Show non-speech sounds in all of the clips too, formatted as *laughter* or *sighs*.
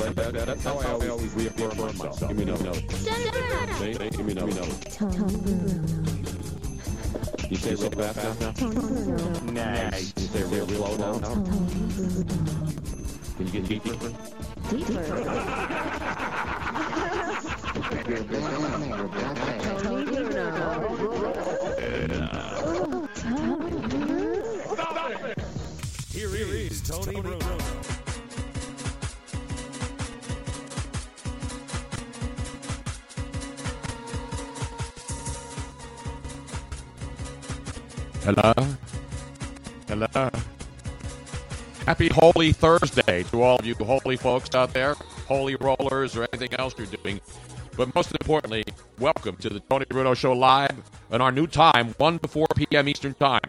That, that, that's how I always reaffirm myself. Give me no. Give me no. no. You say real fast now? Nice. You say real now? Can you get deeper? Here is Tony Bruno. Hello? Hello? Happy Holy Thursday to all of you holy folks out there, holy rollers, or anything else you're doing. But most importantly, welcome to the Tony Bruno Show live on our new time, 1 to 4 p.m. Eastern Time.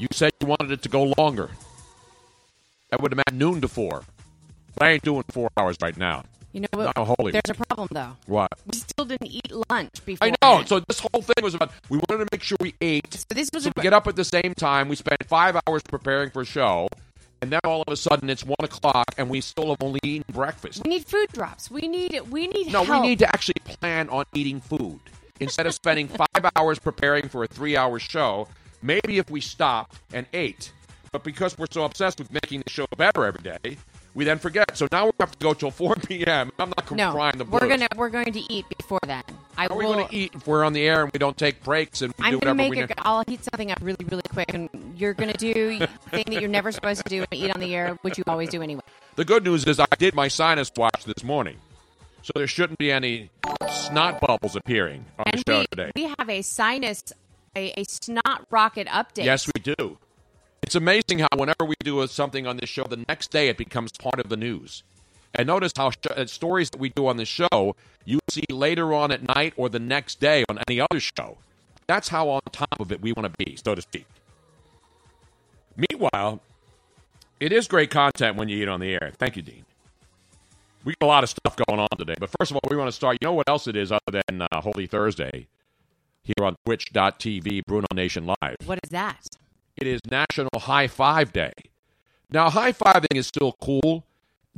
You said you wanted it to go longer. That would have meant noon to 4. But I ain't doing four hours right now. You know what? Holy. There's a problem though. What? We still didn't eat lunch before. I know. So this whole thing was about we wanted to make sure we ate. So this was so a- we get up at the same time. We spent five hours preparing for a show, and then all of a sudden it's one o'clock, and we still have only eaten breakfast. we need food drops. We need we need No, help. we need to actually plan on eating food instead of spending *laughs* five hours preparing for a three-hour show. Maybe if we stopped and ate, but because we're so obsessed with making the show better every day, we then forget. So now we have to go till 4 *laughs* p.m. I'm not no, crying the blues. we're gonna we're going to eat before then. I How are we going to eat if we're on the air and we don't take breaks and we I'm do gonna whatever make we a. I'll heat something up really really quick, and you're gonna do *laughs* the thing that you're never supposed to do and eat on the air, which you always do anyway. The good news is I did my sinus watch this morning, so there shouldn't be any snot bubbles appearing on And the show we today. we have a sinus a, a snot rocket update. Yes, we do. It's amazing how whenever we do something on this show, the next day it becomes part of the news. And notice how sh- uh, stories that we do on the show you see later on at night or the next day on any other show. That's how on top of it we want to be, so to speak. Meanwhile, it is great content when you eat on the air. Thank you, Dean. We got a lot of stuff going on today. But first of all, we want to start. You know what else it is other than uh, Holy Thursday here on twitch.tv, Bruno Nation Live? What is that? It is National High Five Day. Now, high fiving is still cool.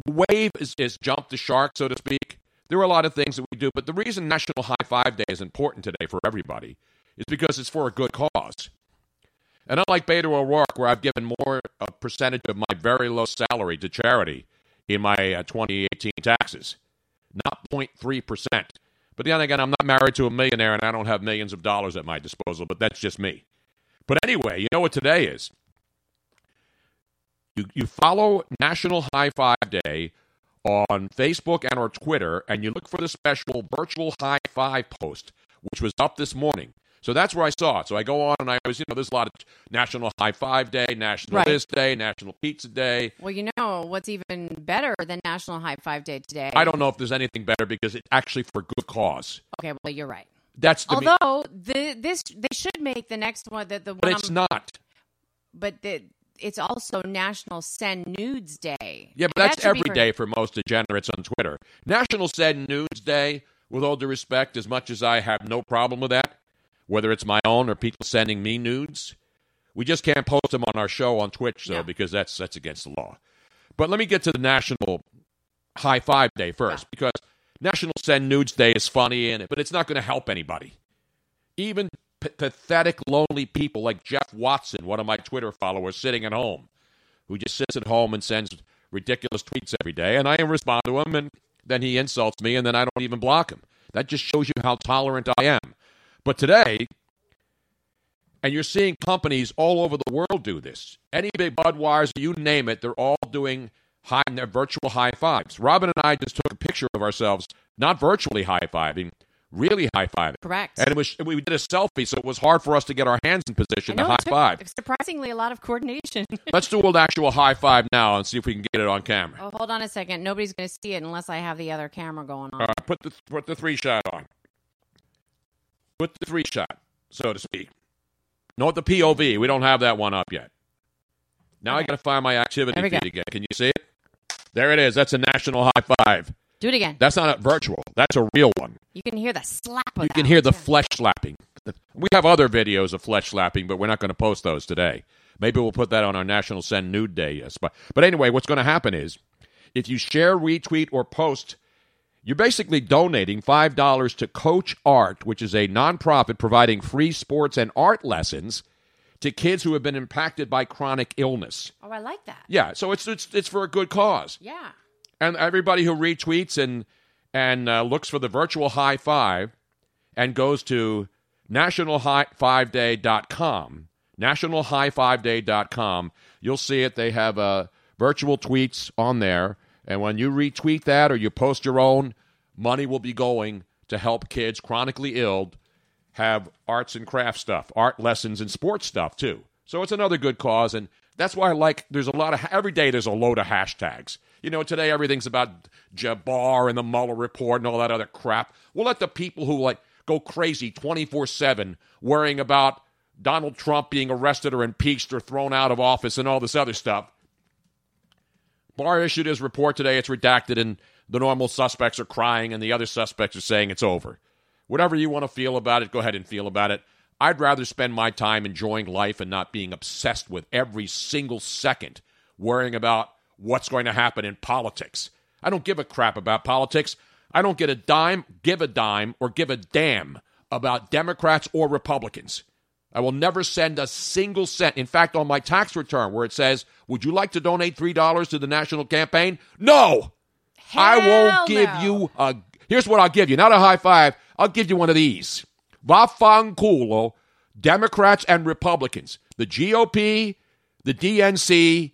The wave is, is jump the shark, so to speak. There are a lot of things that we do, but the reason National High Five Day is important today for everybody is because it's for a good cause. And unlike Beto O'Rourke, where I've given more a percentage of my very low salary to charity in my uh, 2018 taxes, not 0.3%. But then again, I'm not married to a millionaire and I don't have millions of dollars at my disposal, but that's just me. But anyway, you know what today is? You, you follow National High Five Day on Facebook and or Twitter, and you look for the special virtual high five post, which was up this morning. So that's where I saw it. So I go on and I was, you know, there's a lot of National High Five Day, National Right. This Day, National Pizza Day. Well, you know what's even better than National High Five Day today? I don't know if there's anything better because it's actually for good cause. Okay, well you're right. That's the Although the this they should make the next one the the but one it's I'm- not. but the, it's also National Send Nudes Day. Yeah, but That that's be every for- day for most degenerates on Twitter. National Send Nudes Day, with all due respect, as much as I have no problem with that, whether it's my own or people sending me nudes, we just can't post them on our show on Twitch, though, No. because that's that's against the law. But let me get to the National High Five Day first, because National Send Nudes Day is funny, in it, but it's not going to help anybody. Even p- pathetic, lonely people like Jeff Watson, one of my Twitter followers, sitting at home, who just sits at home and sends ridiculous tweets every day, and I respond to him, and then he insults me, and then I don't even block him. That just shows you how tolerant I am. But today, and you're seeing companies all over the world do this. Any big Budweiser, you name it, they're all doing high their virtual high fives. Robin and I just took a picture of ourselves, not virtually high fiving, really high fiving. Correct. And it was we did a selfie, so it was hard for us to get our hands in position know to high five. Surprisingly, a lot of coordination. *laughs* Let's do an actual high five now and see if we can get it on camera. oh, hold on a second. Nobody's going to see it unless I have the other camera going on. All right, put the put the three shot on. Put the three shot, so to speak. Note the POV. We don't have that one up yet. Now I got to find my activity feed go. again. Can you see it? There it is. That's a national high five. Do it again. That's not a virtual. That's a real one. You can hear the slap of You can hear the flesh slapping. We have other videos of flesh slapping, but we're not going to post those today. Maybe we'll put that on our National Send Nude Day uh, spot. But anyway, what's going to happen is If you share, retweet, or post, you're basically donating $5 to Coach Art, which is a nonprofit providing free sports and art lessons to kids who have been impacted by chronic illness. Oh, I like that. Yeah, so it's it's it's for a good cause. Yeah. And everybody who retweets and and uh, looks for the virtual high five and goes to nationalhigh5day.com, nationalhigh5day.com, you'll see it. They have uh, virtual tweets on there. And when you retweet that or you post your own, money will be going to help kids chronically ill have arts and craft stuff, art lessons and sports stuff too. So it's another good cause. And that's why I like, there's a lot of, every day there's a load of hashtags. You know, today everything's about Jabbar and the Mueller report and all that other crap. We'll let the people who like go crazy 24 7 worrying about Donald Trump being arrested or impeached or thrown out of office and all this other stuff. Barr issued his report today. It's redacted, and the normal suspects are crying, and the other suspects are saying it's over. Whatever you want to feel about it, go ahead and feel about it. I'd rather spend my time enjoying life and not being obsessed with every single second worrying about what's going to happen in politics. I don't give a crap about politics. I don't get a dime, give a dime, or give a damn about Democrats or Republicans. I will never send a single cent. In fact, on my tax return, where it says, Would you like to donate $3 to the national campaign? No! I won't Hell give you a. Here's what I'll give you not a high five, I'll give you one of these. Vafanculo, Democrats and Republicans, the GOP, the DNC,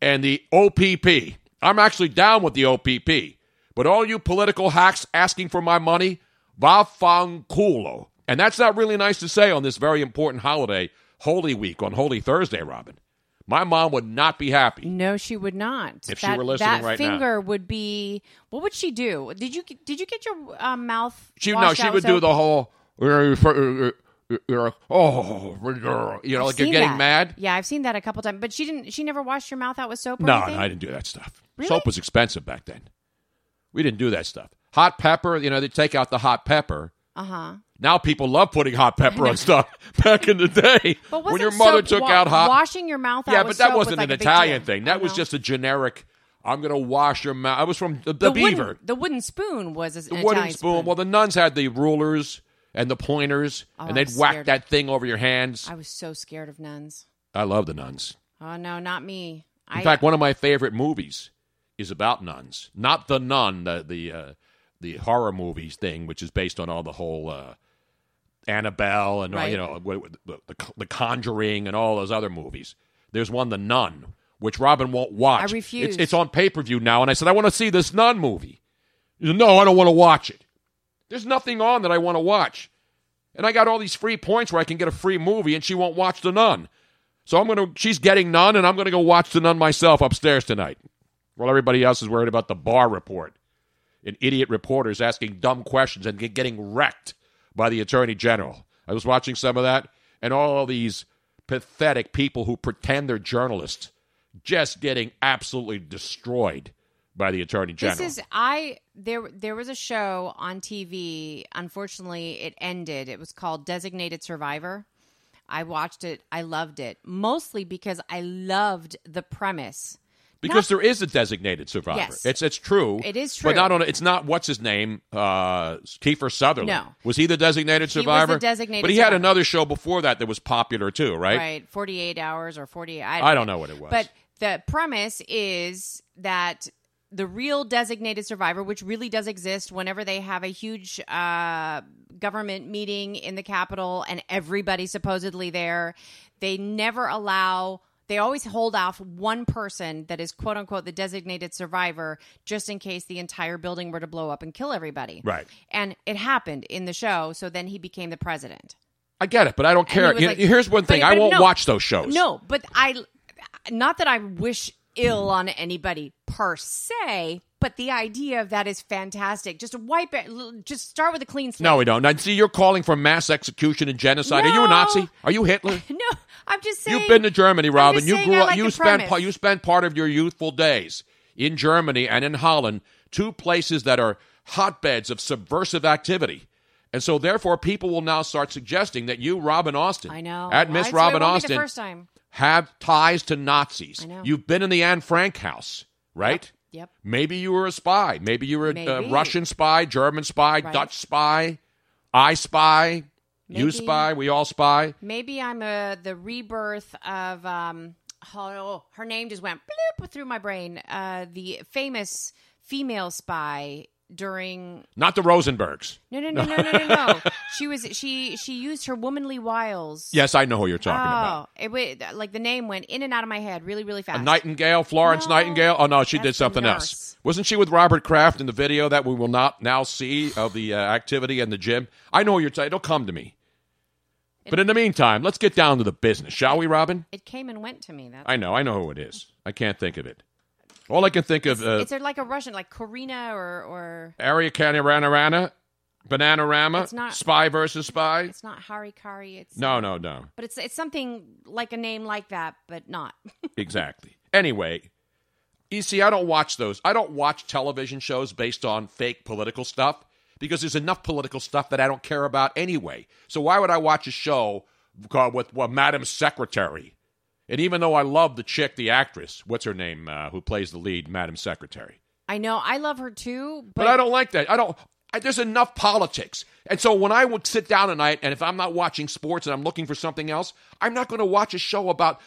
and the OPP. I'm actually down with the OPP. But all you political hacks asking for my money, vafanculo. And that's not really nice to say on this very important holiday, Holy Week, on Holy Thursday, Robin. My mom would not be happy. No, she would not. If she were listening that right now. finger would be. What would she do? Did you did you get your uh, mouth? She no, she would do the whole uh, uh, uh, oh, you know, I've like you're getting that. mad. Yeah, I've seen that a couple times. But she didn't. She never washed your mouth out with soap. Or No, anything? no, I didn't do that stuff. Really? Soap was expensive back then. We didn't do that stuff. Hot pepper, you know, they take out the hot pepper. Uh huh. Now people love putting hot pepper on stuff. *laughs* Back in the day, *laughs* But when your mother soap took wa- out hot, washing your mouth out yeah, but that wasn't was like an Italian thing. That was just a generic. I'm going to wash your mouth. I was from the, the, the Beaver. Wooden, the wooden spoon was a, the an wooden Italian spoon. Well, the nuns had the rulers and the pointers, Oh, and they'd whack that thing over your hands. I was so scared of nuns. I love the nuns. Oh no, not me. In I, fact, one of my favorite movies is about nuns. Not the nun, the the uh, the horror movies thing, which is based on all the whole uh, Annabelle and all, you know the, the the Conjuring and all those other movies. There's one, The Nun, which Robin won't watch. I refuse. It's, it's on pay per view now, and I said I want to see this Nun movie. Said, no, I don't want to watch it. There's nothing on that I want to watch, and I got all these free points where I can get a free movie, and she won't watch The Nun. So I'm gonna. She's getting Nun, and I'm gonna go watch The Nun myself upstairs tonight. While everybody else is worried about the Barr report and idiot reporters asking dumb questions and getting wrecked by the attorney general. I was watching some of that, and all these pathetic people who pretend they're journalists just getting absolutely destroyed by the attorney general. This is I there there was a show on TV. Unfortunately, it ended. It was called Designated Survivor. I watched it. I loved it. Mostly because I loved the premise. Because there is a designated survivor. Yes. It's it's true. It is true. But not on it's not what's his name? Uh Kiefer Sutherland. No. Was he the designated survivor? He was the survivor? designated But he had another show before that that was popular too, right? Right. 48 hours or 48 I don't know what it was. But the premise is that the real designated survivor, which really does exist whenever they have a huge uh, government meeting in the Capitol and everybody's supposedly there, they never allow. They always hold off one person that is quote unquote the designated survivor just in case the entire building were to blow up and kill everybody. Right. And it happened in the show. So then he became the president. I get it, but I don't care. You- like- Here's one But- thing: I won't no. watch those shows. No, but I, not that I wish ill on anybody per se, but the idea of that is fantastic. Just wipe it. Just start with a clean slate. no, we don't. Now, see, you're calling for mass execution and genocide. Are you a Nazi? Are you Hitler? *laughs* no, I'm just saying. You've been to Germany, Robin. You grew up. like you spent premise. you spent part of your youthful days in Germany and in Holland, two places that are hotbeds of subversive activity. And so, therefore, people will now start suggesting that you, Robin Austin, I know. at Miss it Robin Austin, first time. have ties to Nazis. I know. You've been in the Anne Frank house, right? Yep. Maybe you were a spy. Maybe you were a, a Russian spy, German spy, Right. Dutch spy, I spy, you spy, we all spy. Maybe I'm a the rebirth of um oh, her name just went bloop through my brain. Uh the famous female spy during Not the Rosenbergs. No no no no no no no. *laughs* she was she she used her womanly wiles. Yes, I know who you're talking about. Oh, it went like the name went in and out of my head really really fast. A Nightingale, Florence No, Nightingale. Oh no, she did something else. Wasn't she with Robert Kraft in the video that we will not now see of the uh, activity in the gym? I know who you're talking. It'll come to me. But in the meantime, let's get down to the business, shall we, Robin? It came and went to me. That I know, I know who it is. I can't think of it. All I can think of uh, it's like a Russian, like Karina or or Area County Rana Rana, Bananarama, It's not- Spy versus Spy. it's not Hari Kari. It's No, no, no. but it's it's something like a name like that, but not. *laughs* Exactly. Anyway, you see, I don't watch those. I don't watch television shows based on fake political stuff because there's enough political stuff that I don't care about anyway. So why would I watch a show called with well, Madam Secretary? And even though I love the chick, the actress, what's her name, uh, who plays the lead, Madam Secretary, I know I love her too, but, but I don't like that. I don't. I, there's enough politics, and so when I would sit down at night, and if I'm not watching sports and I'm looking for something else, I'm not going to watch a show about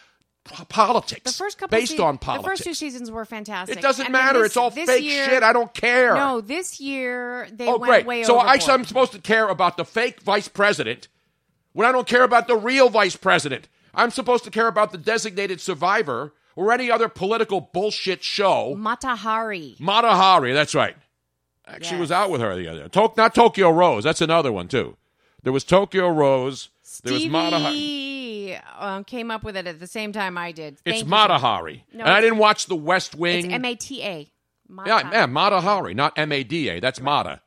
politics the first couple based se- on politics. The first two seasons were fantastic. It doesn't And matter. this- it's all fake year- shit. I don't care. No, this year they oh, went great. way so I. I'm supposed to care about the fake vice president when I don't care about the real vice president. I'm supposed to care about the designated survivor or any other political bullshit show. Mata Hari. Matahari, that's right. Actually, Yes. was out with her the other. To- not Tokyo Rose. That's another one too. There was Tokyo Rose. There was Mata Hari. Stevie um, came up with it at the same time I did. It's Thank you. Mata Hari. No, and I didn't watch The West Wing. It's M A T A. Yeah, yeah, Mata Hari, not M A D A. That's Mata.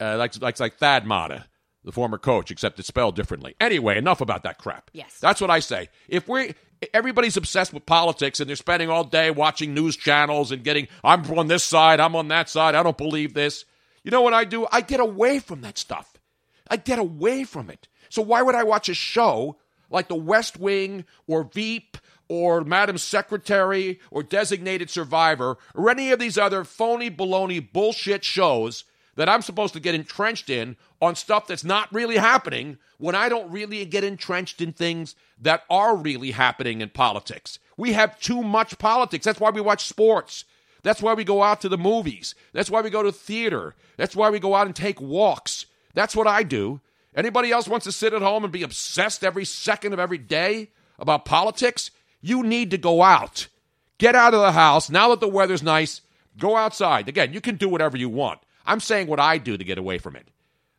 Uh, like, like, like Thad Matta, the former coach, except it's spelled differently. Anyway, enough about that crap. Yes. That's what I say. If we everybody's obsessed with politics and they're spending all day watching news channels and getting, I'm on this side, I'm on that side, I don't believe this. You know what I do? I get away from that stuff. I get away from it. So why would I watch a show like The West Wing or Veep or Madam Secretary or Designated Survivor or any of these other phony baloney bullshit shows that I'm supposed to get entrenched in on stuff that's not really happening when I don't really get entrenched in things that are really happening in politics. We have too much politics. That's why we watch sports. That's why we go out to the movies. That's why we go to theater. That's why we go out and take walks. That's what I do. Anybody else wants to sit at home and be obsessed every second of every day about politics? You need to go out. Get out of the house. Now that the weather's nice, go outside. Again, you can do whatever you want. I'm saying what I do to get away from it.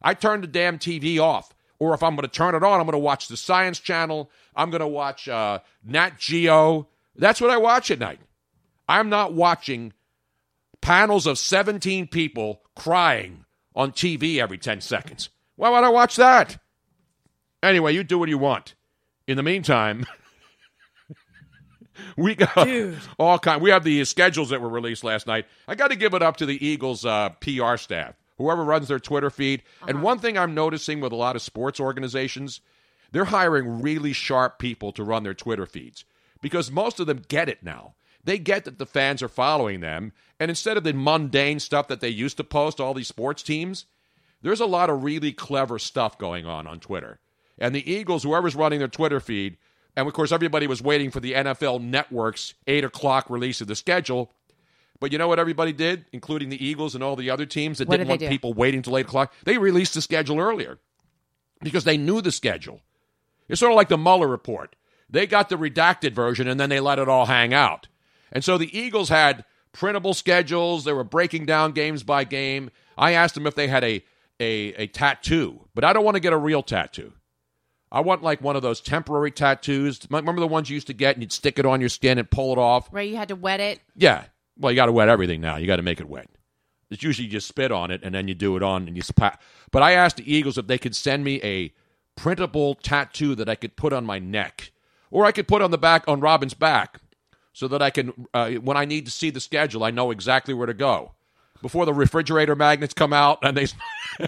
I turn the damn TV off. Or if I'm going to turn it on, I'm going to watch the Science Channel. I'm going to watch uh, Nat Geo. That's what I watch at night. I'm not watching panels of 17 people crying on TV every 10 seconds. Why would I watch that? Anyway, you do what you want. In the meantime, *laughs* *laughs* we got all kind. We have the schedules that were released last night. I got to give it up to the Eagles uh, PR staff, whoever runs their Twitter feed. And one thing I'm noticing with a lot of sports organizations, they're hiring really sharp people to run their Twitter feeds because most of them get it now. They get that the fans are following them, and instead of the mundane stuff that they used to post, all these sports teams, there's a lot of really clever stuff going on on Twitter. And the Eagles, whoever's running their Twitter feed, and of course everybody was waiting for the NFL Network's eight o'clock release of the schedule. But you know what everybody did, including the Eagles and all the other teams that What didn't did want do? people waiting till eight o'clock? They released the schedule earlier because they knew the schedule. It's sort of like the Mueller report. They got the redacted version and then they let it all hang out. And so the Eagles had printable schedules. They were breaking down games by game. I asked them if they had a, a, a tattoo, but I don't want to get a real tattoo. I want like one of those temporary tattoos. Remember the ones you used to get and you'd stick it on your skin and pull it off? Right, you had to wet it. Yeah. Well, you got to wet everything now. You got to make it wet. It's usually you just spit on it and then you do it on and you spa- But I asked the Eagles if they could send me a printable tattoo that I could put on my neck or I could put on the back on Robin's back so that I can uh, when I need to see the schedule, I know exactly where to go. Before the refrigerator magnets come out and they *laughs* *laughs*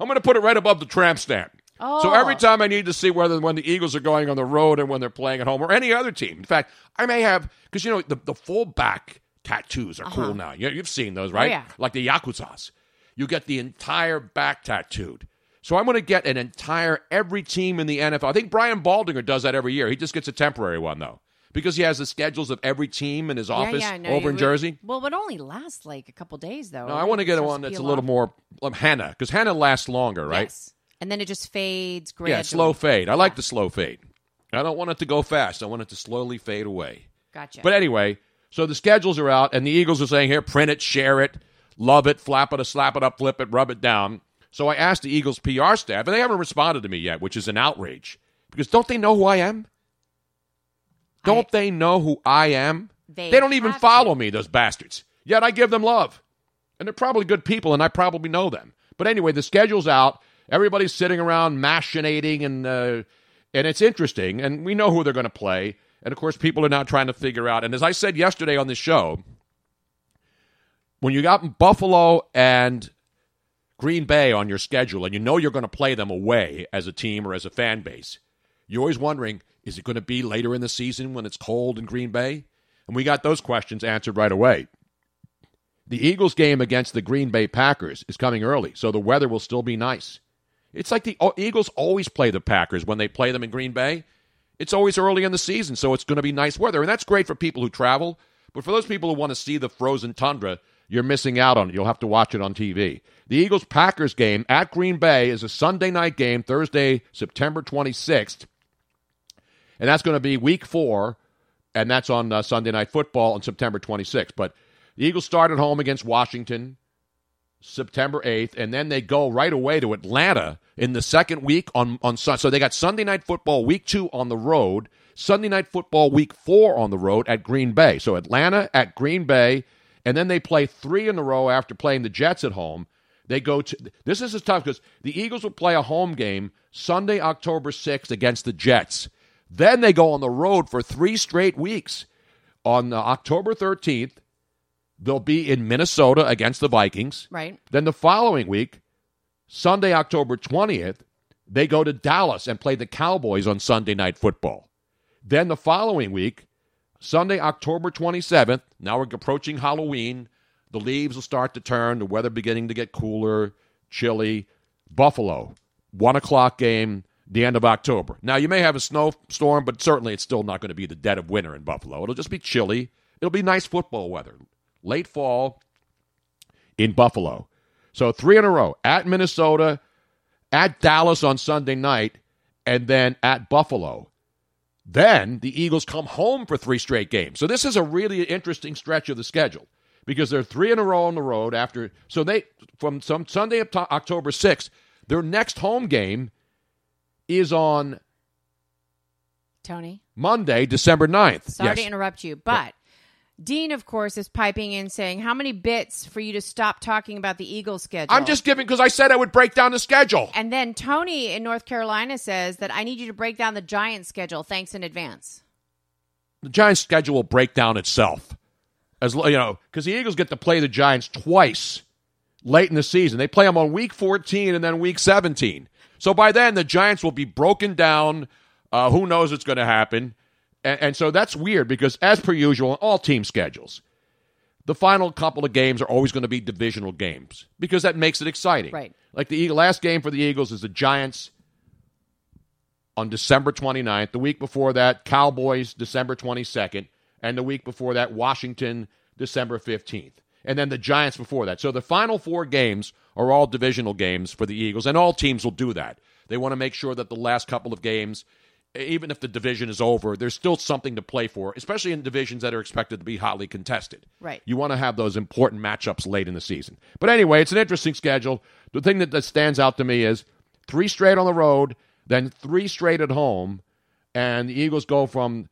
I'm going to put it right above the tramp stamp. Oh. So every time I need to see whether when the Eagles are going on the road and when they're playing at home or any other team. In fact, I may have because you know the the full back tattoos are cool now. You, you've seen those, right? Uh-huh. Oh, yeah. Like the yakuzas, you get the entire back tattooed. So I'm going to get an entire every team in the NFL. I think Brian Baldinger does that every year. He just gets a temporary one though because he has the schedules of every team in his office yeah, yeah, no, over in would- Jersey. Well, it only lasts like a couple days, though. No, I want to get one that's a little off. more um, henna because henna lasts longer, right? Yes. And then it just fades gradually. Yeah, slow fade. I like the slow fade. I don't want it to go fast. I want it to slowly fade away. Gotcha. But anyway, so the schedules are out, and the Eagles are saying, here, print it, share it, love it, flap it, slap it up, flip it, rub it down. So I asked the Eagles PR staff, and they haven't responded to me yet, which is an outrage. Because don't they know who I am? Don't they know who I am? They don't even follow to. me, those bastards. Yet I give them love. And they're probably good people, and I probably know them. But anyway, the schedule's out. Everybody's sitting around machinating, and uh, and it's interesting. And we know who they're going to play. And of course, people are now trying to figure out. And as I said yesterday on the show, when you got Buffalo and Green Bay on your schedule, and you know you're going to play them away as a team or as a fan base, you're always wondering, is it going to be later in the season when it's cold in Green Bay? And we got those questions answered right away. The Eagles game against the Green Bay Packers is coming early, so the weather will still be nice. It's like the Eagles always play the Packers when they play them in Green Bay. It's always early in the season, so it's going to be nice weather. And that's great for people who travel. But for those people who want to see the frozen tundra, you're missing out on it. You'll have to watch it on TV. The Eagles Packers game at Green Bay is a Sunday night game, Thursday, September 26th. And that's going to be week four, and that's on uh, Sunday Night Football on September 26th. But the Eagles start at home against Washington September 8th, and then they go right away to Atlanta in the second week on, on. So they got Sunday Night Football week two on the road, Sunday Night Football week four on the road at Green Bay. So Atlanta at Green Bay, and then they play three in a row after playing the Jets at home. They go to this is tough because the Eagles will play a home game Sunday, October 6th against the Jets. Then they go on the road for three straight weeks. On uh, October 13th, they'll be in Minnesota against the Vikings. Right. Then the following week, Sunday, October 20th, they go to Dallas and play the Cowboys on Sunday Night Football. Then the following week, Sunday, October 27th, now we're approaching Halloween. The leaves will start to turn, the weather beginning to get cooler, chilly. Buffalo, 1 o'clock game, the end of October. Now, you may have a snowstorm, but certainly it's still not going to be the dead of winter in Buffalo. It'll just be chilly. It'll be nice football weather. Late fall in Buffalo. So three in a row at Minnesota, at Dallas on Sunday night, and then at Buffalo. Then the Eagles come home for three straight games. So this is a really interesting stretch of the schedule because they're three in a row on the road after. So they from some Sunday up to October sixth, their next home game is on Tony. Monday, December 9th. Sorry yes. to interrupt you, but Dean, of course, is piping in saying, "How many bits for you to stop talking about the Eagles schedule?" I'm just giving because I said I would break down the schedule. And then Tony in North Carolina says that I need you to break down the Giants schedule. Thanks in advance. the Giants' schedule will break down itself. As you know, because the Eagles get to play the Giants twice late in the season. They play them on week 14 and then week 17. So by then, the Giants will be broken down. Uh, who knows what's going to happen? And, and so that's weird because, as per usual, all team schedules, the final couple of games are always going to be divisional games because that makes it exciting. Right. Like the last game for the Eagles is the Giants on December 29th. The week before that, Cowboys December 22nd. And the week before that, Washington December 15th. And then the Giants before that. So the final four games are all divisional games for the Eagles, and all teams will do that. They want to make sure that the last couple of games, even if the division is over, there's still something to play for, especially in divisions that are expected to be hotly contested. Right. You want to have those important matchups late in the season. But anyway, it's an interesting schedule. The thing that, that stands out to me is three straight on the road, then three straight at home, and the Eagles go from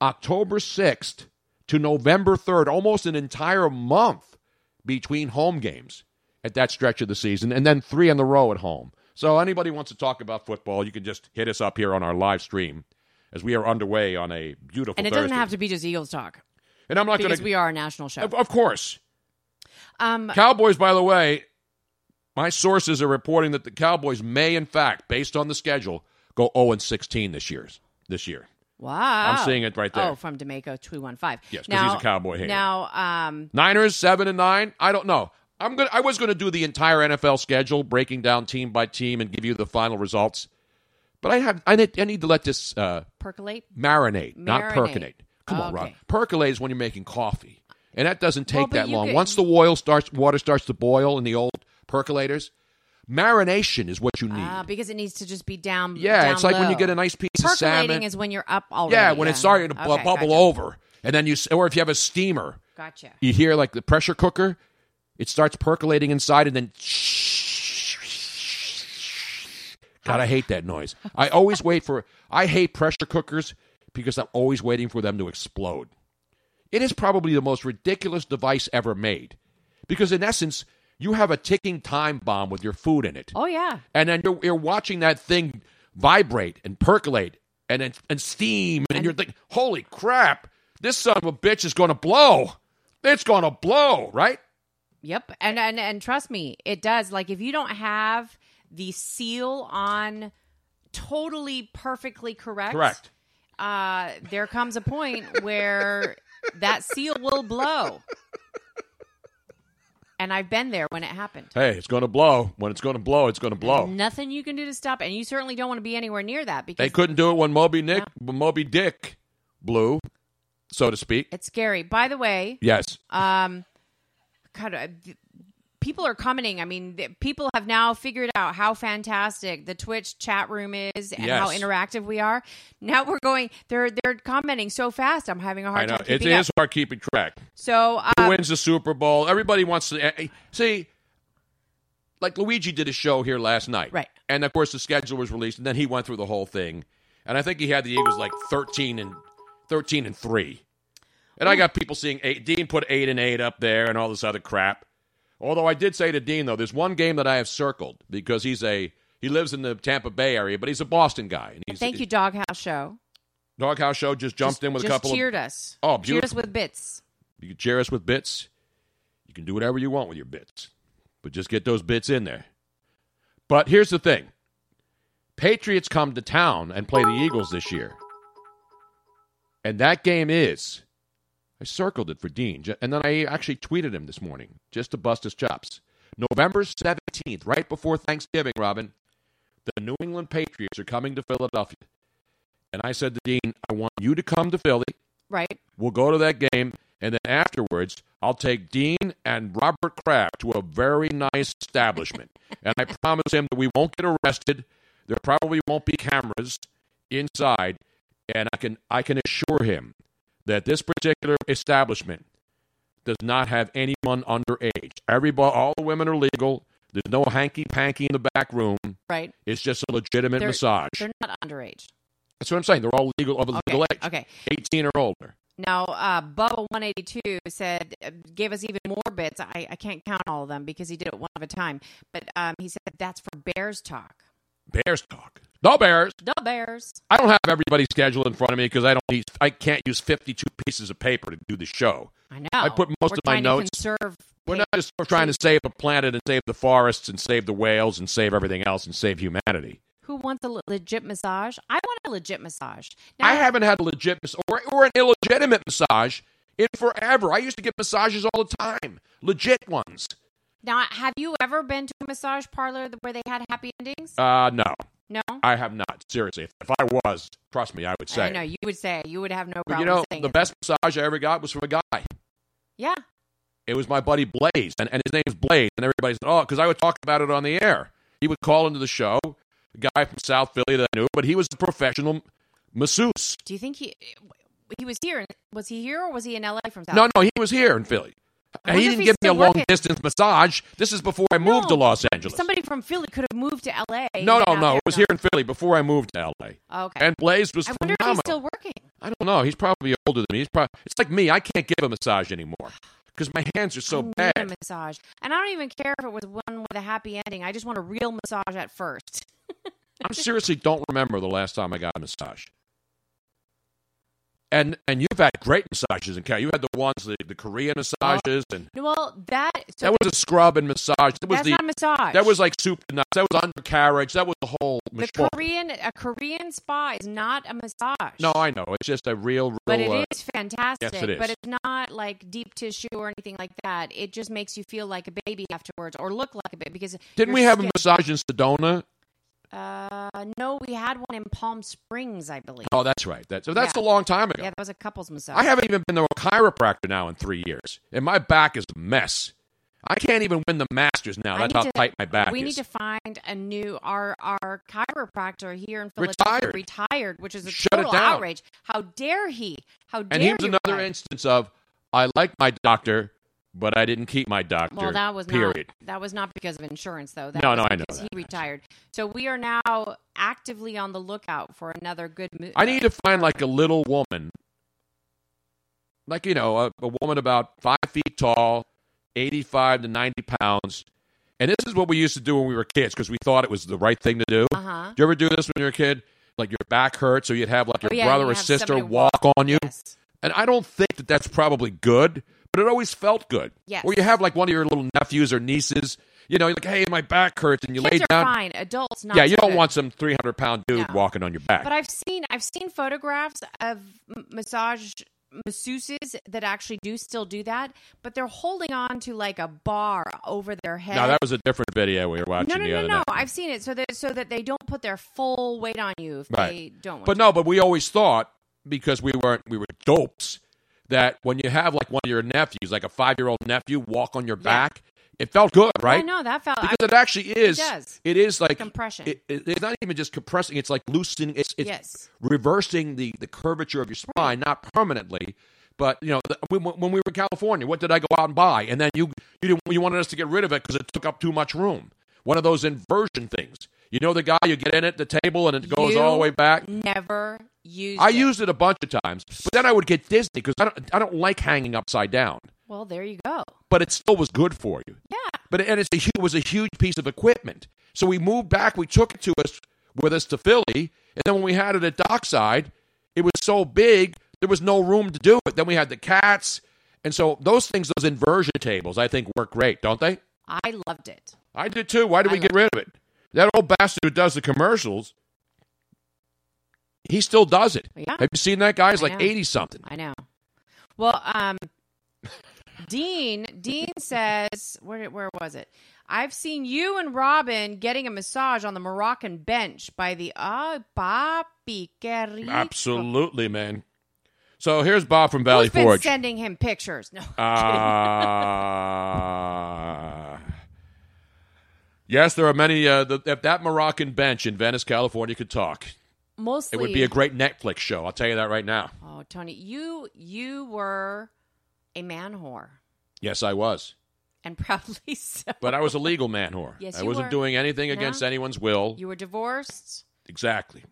October 6th to November 3rd, almost an entire month between home games at that stretch of the season, and then three in the row at home. So anybody wants to talk about football, you can just hit us up here on our live stream as we are underway on a beautiful And it Thursday. doesn't have to be just Eagles talk and I'm not going because to. we are a national show. Of, of course, Um, Cowboys. By the way, My sources are reporting that the Cowboys may, in fact, based on the schedule, go 0 and 16 this year. This year. Wow. I'm seeing it right there. Oh, from D'Amico two one five. Yes, 'cause now, he's a Cowboy hater. Now, um, Niners seven and nine. I don't know. I'm gonna. I was gonna do the entire NFL schedule, breaking down team by team, and give you the final results. But I have. I need. I need to let this uh, percolate. marinate, not percolate. Come on, Ron. Okay. Percolate is when you're making coffee, and that doesn't take Well, that long. could- Once the oil starts, water starts to boil in the old percolators, marination is what you need. Uh, because it needs to just be down. yeah, down it's like when you low. get a nice piece of Percolating salmon. is when you're up already. yeah, when it's starting to bu- Okay, bubble gotcha. over, and then you, s- or if you have a steamer, Gotcha. you hear like the pressure cooker, it starts percolating inside, and then. God, I hate that noise. I always wait for. I hate pressure cookers because I'm always waiting for them to explode. It is probably the most ridiculous device ever made, because in essence, you have a ticking time bomb with your food in it, Oh yeah. and then you're, you're watching that thing vibrate and percolate and and, and steam, and, you're thinking, "Holy crap! This son of a bitch is going to blow! It's going to blow!" Right? Yep. And and and trust me, it does. Like if you don't have the seal on totally perfectly correct. Correct. Uh there comes a point where that seal will blow. And I've been there when it happened. Hey, it's going to blow. When it's going to blow, it's going to blow. Nothing you can do to stop it. And you certainly don't want to be anywhere near that because They couldn't do it when Moby Nick, when Moby Dick blew, so to speak. it's scary. By the way, Yes. um God, people are commenting. I mean, th- people have now figured out how fantastic the Twitch chat room is and how interactive we are. Now we're going. They're they're commenting so fast. I'm having a hard know. time It up. is hard keeping track. So Who uh, wins the Super Bowl? Everybody wants to eh, eh, see. Like Luigi did a show here last night, Right. And of course, the schedule was released, and then he went through the whole thing. And I think he had the Eagles like thirteen and thirteen and three. And I got people seeing eight. Dean put eight and eight up there, and all this other crap. Although I did say to Dean though, there's one game that I have circled because he's a he lives in the Tampa Bay area, but he's a Boston guy. And he's, thank you, Doghouse Show. Doghouse Show just jumped Just- in with a couple cheered of us. Oh, cheered us with bits. You can cheer us with bits. You can do whatever you want with your bits, but just get those bits in there. But here's the thing Patriots come to town and play the Eagles this year. And that game is, I circled it for Dean, and then I actually tweeted him this morning just to bust his chops. November 17th, right before Thanksgiving, Robin, the New England Patriots are coming to Philadelphia. And I said to Dean, I want you to come to Philly. Right. We'll go to that game, and then afterwards, I'll take Dean and Robert Kraft to a very nice establishment. *laughs* and I promise him that we won't get arrested. There probably won't be cameras inside, and I can I can assure him that this particular establishment does not have anyone underage. Everybody, all the women are legal. There's no hanky panky in the back room. Right. It's just a legitimate They're- massage. They're not underage. That's what I'm saying. They're all legal of Okay. legal age, Okay. 18 or older. Now, uh, Bubba one eighty two said uh, gave us even more bits. I, I can't count all of them because he did it one at a time. But um, he said that's for Bears talk. Bears talk. No Bears. The Bears. I don't have everybody's schedule in front of me because I don't. I can't use fifty-two pieces of paper to do the show. I know. I put most We're of my notes- conserve We're not just trying to save the planet and save the forests and save the whales and save everything else and save humanity. Who wants a legit massage? I want a legit massage. Now, I haven't had a legit or, or an illegitimate massage in forever. I used to get massages all the time, legit ones. Now, have you ever been to a massage parlor where they had happy endings? Uh, no, no. I have not. Seriously, if, if I was, trust me, I would say. I know you would say you would have no But problem you know, saying the it. best massage I ever got was from a guy. Yeah. It was my buddy Blaze, and, and his name's Blaze, and everybody said, "Oh, because I would talk about it on the air." He would call into the show, a guy from South Philly that I knew, but he was a professional masseuse. Do you think he he was here? Was he here or was he in LA from South? No, no, he was here in Philly. I he didn't give me a long distance massage. This is before I moved to Los Angeles. Somebody from Philly could have moved to LA. no, no, no. It was here in Philly before I moved to LA. Okay. And Blaze was I wonder if he's still working. I don't know. He's probably older than me. He's probably. It's like me. I can't give a massage anymore *sighs* because my hands are so I bad. a massage, and I don't even care if it was one with a happy ending. I just want a real massage at first. *laughs* I seriously don't remember the last time I got a massage. And and you've had great massages in Canada. You had the ones the, the Korean massages, and Well, that so that was a scrub and massage. That was that's the not massage. that was like soup to nuts. That was undercarriage. That was the whole. the. Korean a Korean spa is not a massage. No, I know. It's just a real, real. but it uh, is fantastic. yes, it But it's not like deep tissue or anything like that. It just makes you feel like a baby afterwards, or look like a baby. Because Didn't we have a massage in Sedona? Uh, no, we had one in Palm Springs, I believe. Oh, that's right. That, so that's Yeah. a long time ago. Yeah, that was a couples massage. I haven't even been to a chiropractor now in three years, and my back is a mess. I can't even win the Masters now. That's how to- tight my back we is. need to find a new our our chiropractor here in Philadelphia Retired. retired, which is a Shut total outrage. How dare he? How dare and he was he another instance of I like my doctor, but I didn't keep my doctor. Well, that was period. not that was not because of insurance, though. That No, no, I know because. He retired, so we are now actively on the lookout for another good. Mo- I need to find like a little woman, like you know, a, a woman about five feet tall, eighty-five to ninety pounds. And this is what we used to do when we were kids because we thought it was the right thing to do. Uh huh. Did you ever do this when you were a kid? Like your back hurt, so you'd have like your Oh, yeah, brother or sister somebody walk, on you. Yes. And I don't think that that's probably good, but it always felt good. Yes. Or you have like one of your little nephews or nieces, you know, you're like, hey, my back hurts, and you Kids lay are down. fine. Adults, not yeah, you so don't good. want some 300 pound dude No. walking on your back. But I've seen I've seen photographs of m- massage masseuses that actually do still do that, but they're holding on to like a bar over their head. no, that was a different video we were watching no, no, the no, other no. night. I've seen it so that so that they don't put their full weight on you if Right. they don't. Want But to. no, but we always thought because we weren't we were dopes that when you have like one of your nephews, like a five year old nephew, walk on your back, it felt good, right? I know that felt Because it actually is. does. It is like Compression. It, it- it's not even just compressing; it's like loosening. It's, it's Yes. reversing the the curvature of your spine, not permanently. But you know, when, when we were in California, what did I go out and buy? And then you you didn't, you wanted us to get rid of it because it took up too much room. One of those inversion things. You know the guy you get in at the table and it goes all the way back. never used. I it. used it a bunch of times, but then I would get dizzy because I don't I don't like hanging upside down. Well, there you go. But it still was good for you. Yeah. But and it's a, it was a huge piece of equipment. So we moved back. We took it to us with us to Philly, and then when we had it at Dockside, it was so big there was no room to do it. Then we had the cats, and so those things, those inversion tables, I think work great, don't they? I loved it. I did too. Why did I we get rid of it? That old bastard who does the commercials, he still does it. Yeah. Have you seen that guy? He's I like know. eighty something. I know. Well, um, Dean Dean says where where was it? I've seen you and Robin getting a massage on the Moroccan bench by the ah papi que. Absolutely, man. So here's Bob from Valley Who's been Forge. sending him pictures? No. Uh, *laughs* yes, there are many. Uh, the, if that Moroccan bench in Venice, California, could talk, Mostly. it would be a great Netflix show. I'll tell you that right now. oh, Tony, you you were a man whore, Yes, I was, and probably *laughs* so. but I was a legal man whore. Yes, I you wasn't were. doing anything against anyone's will. You were divorced. exactly,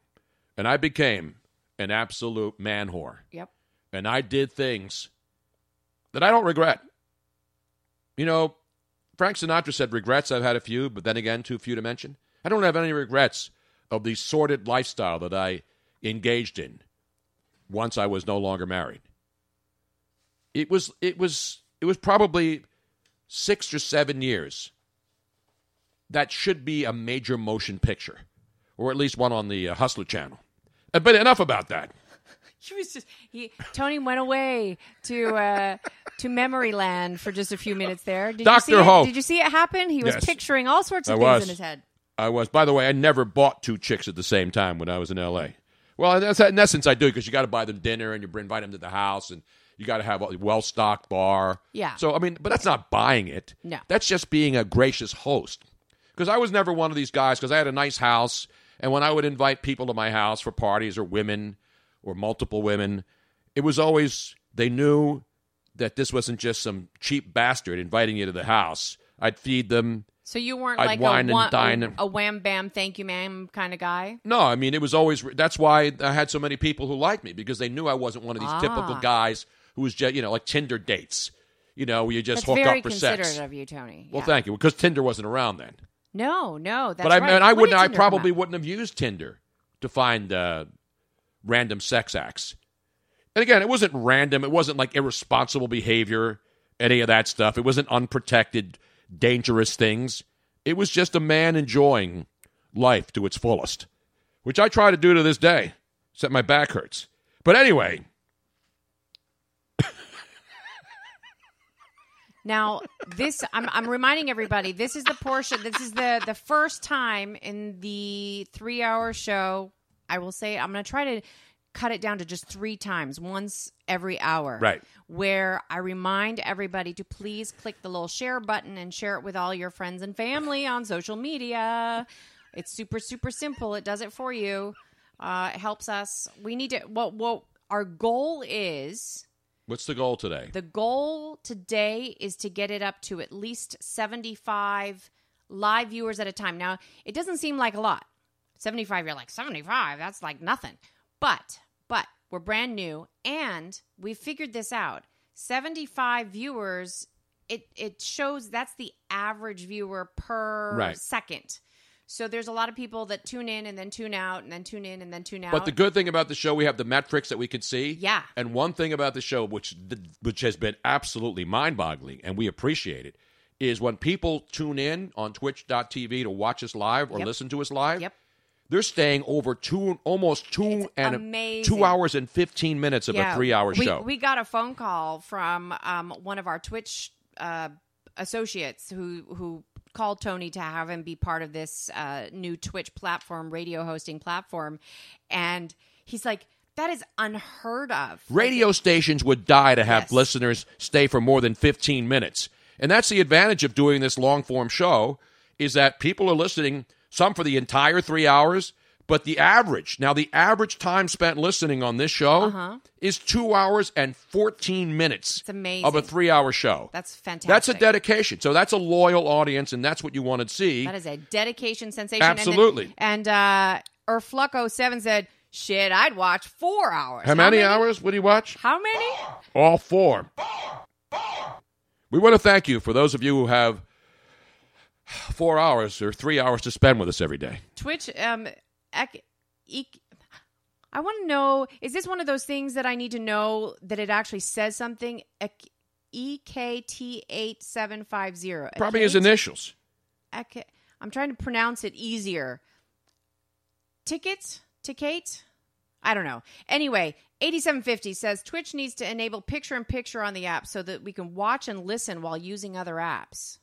and I became an absolute man whore, Yep. and I did things that I don't regret. You know, Frank Sinatra said, "Regrets I've had a few, but then again, too few to mention." I don't have any regrets of the sordid lifestyle that I engaged in once I was no longer married. It was it was it was probably six or seven years. That should be a major motion picture, or at least one on the uh, Hustler Channel. Uh, But enough about that. *laughs* He was just he. Tony went away to uh, to memory land for just a few minutes there. Did Dr. You see it? Did you see it happen? He was Yes. picturing all sorts of I things was. in his head. I was. By the way, I never bought two chicks at the same time when I was in L.A. Well, that's, in essence, I do because you got to buy them dinner and you invite them to the house and you got to have a well stocked bar. Yeah. So I mean, but that's not buying it. No. That's just being a gracious host. Because I was never one of these guys. Because I had a nice house, and when I would invite people to my house for parties or women or multiple women, it was always they knew that this wasn't just some cheap bastard inviting you to the house. I'd feed them. So you weren't I'd like wine a, and one, dine a, and- a wham bam thank you ma'am kind of guy. No, I mean it was always. That's why I had so many people who liked me because they knew I wasn't one of these Ah. typical guys who was just you know like Tinder dates. You know, where you just That's hook very up for considerate sex. of you, Tony. Well, Yeah. thank you, because Tinder wasn't around then. No, no, that's but I right. and I When wouldn't. I probably wouldn't have used Tinder to find uh, random sex acts. And again, it wasn't random. It wasn't like irresponsible behavior, any of that stuff. It wasn't unprotected, dangerous things. It was just a man enjoying life to its fullest, which I try to do to this day, except my back hurts. But anyway, Now, this I'm, I'm reminding everybody. This is the portion. This is the the first time in the three hour show. I will say I'm going to try to cut it down to just three times, once every hour. Right. Where I remind everybody to please click the little share button and share it with all your friends and family on social media. It's super super simple. It does it for you. Uh, it helps us. We need to. What what our goal is what's the goal today? the goal today is to get it up to at least 75 live viewers at a time. Now, it doesn't seem like a lot. 75, you're like, 75, that's like nothing. But, but we're brand new and we figured this out. 75 viewers, it, it shows that's the average viewer per Right. second. So there's a lot of people that tune in and then tune out and then tune in and then tune out. But the good thing about the show, we have the metrics that we can see. Yeah. And one thing about the show, which which has been absolutely mind-boggling, and we appreciate it, is when people tune in on Twitch.tv to watch us live or Yep. listen to us live. Yep. They're staying over two, almost two It's and amazing. two hours and fifteen minutes of a three-hour show. We got a phone call from um, one of our Twitch uh, associates who who called Tony to have him be part of this uh, new Twitch platform, radio hosting platform, and he's like, "That is unheard of." Radio stations would die to have Yes. listeners stay for more than 15 minutes. And that's the advantage of doing this long form show is that people are listening some for the entire 3 hours, but the average, now the average time spent listening on this show is 2 hours and 14 minutes It's amazing. of a 3-hour show. That's fantastic. That's a dedication. So that's a loyal audience and that's what you want to see. That is a dedication sensation. Absolutely. And, then, and uh, Erflucko Seven said, "Shit, I'd watch four hours." How many hours would he watch? How many? All four. We want to thank you for those of you who have *sighs* four hours or three hours to spend with us every day. Twitch, um, ec- ec- I want to know is this one of those things that I need to know that it actually says something? EKT8750. Probably his initials. Ec- I'm trying to pronounce it easier. Ticket? Ticket? I don't know. Anyway, 8750 says Twitch needs to enable picture in picture on the app so that we can watch and listen while using other apps.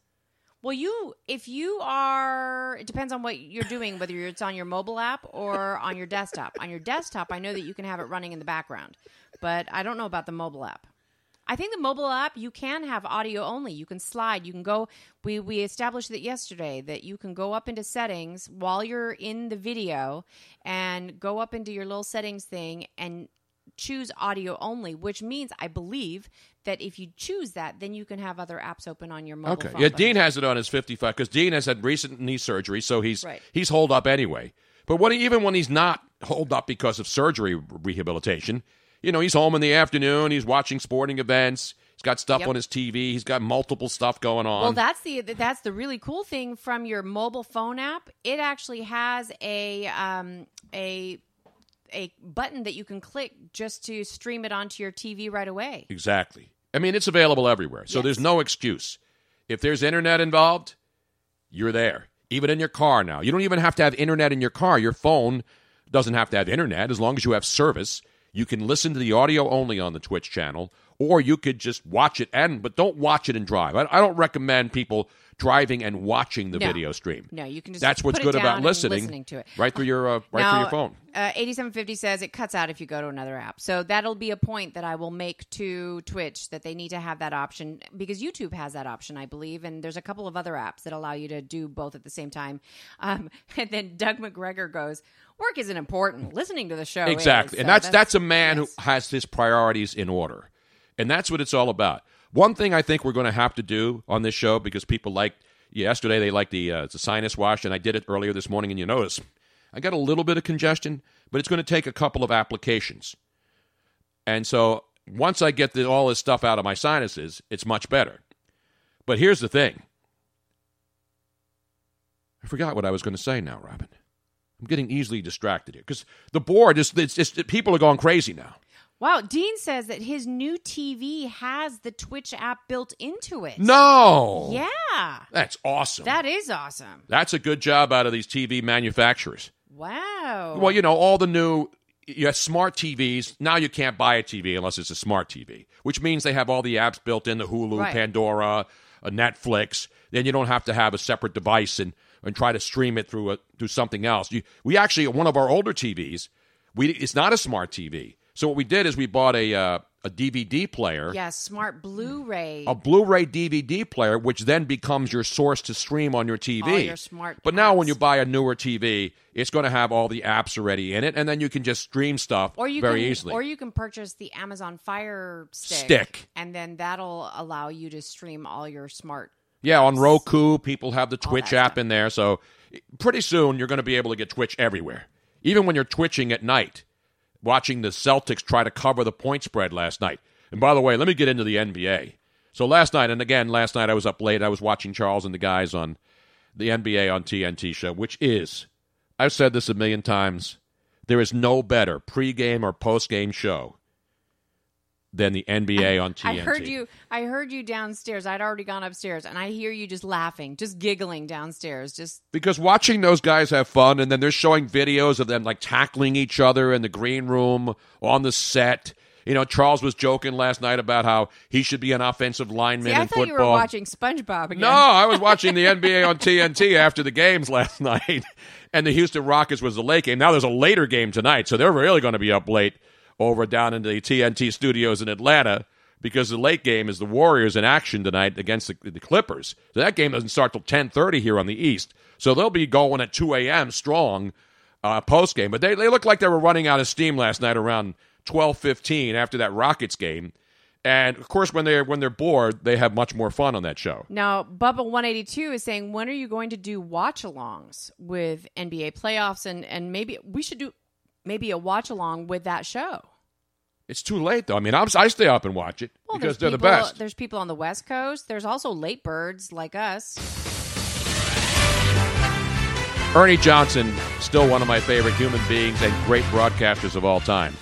Well, you, if you are, it depends on what you're doing, whether it's on your mobile app or on your desktop. On your desktop, I know that you can have it running in the background, but I don't know about the mobile app. I think the mobile app you can have audio only. You can slide. You can go. We we established that yesterday that you can go up into settings while you're in the video and go up into your little settings thing and choose audio only, which means I believe that if you choose that, then you can have other apps open on your mobile Okay. phone. Yeah, But- Dean has it on his 55 because Dean has had recent knee surgery, so he's Right. he's holed up anyway. But when even when he's not holed up because of surgery rehabilitation, you know, he's home in the afternoon. He's watching sporting events. He's got stuff Yep. on his TV. He's got multiple stuff going on. Well, that's the that's the really cool thing from your mobile phone app. It actually has a um, a a button that you can click just to stream it onto your TV right away. Exactly. I mean, it's available everywhere. So Yes. there's no excuse. If there's internet involved, you're there. Even in your car now. You don't even have to have internet in your car. Your phone doesn't have to have internet as long as you have service. You can listen to the audio only on the Twitch channel, or you could just watch it and but don't watch it and drive. I, I don't recommend people driving and watching the No. video stream. No, you can just That's what's good about listening, listening to it. right through your uh, right now, through your phone. Uh, 8750 says it cuts out if you go to another app. So that'll be a point that I will make to Twitch that they need to have that option because YouTube has that option, I believe. And there's a couple of other apps that allow you to do both at the same time. Um, *laughs* and then Doug McGregor goes, Work isn't important. Listening to the show. is." Exactly. and So that's that's a man yes. who has his priorities in order. And that's what it's all about. One thing I think we're going to have to do on this show because people like yesterday they liked the uh, the sinus wash and I did it earlier this morning and you notice I got a little bit of congestion, but it's going to take a couple of applications. And so once I get the, all this stuff out of my sinuses, it's much better. But here's the thing. I forgot what I was going to say now, Robin. I'm getting easily distracted here because the board is it's just people are going crazy now. Wow, Dean says that his new TV has the Twitch app built into it. No. Yeah. That's awesome. That is awesome. That's a good job out of these TV manufacturers. Wow. Well, you know, all the new you have smart TVs. Now you can't buy a TV unless it's a smart TV, which means they have all the apps built in the Hulu, Right. Pandora, a Netflix. Then you don't have to have a separate device and, and try to stream it through a, through something else. You, we actually one of our older TVs, we it's not a smart TV. So what we did is we bought a uh, a DVD player. yeah, smart Blu-ray. a Blu-ray DVD player, which then becomes your source to stream on your TV. All your smart but now, when you buy a newer TV, it's going to have all the apps already in it, and then you can just stream stuff or you very can, easily. Or you can purchase the Amazon Fire Stick, Stick. and then that'll allow you to stream all your smart. yeah, on Roku, people have the Twitch app stuff. in there, so pretty soon you're going to be able to get Twitch everywhere, even when you're twitching at night, watching the Celtics try to cover the point spread last night. And by the way, let me get into the NBA. So last night, and again, last night I was up late. I was watching Charles and the guys on the NBA on TNT show, which is, I've said this a million times, there is no better pregame or postgame show than the NBA on TNT. I heard you. I heard you downstairs. I'd already gone upstairs, and I hear you just laughing, just giggling downstairs. Just because watching those guys have fun, and then they're showing videos of them like tackling each other in the green room on the set. You know, Charles was joking last night about how he should be an offensive lineman see, I in thought you were watching SpongeBob again. No, I was watching the NBA on TNT *laughs* after the games last night, and the Houston Rockets was the late game. Now there's a later game tonight, so they're really going to be up late over down in the TNT studios in Atlanta because the late game is the Warriors in action tonight against the, the Clippers. So that game doesn't start till 10:30 here on the East, so they'll be going at 2 a.m. strong uh, post game. But they they looked like they were running out of steam last night around 12:15 after that Rockets game. And of course, when they're when they're bored, they have much more fun on that show. Now, Bubba one eighty two is saying, when are you going to do watch alongs with NBA playoffs, and and maybe we should do maybe a watch along with that show. It's too late though. I mean, I'm, I stay up and watch it Well, because there's they're people, the best. There's people on the West Coast. There's also late birds like us. Ernie Johnson, still one of my favorite human beings and great broadcasters of all time.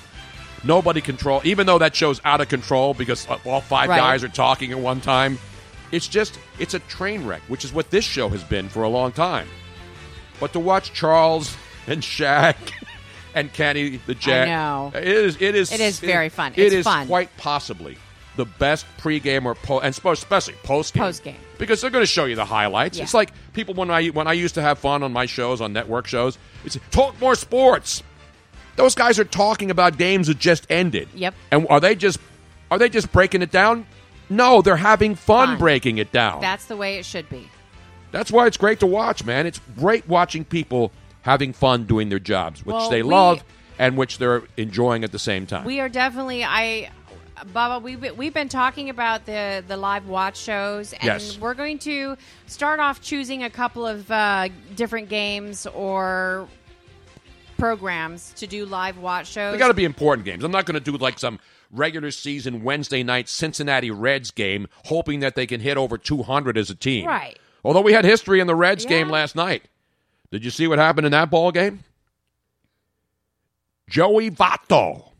Nobody control, even though that show's out of control because uh, all five Right. guys are talking at one time. It's just, it's a train wreck, which is what this show has been for a long time. But to watch Charles and Shaq and Kenny the Jet, know. it is, it is, It is very fun. It It's fun. quite possibly the best pregame or po- and especially postgame. Postgame. because they're going to show you the highlights. Yeah. It's like people when I when I used to have fun on my shows on network shows. It's talk more sports. Those guys are talking about games that just ended. Yep. And are they just are they just breaking it down? No, they're having fun, Fun. breaking it down. That's the way it should be. That's why it's great to watch, man. It's great watching people having fun doing their jobs, which Well, they we- love and which they're enjoying at the same time. We are definitely I Baba, we've been, we've been talking about the the live watch shows, and Yes. we're going to start off choosing a couple of uh, different games or programs to do live watch shows. They got to be important games. I'm not going to do like some regular season Wednesday night Cincinnati Reds game, hoping that they can hit over 200 as a team. Right. Although we had history in the Reds Yeah. game last night. Did you see what happened in that ball game? Joey Votto.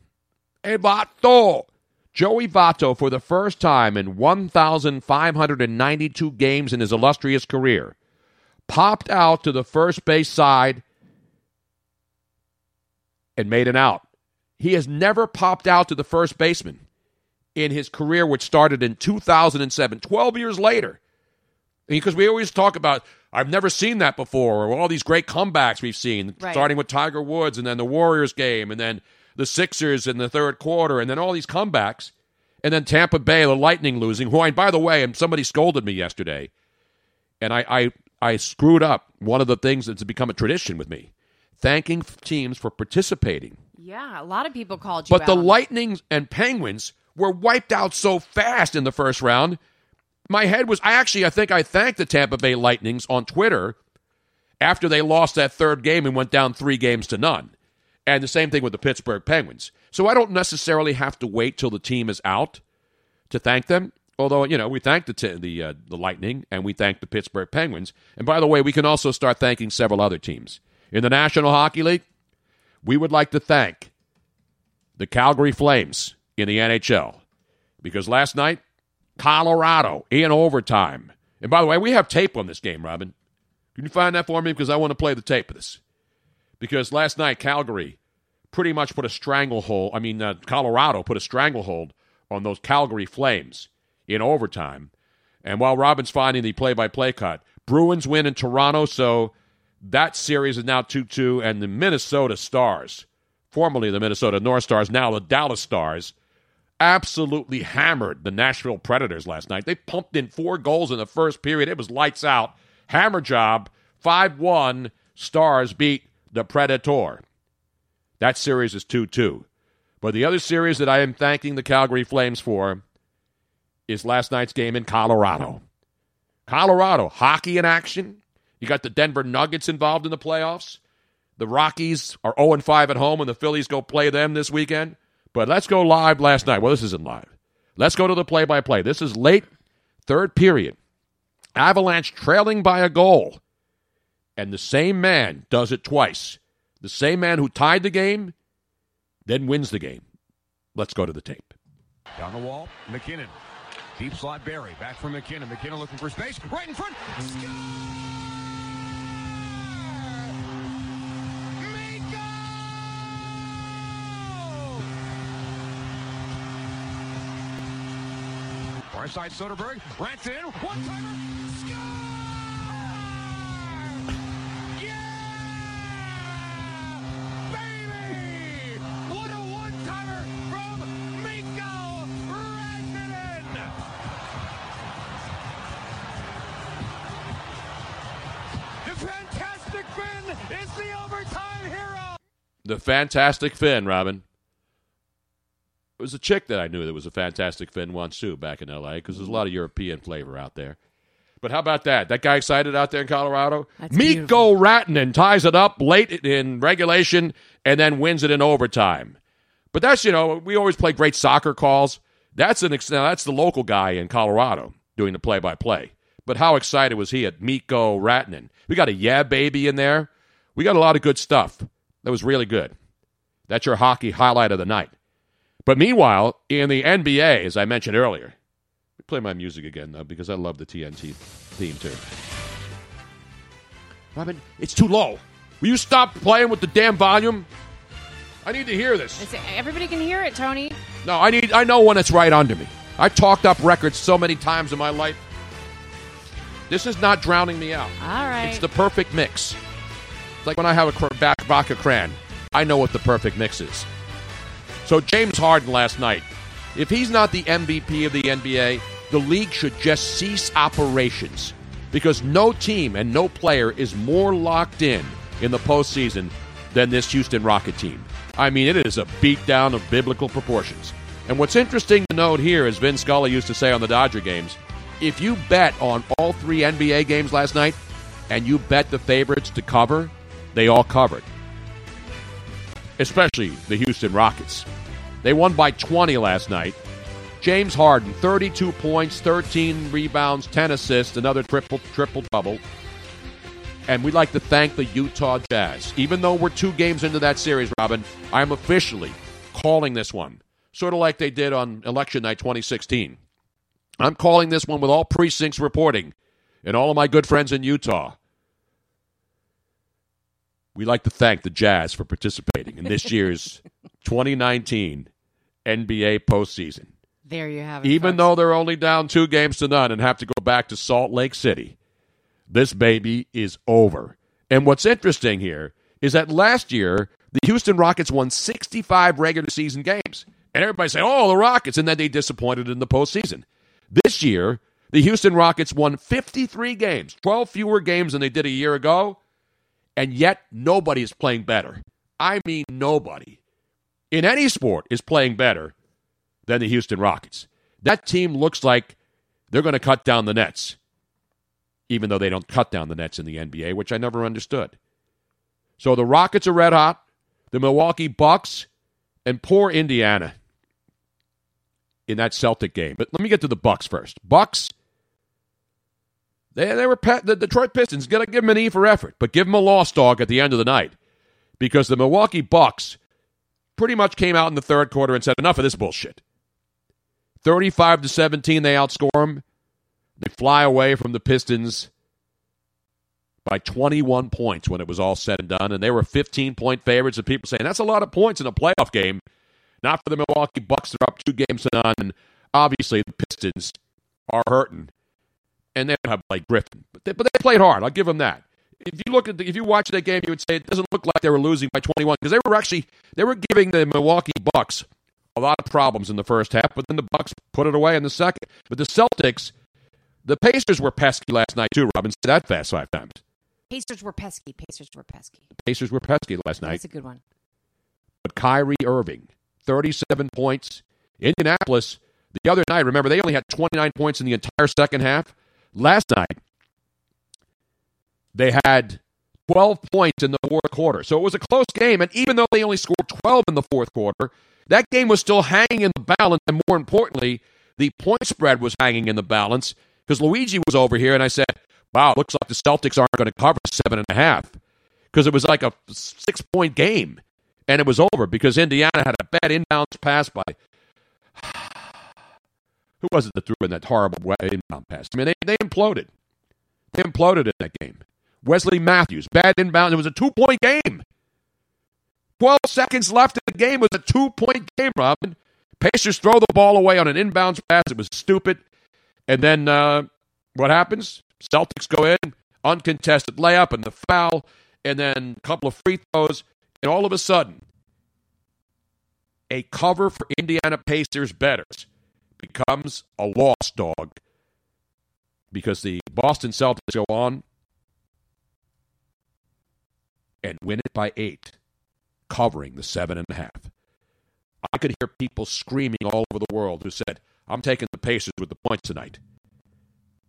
Hey, Votto. Joey Votto, for the first time in 1,592 games in his illustrious career, popped out to the first base side and made an out. He has never popped out to the first baseman in his career, which started in 2007, 12 years later. Because we always talk about, I've never seen that before, or all these great comebacks we've seen, Right. starting with Tiger Woods and then the Warriors game, and then the Sixers in the third quarter, and then all these comebacks. And then Tampa Bay, the Lightning losing, who I, by the way, and somebody scolded me yesterday, and I, I, I screwed up one of the things that's become a tradition with me thanking teams for participating. yeah, a lot of people called you But the out. Lightning and Penguins were wiped out so fast in the first round. My head was I actually I think I thanked the Tampa Bay Lightnings on Twitter after they lost that third game and went down 3 games to none. And the same thing with the Pittsburgh Penguins. So I don't necessarily have to wait till the team is out to thank them. Although you know we thank the t- the uh, the Lightning and we thank the Pittsburgh Penguins. And by the way, we can also start thanking several other teams in the National Hockey League. We would like to thank the Calgary Flames in the NHL. Because last night, Colorado in overtime. And by the way, we have tape on this game, Robin. Can you find that for me? Because I want to play the tape of this. Because last night, Calgary pretty much put a stranglehold. I mean, uh, Colorado put a stranglehold on those Calgary Flames in overtime. And while Robin's finding the play by play cut, Bruins win in Toronto, so that series is now 2 2. And the Minnesota Stars, formerly the Minnesota North Stars, now the Dallas Stars, absolutely hammered the Nashville Predators last night. They pumped in four goals in the first period. It was lights out. Hammer job. 5 1. Stars beat the Predator. That series is 2 2. But the other series that I am thanking the Calgary Flames for is last night's game in Colorado. Colorado, hockey in action. You got the Denver Nuggets involved in the playoffs. The Rockies are 0 5 at home, and the Phillies go play them this weekend. But let's go live last night. Well, this isn't live. Let's go to the play by play. This is late, third period. Avalanche trailing by a goal. And the same man does it twice. The same man who tied the game then wins the game. Let's go to the tape. Down the wall, MacKinnon. Deep slot Barrie. Back from MacKinnon. MacKinnon looking for space. Right in front. Far side Soderberg. Rats in. One timer. Score! Yeah! Baby! What a one timer from Rantanen! The fantastic Finn is the overtime hero! The Fantastic Finn, Robin. It was a chick that I knew that was a Fantastic Finn once too back in L.A. because there's a lot of European flavor out there. But how about that? That guy excited out there in Colorado? That's Mikko Rantanen ties it up late in regulation and then wins it in overtime. But that's, you know, we always play great soccer calls. That's an ex- now that's the local guy in Colorado doing the play-by-play. But how excited was he at Mikko Rantanen? We got a yeah baby in there. We got a lot of good stuff. That was really good. That's your hockey highlight of the night. But meanwhile, in the NBA, as I mentioned earlier, play my music again though because I love the TNT theme too. Robin, it's too low. Will you stop playing with the damn volume? I need to hear this. It's- everybody can hear it, Tony. No, I need. I know when it's right under me. I've talked up records so many times in my life. This is not drowning me out. All right. It's the perfect mix. It's like when I have a back vodka cran, I know what the perfect mix is. So James Harden last night, if he's not the MVP of the NBA, the league should just cease operations because no team and no player is more locked in in the postseason than this Houston Rocket team. I mean, it is a beatdown of biblical proportions. And what's interesting to note here, as Vin Scully used to say on the Dodger games, if you bet on all three NBA games last night and you bet the favorites to cover, they all covered. Especially the Houston Rockets. They won by 20 last night. James Harden, 32 points, 13 rebounds, 10 assists, another triple triple double. And we'd like to thank the Utah Jazz. Even though we're two games into that series, Robin, I'm officially calling this one, sort of like they did on election night 2016. I'm calling this one with all precincts reporting and all of my good friends in Utah. We'd like to thank the Jazz for participating in this year's *laughs* 2019 NBA postseason. There you have it. Even folks. though they're only down two games to none and have to go back to Salt Lake City, this baby is over. And what's interesting here is that last year, the Houston Rockets won 65 regular season games. And everybody say, oh, the Rockets. And then they disappointed in the postseason. This year, the Houston Rockets won 53 games, 12 fewer games than they did a year ago. And yet, nobody is playing better. I mean, nobody in any sport is playing better than the Houston Rockets. That team looks like they're going to cut down the nets, even though they don't cut down the nets in the NBA, which I never understood. So the Rockets are red hot, the Milwaukee Bucks, and poor Indiana in that Celtic game. But let me get to the Bucks first. Bucks, they, they were pe- the Detroit Pistons. To give them an E for effort, but give them a lost dog at the end of the night because the Milwaukee Bucks pretty much came out in the third quarter and said, enough of this bullshit. 35 to 17, they outscore them. They fly away from the Pistons by 21 points when it was all said and done. And they were 15 point favorites. And people saying that's a lot of points in a playoff game. Not for the Milwaukee Bucks. They're up two games to none. And obviously, the Pistons are hurting. And they don't have Blake Griffin. But they, but they played hard. I'll give them that. If you look at the, if you watch that game, you would say it doesn't look like they were losing by 21 because they were actually they were giving the Milwaukee Bucks a lot of problems in the first half, but then the Bucks put it away in the second. But the Celtics, the Pacers were pesky last night too. Robin said that fast five times. Pacers were pesky. Pacers were pesky. Pacers were pesky last night. That's a good one. But Kyrie Irving, 37 points. Indianapolis, the other night, remember, they only had 29 points in the entire second half. Last night, they had 12 points in the fourth quarter. So it was a close game. And even though they only scored 12 in the fourth quarter, that game was still hanging in the balance. And more importantly, the point spread was hanging in the balance because Luigi was over here. And I said, wow, looks like the Celtics aren't going to cover seven and a half because it was like a six point game. And it was over because Indiana had a bad inbounds pass by. *sighs* Who was it that threw in that horrible inbound pass? I mean, they, they imploded. They imploded in that game. Wesley Matthews, bad inbound. It was a two point game. 12 seconds left in the game. Was a two point game, Robin. Pacers throw the ball away on an inbounds pass. It was stupid. And then uh, what happens? Celtics go in, uncontested layup and the foul, and then a couple of free throws. And all of a sudden, a cover for Indiana Pacers betters becomes a lost dog because the Boston Celtics go on and win it by eight, covering the seven and a half. I could hear people screaming all over the world who said, I'm taking the Pacers with the points tonight.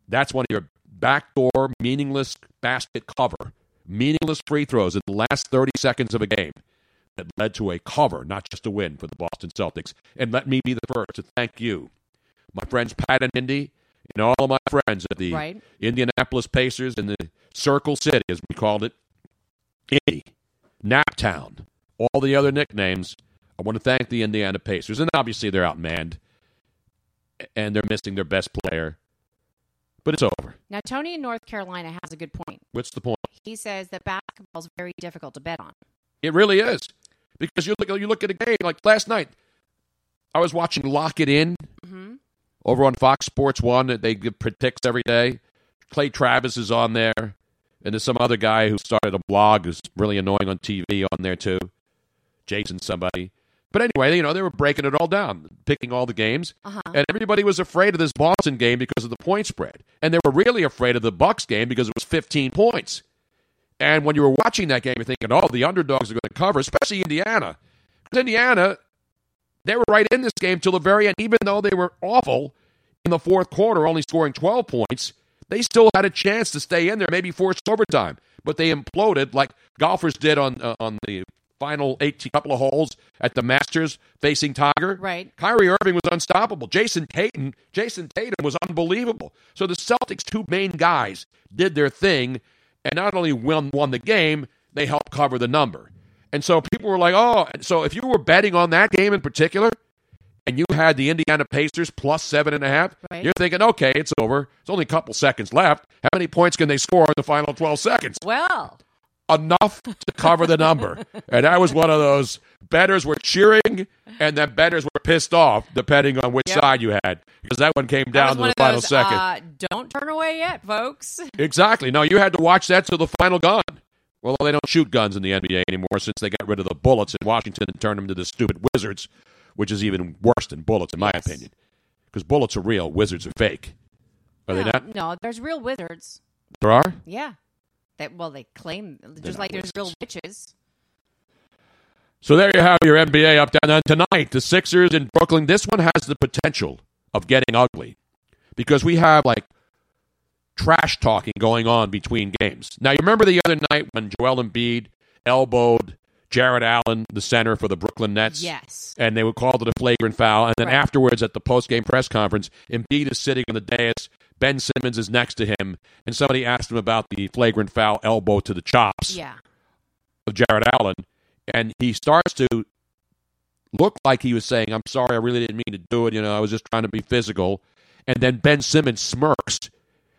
That's one of your backdoor, meaningless basket cover, meaningless free throws in the last 30 seconds of a game that led to a cover, not just a win for the Boston Celtics. And let me be the first to thank you, my friends Pat and Indy, and all of my friends at the Right. Indianapolis Pacers in the Circle City, as we called it, Indy, Naptown, all the other nicknames. I want to thank the Indiana Pacers, and obviously they're outmanned, and they're missing their best player. But it's over. Now, Tony in North Carolina has a good point. What's the point? He says that basketball is very difficult to bet on. It really is because you look you look at a game like last night. I was watching Lock It In Mm-hmm. over on Fox Sports One. That they give predicts every day. Clay Travis is on there, and there's some other guy who started a blog who's really annoying on TV on there too. Jason somebody. But anyway, you know they were breaking it all down, picking all the games, Uh-huh. and everybody was afraid of this Boston game because of the point spread, and they were really afraid of the Bucks game because it was 15 points. And when you were watching that game, you're thinking, "Oh, the underdogs are going to cover," especially Indiana, because Indiana they were right in this game till the very end. Even though they were awful in the fourth quarter, only scoring 12 points, they still had a chance to stay in there, maybe force overtime. But they imploded like golfers did on uh, on the final 18 couple of holes at the Masters facing Tiger. Right. Kyrie Irving was unstoppable. Jayson Tatum, Jayson Tatum was unbelievable. So the Celtics' two main guys did their thing, and not only won won the game, they helped cover the number. And so people were like, "Oh!" So if you were betting on that game in particular, and you had the Indiana Pacers plus seven and a half, Right. you're thinking, "Okay, it's over. It's only a couple seconds left. How many points can they score in the final 12 seconds?" Well, enough to cover the number. *laughs* And that was one of those betters were cheering and then betters were pissed off, depending on which Yep. side you had, because that one came down to the final those, second. Uh, don't turn away yet, folks. *laughs* exactly. No, you had to watch that till the final gun. Well, they don't shoot guns in the NBA anymore since they got rid of the bullets in Washington and turned them to the stupid wizards, which is even worse than bullets, in my Yes. opinion. Because bullets are real, wizards are fake. Are they not? no, there's real wizards. There are? Yeah. That well, they claim just not like there's real witches. So there you have your NBA up down. And tonight, the Sixers in Brooklyn. This one has the potential of getting ugly because we have like trash talking going on between games. Now you remember the other night when Joel Embiid elbowed Jarrett Allen, the center for the Brooklyn Nets. Yes. And they would call it a flagrant foul. And then Right. afterwards, at the post-game press conference, Embiid is sitting on the dais. Ben Simmons is next to him, and somebody asked him about the flagrant foul elbow to the chops Yeah. of Jarrett Allen, and he starts to look like he was saying, "I'm sorry, I really didn't mean to do it. You know, I was just trying to be physical." And then Ben Simmons smirks.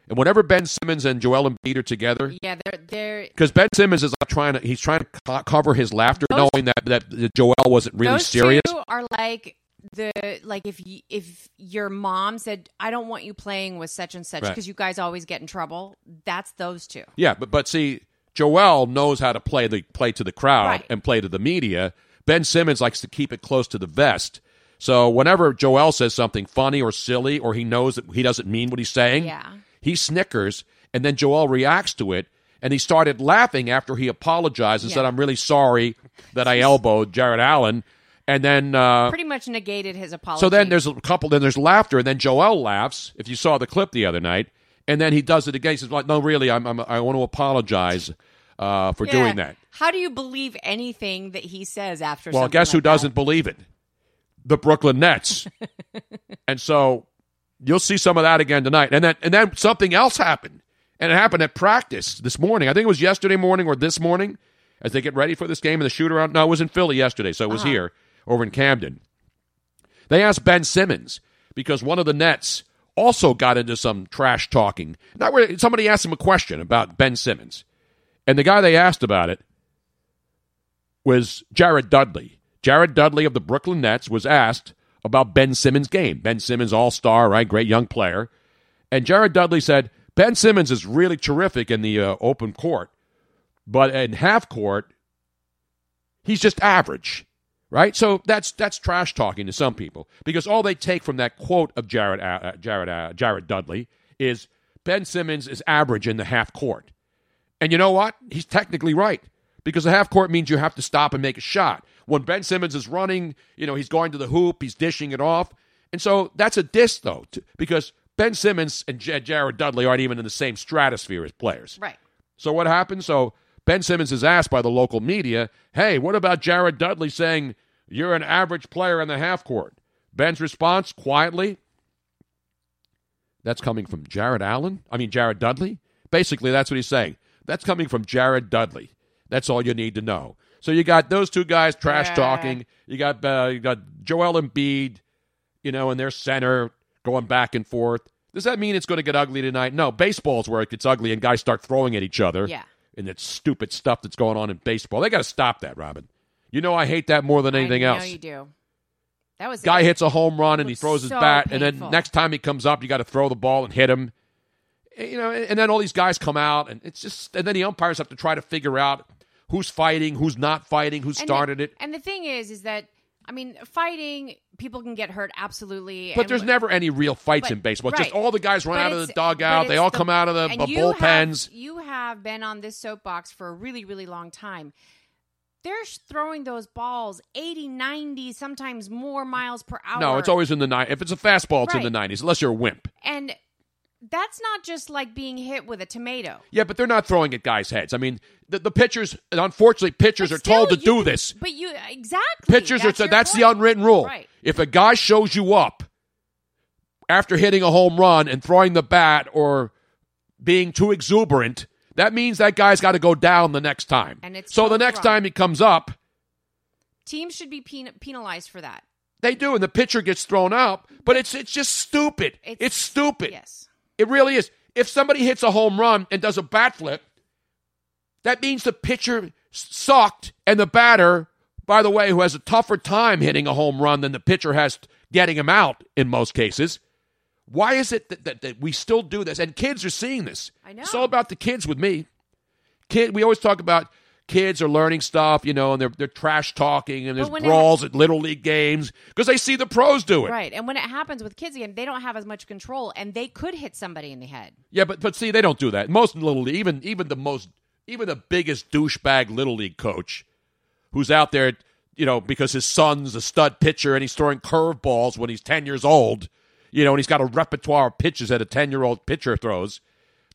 And whenever Ben Simmons and Joel Embiid are together, Yeah, they're they're because Ben Simmons is like trying to he's trying to co- cover his laughter, Those- knowing that, that Joel wasn't really those serious. two are like the like if you, if your mom said I don't want you playing with such and such Right. because you guys always get in trouble. That's those two. Yeah, but but see, Joel knows how to play the play to the crowd Right. and play to the media. Ben Simmons likes to keep it close to the vest. So whenever Joel says something funny or silly, or he knows that he doesn't mean what he's saying, Yeah. He snickers, and then Joel reacts to it, and he started laughing after he apologized and said, "I'm really sorry that I elbowed Jarrett Allen," and then. Uh, Pretty much negated his apology. so then there's a couple, then there's laughter, and then Joel laughs. If you saw the clip the other night, and then he does it again. He says, like, "No, really, I'm, I'm I want to apologize uh, for Yeah. doing that." How do you believe anything that he says after? Well, guess who that? doesn't believe it? The Brooklyn Nets. *laughs* and so you'll see some of that again tonight. And then and then something else happened, and it happened at practice this morning. I think it was yesterday morning or this morning as they get ready for this game and the shoot around. No, it was in Philly yesterday, so it was uh-huh. here over in Camden. They asked Ben Simmons because one of the Nets also got into some trash talking. Not where somebody asked him a question about Ben Simmons, and the guy they asked about it was Jared Dudley. Jared Dudley of the Brooklyn Nets was asked about Ben Simmons' game. Ben Simmons, all star, right? Great young player. And Jared Dudley said, Ben Simmons is really terrific in the uh, open court, but in half court, he's just average, right? So that's that's trash talking to some people because all they take from that quote of Jared uh, Jared uh, Jared Dudley is Ben Simmons is average in the half court. And you know what? He's technically right because the half court means you have to stop and make a shot. When Ben Simmons is running, you know, he's going to the hoop, he's dishing it off. And so that's a diss, though, t- because Ben Simmons and J- Jared Dudley aren't even in the same stratosphere as players. Right. So what happens? So Ben Simmons is asked by the local media, hey, what about Jared Dudley saying you're an average player in the half court? Ben's response, quietly, that's coming from Jarrett Allen. I mean, Jared Dudley. Basically, that's what he's saying. That's coming from Jared Dudley. That's all you need to know. So you got those two guys trash talking. You got uh, you got Joel Embiid, you know, in their center going back and forth. Does that mean it's going to get ugly tonight? No, baseball's where it gets ugly and guys start throwing at each other. Yeah. And that stupid stuff that's going on in baseball. They got to stop that, Robin. You know I hate that more than anything I else. you do. That was Guy hits a home run and he throws his so bat, and then next time he comes up, you got to throw the ball and hit him. Eh, You know, and then all these guys come out, and it's just, and then the umpires have to try to figure out who's fighting, who's not fighting, who And the- started it. And the thing is, is that I mean, fighting people can get hurt absolutely. But there's never any real fights But- in baseball. Right. Just all the guys run But out of the dugout. They all the- come out of the you bullpens. Have, you have been on this soapbox for a really, really long time. They're throwing those balls 80, 90, sometimes more miles per hour. no, it's always in the nine. If it's a fastball, it's in the 90s, unless you're a wimp. And that's not just like being hit with a tomato. Yeah, but they're not throwing at guys' heads. I mean, the, the pitchers, unfortunately, pitchers But are told to do this. But you exactly Pitchers that's are that's the unwritten rule. Right. If a guy shows you up after hitting a home run and throwing the bat or being too exuberant, that means that guy's got to go down the next time. And it's so the next wrong. time he comes up, Teams should be pen- penalized for that. they do, and the pitcher gets thrown out. But it's it's just stupid. It's, It's- stupid. Yes. It really is. If somebody hits a home run and does a bat flip, that means the pitcher sucked and the batter, by the way, who has a tougher time hitting a home run than the pitcher has getting him out in most cases. Why is it that, that, that we still do this? And kids are seeing this. I know. It's all about the kids with me. Kid, we always talk about kids are learning stuff, you know, and they're they're trash talking and there's But when it- brawls at little league games because they see the pros do it. Right. And when it happens with kids again, they don't have as much control and they could hit somebody in the head. Yeah, but but see, they don't do that. Most little league, even even the most even the biggest douchebag little league coach, who's out there, you know, because his son's a stud pitcher and he's throwing curveballs when he's ten years old, you know, and he's got a repertoire of pitches that a ten year old pitcher throws.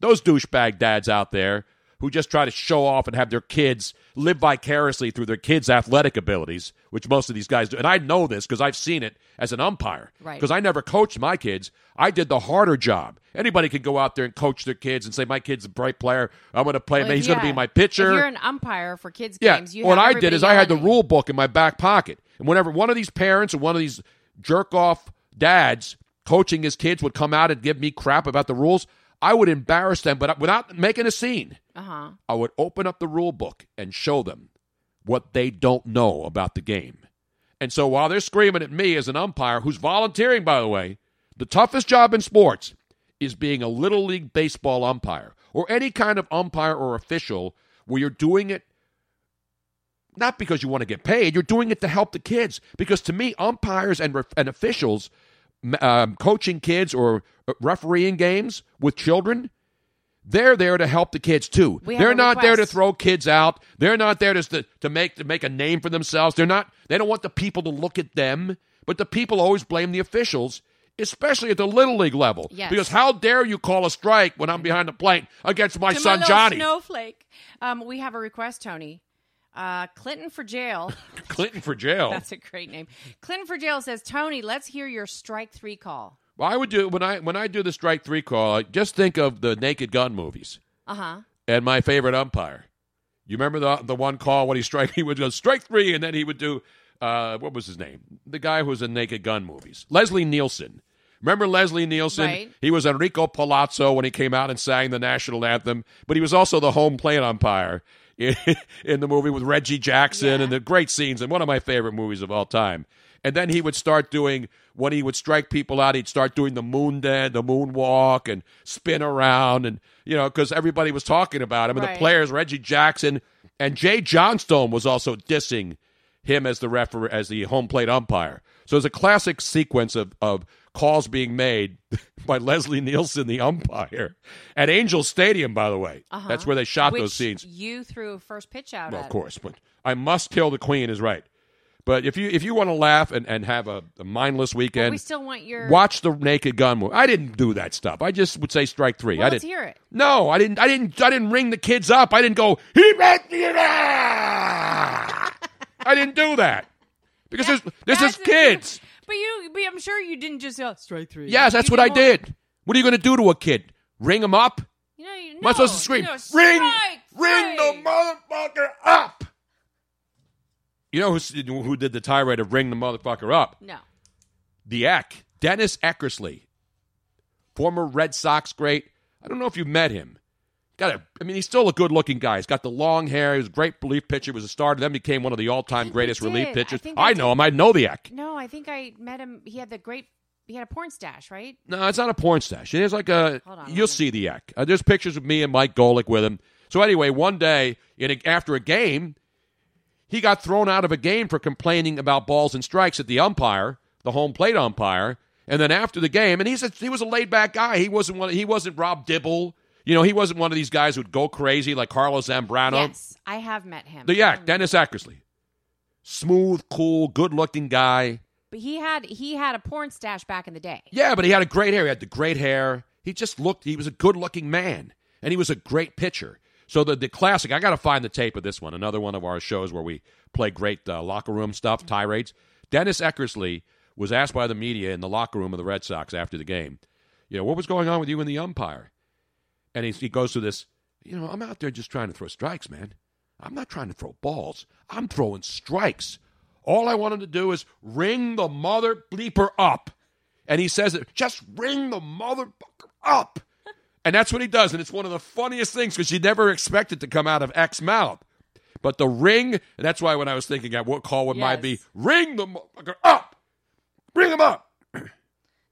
Those douchebag dads out there who just try to show off and have their kids live vicariously through their kids' athletic abilities, which most of these guys do. And I know this because I've seen it as an umpire. Right. Because I never coached my kids. I did the harder job. Anybody could go out there and coach their kids and say, "My kid's a bright player. I'm going to play him. Well, He's going to be my pitcher." If you're an umpire for kids Yeah. games, you what I did is I had the yelling at you. rule book in my back pocket, and whenever one of these parents or one of these jerk off dads coaching his kids would come out and give me crap about the rules, I would embarrass them, but without making a scene. Uh-huh. I would open up the rule book and show them what they don't know about the game. And so while they're screaming at me as an umpire, who's volunteering, by the way, the toughest job in sports is being a little league baseball umpire or any kind of umpire or official where you're doing it not because you want to get paid, you're doing it to help the kids. Because to me, umpires and, ref- and officials um, coaching kids or uh, refereeing games with children, they're there to help the kids too. We They're not there to throw kids out. They're not there to, to to make to make a name for themselves. They're not. They don't want the people to look at them. But the people always blame the officials, especially at the little league level. Yes. Because how dare you call a strike when I'm behind the plate against my To son little Johnny? Snowflake. Um, we have a request, Tony. Uh, Clinton for jail. *laughs* Clinton for jail. That's a great name. Clinton for jail says, Tony, let's hear your strike three call. Well, I would do when I when I do the strike three call. I just think of the Naked Gun movies Uh huh. and my favorite umpire. You remember the the one call when he strike *laughs* he would go strike three and then he would do uh, what was his name? The guy who was in Naked Gun movies, Leslie Nielsen. Remember Leslie Nielsen? Right. He was Enrico Palazzo when he came out and sang the national anthem, but he was also the home plate umpire in, *laughs* in the movie with Reggie Jackson Yeah. and the great scenes and one of my favorite movies of all time. And then he would start doing when he would strike people out, he'd start doing the moon dead, the moonwalk, and spin around, and you know because everybody was talking about him, and the players, Reggie Jackson and Jay Johnstone was also dissing him as the referee, as the home plate umpire. So it's a classic sequence of, of calls being made *laughs* by Leslie Nielsen, the umpire, at Angel Stadium. By the way, Uh-huh. that's where they shot Which those scenes. You threw a first pitch out Well, of course, but I must kill the queen is right. But if you if you want to laugh and, and have a, a mindless weekend, We still want your. watch the Naked Gun movie. I didn't do that stuff. I just would say strike three. Well, I didn't. hear it. No, I didn't. I didn't. I didn't ring the kids up. I didn't go. He. *laughs* I didn't do that because this this is kids. But you, but I'm sure you didn't just go strike three. Yes, that's You what I more- did. What are you going to do to a kid? Ring him up? You know, you Am I supposed to scream? You know, ring, strike ring the motherfucker up. You know who who did the tirade of ring the motherfucker up? No. The Eck, Dennis Eckersley, former Red Sox great. I don't know if you've met him. Got a, I mean, he's still a good-looking guy. He's got the long hair. He was a great relief pitcher. He was a starter. Then became one of the all-time greatest relief. I pitchers. I I know did. him. I know the Eck. No, I think I met him. He had the great. He had a porn stash, right? No, it's not a porn stash. It is like a. Hold on, you'll me- see the Eck. Uh, there's pictures of me and Mike Golic with him. So anyway, one day in a, after a game, he got thrown out of a game for complaining about balls and strikes at the umpire, the home plate umpire. And then after the game, and he's a, he was a laid back guy. He wasn't one. He wasn't Rob Dibble. You know, he wasn't one of these guys who'd go crazy like Carlos Zambrano. Yes, I have met him. The Yak, Um, Dennis Eckersley, smooth, cool, good looking guy. But he had he had a porn stash back in the day. Yeah, but he had a great hair. He had the great hair. He just looked. He was a good-looking man, and he was a great pitcher. So the the classic. I got to find the tape of this one. Another one of our shows where we play great uh, locker room stuff, tirades. Dennis Eckersley was asked by the media in the locker room of the Red Sox after the game, you know, what was going on with you and the umpire? And he, he goes to this, you know, I'm out there just trying to throw strikes, man. I'm not trying to throw balls. I'm throwing strikes. All I want him to do is ring the mother bleeper up. And he says it, just ring the motherfucker up. And that's what he does. And it's one of the funniest things because you never expect it to come out of Eck's mouth. But the ring, and that's why when I was thinking at what call would might be ring the motherfucker up. Ring him up.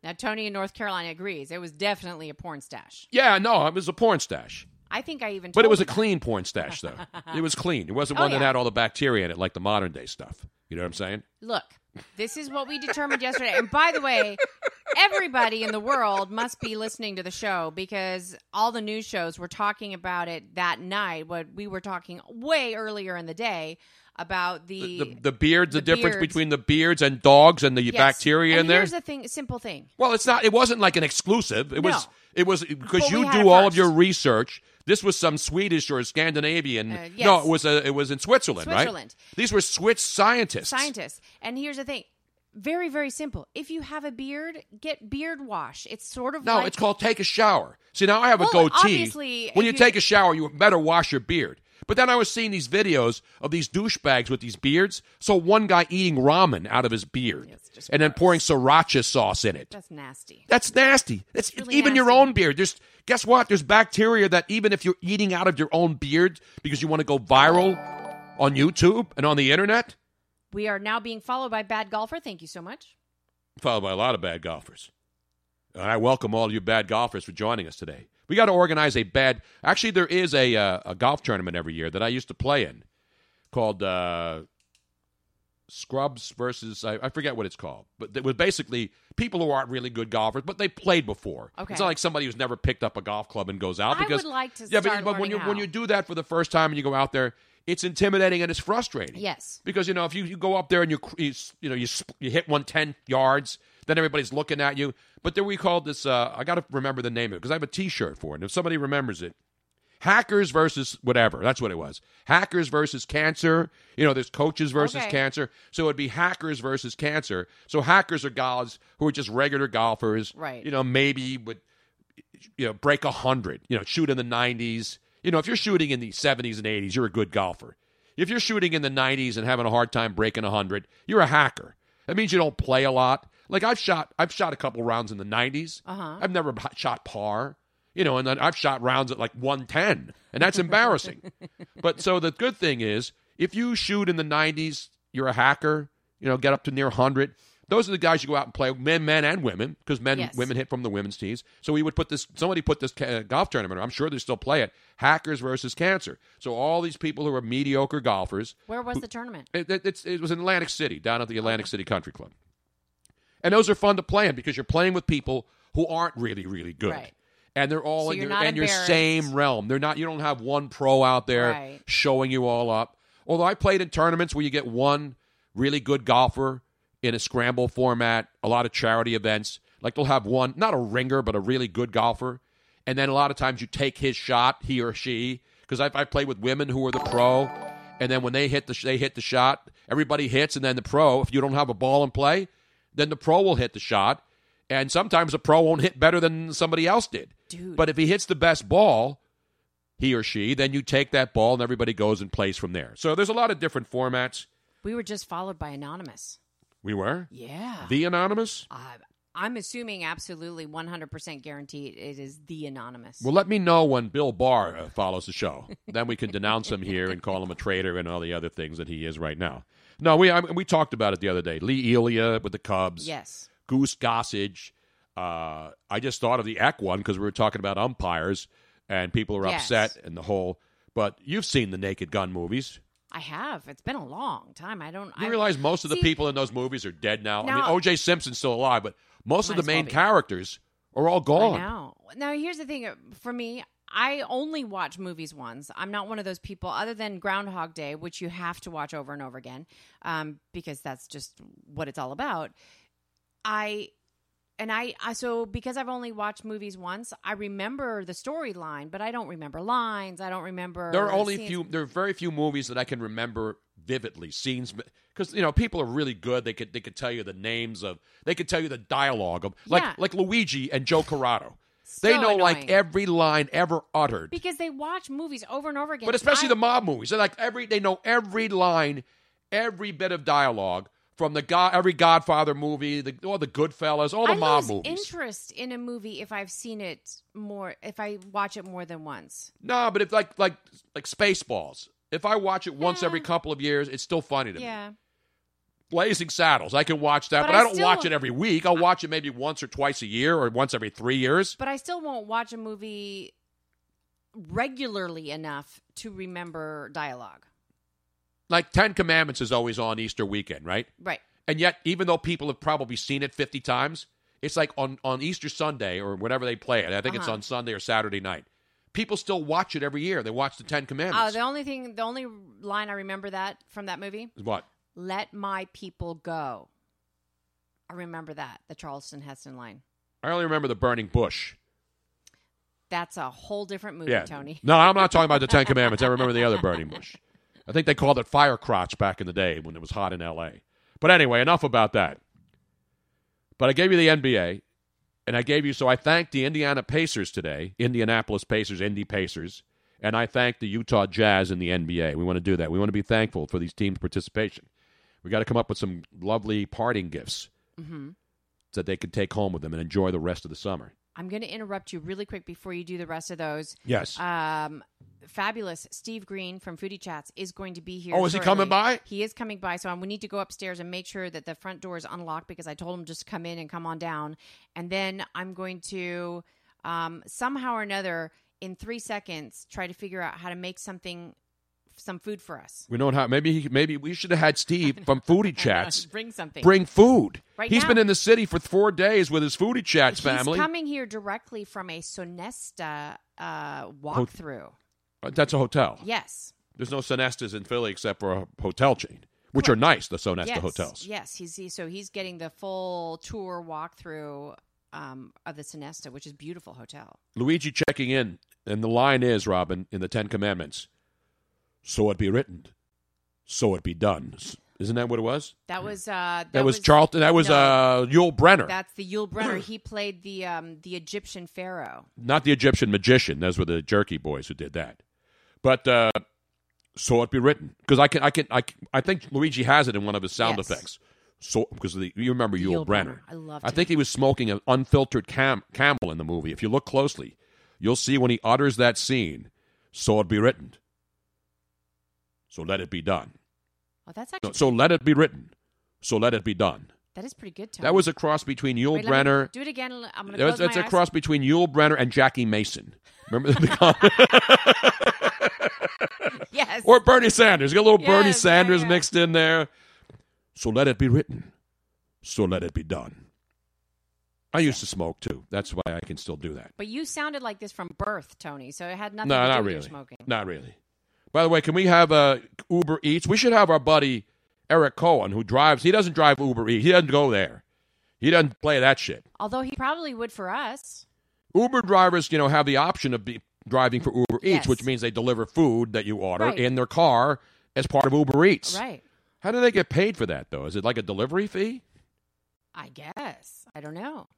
Now Tony in North Carolina agrees. It was definitely a porn stash. Yeah, no, it was a porn stash. I think I even. But it was a that. clean porn stash, though. *laughs* it was clean. It wasn't Oh, one that had all the bacteria in it like the modern day stuff. You know what I'm saying? Look, this is what we determined yesterday. And by the way, everybody in the world must be listening to the show because all the news shows were talking about it that night. What we were talking way earlier in the day about the, The, the beards, the, the difference beards. between the beards and dogs and the Yes. bacteria and in there. Here's the thing, simple thing. Well, it's not. It wasn't like an exclusive. It was. It was because But you do all of your research. This was some Swedish or Scandinavian. Uh, No, it was a, it was in Switzerland, Switzerland. right? These were Swiss scientists. Scientists. And here's the thing. Very, very simple. If you have a beard, get beard wash. It's sort of No, like it's called take a shower. See, now I have a goatee. obviously, when you you- take a shower, you better wash your beard. But then I was seeing these videos of these douchebags with these beards. So one guy eating ramen out of his beard It's and then pouring sriracha sauce in it. that's nasty. That's nasty. That's really even your own beard. There's guess what? There's bacteria that even if you're eating out of your own beard because you want to go viral on YouTube and on the internet, We are now being followed by Bad Golfer. Thank you so much. followed by a lot of bad golfers. And I welcome all you bad golfers for joining us today. We got to organize a bad. Actually, there is a uh, a golf tournament every year that I used to play in, called uh, Scrubs versus I, I forget what it's called, but it was basically people who aren't really good golfers, but they played before. Okay. It's not like somebody who's never picked up a golf club and goes out I because would like to yeah, but, but when you when you do that for the first time and you go out there, it's intimidating and it's frustrating. Yes. Because you know if you, you go up there and you you, you know you you hit one ten yards, then everybody's looking at you. But then we called this. Uh, I got to remember the name of it because I have a T-shirt for it. And if somebody remembers it, hackers versus whatever. That's what it was. Hackers versus cancer. You know, there's coaches versus Okay. cancer. So it'd be hackers versus cancer. So hackers are guys who are just regular golfers. Right. You know, maybe would you know break a hundred. You know, shoot in the nineties. You know, if you're shooting in the seventies and eighties, you're a good golfer. If you're shooting in the nineties and having a hard time breaking a hundred, you're a hacker. That means you don't play a lot. Like I've shot, I've shot a couple rounds in the 90s. Uh-huh. I've never shot par, you know, and then I've shot rounds at like 110, and that's embarrassing. *laughs* but so the good thing is, if you shoot in the 90s, you're a hacker. You know, get up to near 100. Those are the guys you go out and play, men, men and women, because men, Yes. women hit from the women's tees. So we would put this. Somebody put this uh, golf tournament. I'm sure they still play it. Hackers versus cancer. So all these people who are mediocre golfers Where was the tournament? it, it, it's, it was in Atlantic City, down at the Atlantic City Country Club. And those are fun to play in because you're playing with people who aren't really, really good. Right. And they're all So in your in your same realm. They're not. You don't have one pro out there Right. showing you all up. Although I played in tournaments where you get one really good golfer in a scramble format, a lot of charity events. Like they'll have one, not a ringer, but a really good golfer. And then a lot of times you take his shot, he or she, because I've, I've played with women who are the pro, and then when they hit the they hit the shot, everybody hits, and then the pro, if you don't have a ball in play, then the pro will hit the shot, and sometimes the pro won't hit better than somebody else did. Dude. But if he hits the best ball, he or she, then you take that ball and everybody goes and plays from there. So there's a lot of different formats. We were just followed by Anonymous. We were Yeah. the anonymous. Uh, I'm assuming absolutely 100% guaranteed it is the Anonymous. Well, let me know when Bill Barr uh, follows the show. then we can denounce him here and call him a traitor and all the other things that he is right now. No, we I mean, we talked about it the other day. Lee Elia with the Cubs. yes. Goose Gossage. Uh, I just thought of the Eck one because we were talking about umpires and people are Yes. upset and the whole. But you've seen the Naked Gun movies. I have. It's been a long time. I don't. You I realize most of the See- people in those movies are dead now. I mean, O.J. Simpson's still alive, but most of the as well main characters are all gone. know. Now, here's the thing for me. I only watch movies once. I'm not one of those people, other than Groundhog Day, which you have to watch over and over again, um, because that's just what it's all about. I and I, I so because I've only watched movies once, I remember the storyline, but I don't remember lines. I don't remember. There are only scenes. few. There are very few movies that I can remember vividly scenes because you know people are really good. They could they could tell you the names of. They could tell you the dialogue of like Yeah. like Luigi and Joe Corrado. They So know like every line ever uttered. because they watch movies over and over again. But especially I- the mob movies, they're like every they know every line, every bit of dialogue from the God, every Godfather movie, the all the Goodfellas, all the I mob lose movies. interest in a movie if I've seen it more, if I watch it more than once. No, but if like like like Spaceballs, if I watch it once Yeah. every couple of years, it's still funny to me. Yeah. Blazing Saddles, I can watch that, But but, I I don't still- watch it every week. I'll watch it maybe once or twice a year, or once every three years. But I still won't watch a movie regularly enough to remember dialogue. Like Ten Commandments is always on Easter weekend, right? Right. And yet, even though people have probably seen it 50 times, it's like on, on Easter Sunday or whenever they play it. I think it's Uh-huh. on Sunday or Saturday night. People still watch it every year. They watch the Ten Uh, Commandments. the only thing, the only line I remember that from that movie, Is what? "Let my people go." I remember that the Charlton Heston line. I only remember the burning bush. That's a whole different movie, Yeah. Tony. No, I'm not talking about the Ten Commandments. I remember the other burning bush. I think they called it fire crotch back in the day when it was hot in L.A. But anyway, enough about that. But I gave you the NBA, and I gave you so I thanked the Indiana Pacers today, Indianapolis Pacers, Indy Pacers, and I thanked the Utah Jazz in the NBA. We want to do that. We want to be thankful for these teams' participation. We got to come up with some lovely parting gifts hmm that they can take home with them and enjoy the rest of the summer. I'm going to interrupt you really quick before you do the rest of those. Yes. Um, fabulous Steve Green from Foodie Chats is going to be here. Oh, is he coming by? He is coming by, so I'm, we need to go upstairs and make sure that the front door is unlocked because I told him just come in and come on down. And then I'm going to um, somehow or another in three seconds try to figure out how to make something, some food for us. we know how. Maybe he, maybe we should have had Steve *laughs* from Foodie Chats *laughs* Bring something. bring food. Right He's now. been in the city for four days with his Foodie Chats family. He's coming here directly from a Sonesta uh, walkthrough. Uh, That's a hotel. Yes. There's no Sonestas in Philly except for a hotel chain, which are nice. The Sonesta yes. hotels. Yes, he's he, so he's getting the full tour walkthrough um, of the Sonesta, which is a beautiful hotel. Luigi checking in, and the line is Robin in the Ten Commandments. So it be written, so it be done. Isn't that what it was? That was uh, that. That, was, Charlton. That was no, uh, Yul Brynner, That's the Yul Brynner. he played the um, the Egyptian pharaoh. not the Egyptian magician. Those were the Jerky Boys who did that. But uh, so it be written because I can, I can, I, can- I think Luigi has it in one of his sound Yes. effects. So because the, you remember Yul, Yul Brynner. Brynner. I loved I think he was smoking an unfiltered cam- Camel in the movie. If you look closely, you'll see when he utters that scene. So it be written. So let it be done. Oh, that's actually so let it be written. So let it be done. that is pretty good. Tony. That was a cross between Yul Wait, Brynner. do it again. I'm going to That was, that's a eyes. cross between Yul Brynner and Jackie Mason. Remember the *laughs* *laughs* Yes. or Bernie Sanders. Get a little Bernie Yes, yeah, Sanders yeah. mixed in there. So let it be written. So let it be done. I used to smoke too. That's why I can still do that. but you sounded like this from birth, Tony. So it had nothing No, to do with really. smoking. Not really. By the way, can we have uh, Uber Eats? We should have our buddy Eric Cohen who drives. He doesn't drive Uber Eats. He doesn't go there. He doesn't play that shit. Although he probably would for us. Uber drivers, you know, have the option of be driving for Uber Eats, Yes. which means they deliver food that you order Right. in their car as part of Uber Eats. Right. How do they get paid for that, though? Is it like a delivery fee? I guess. I don't know.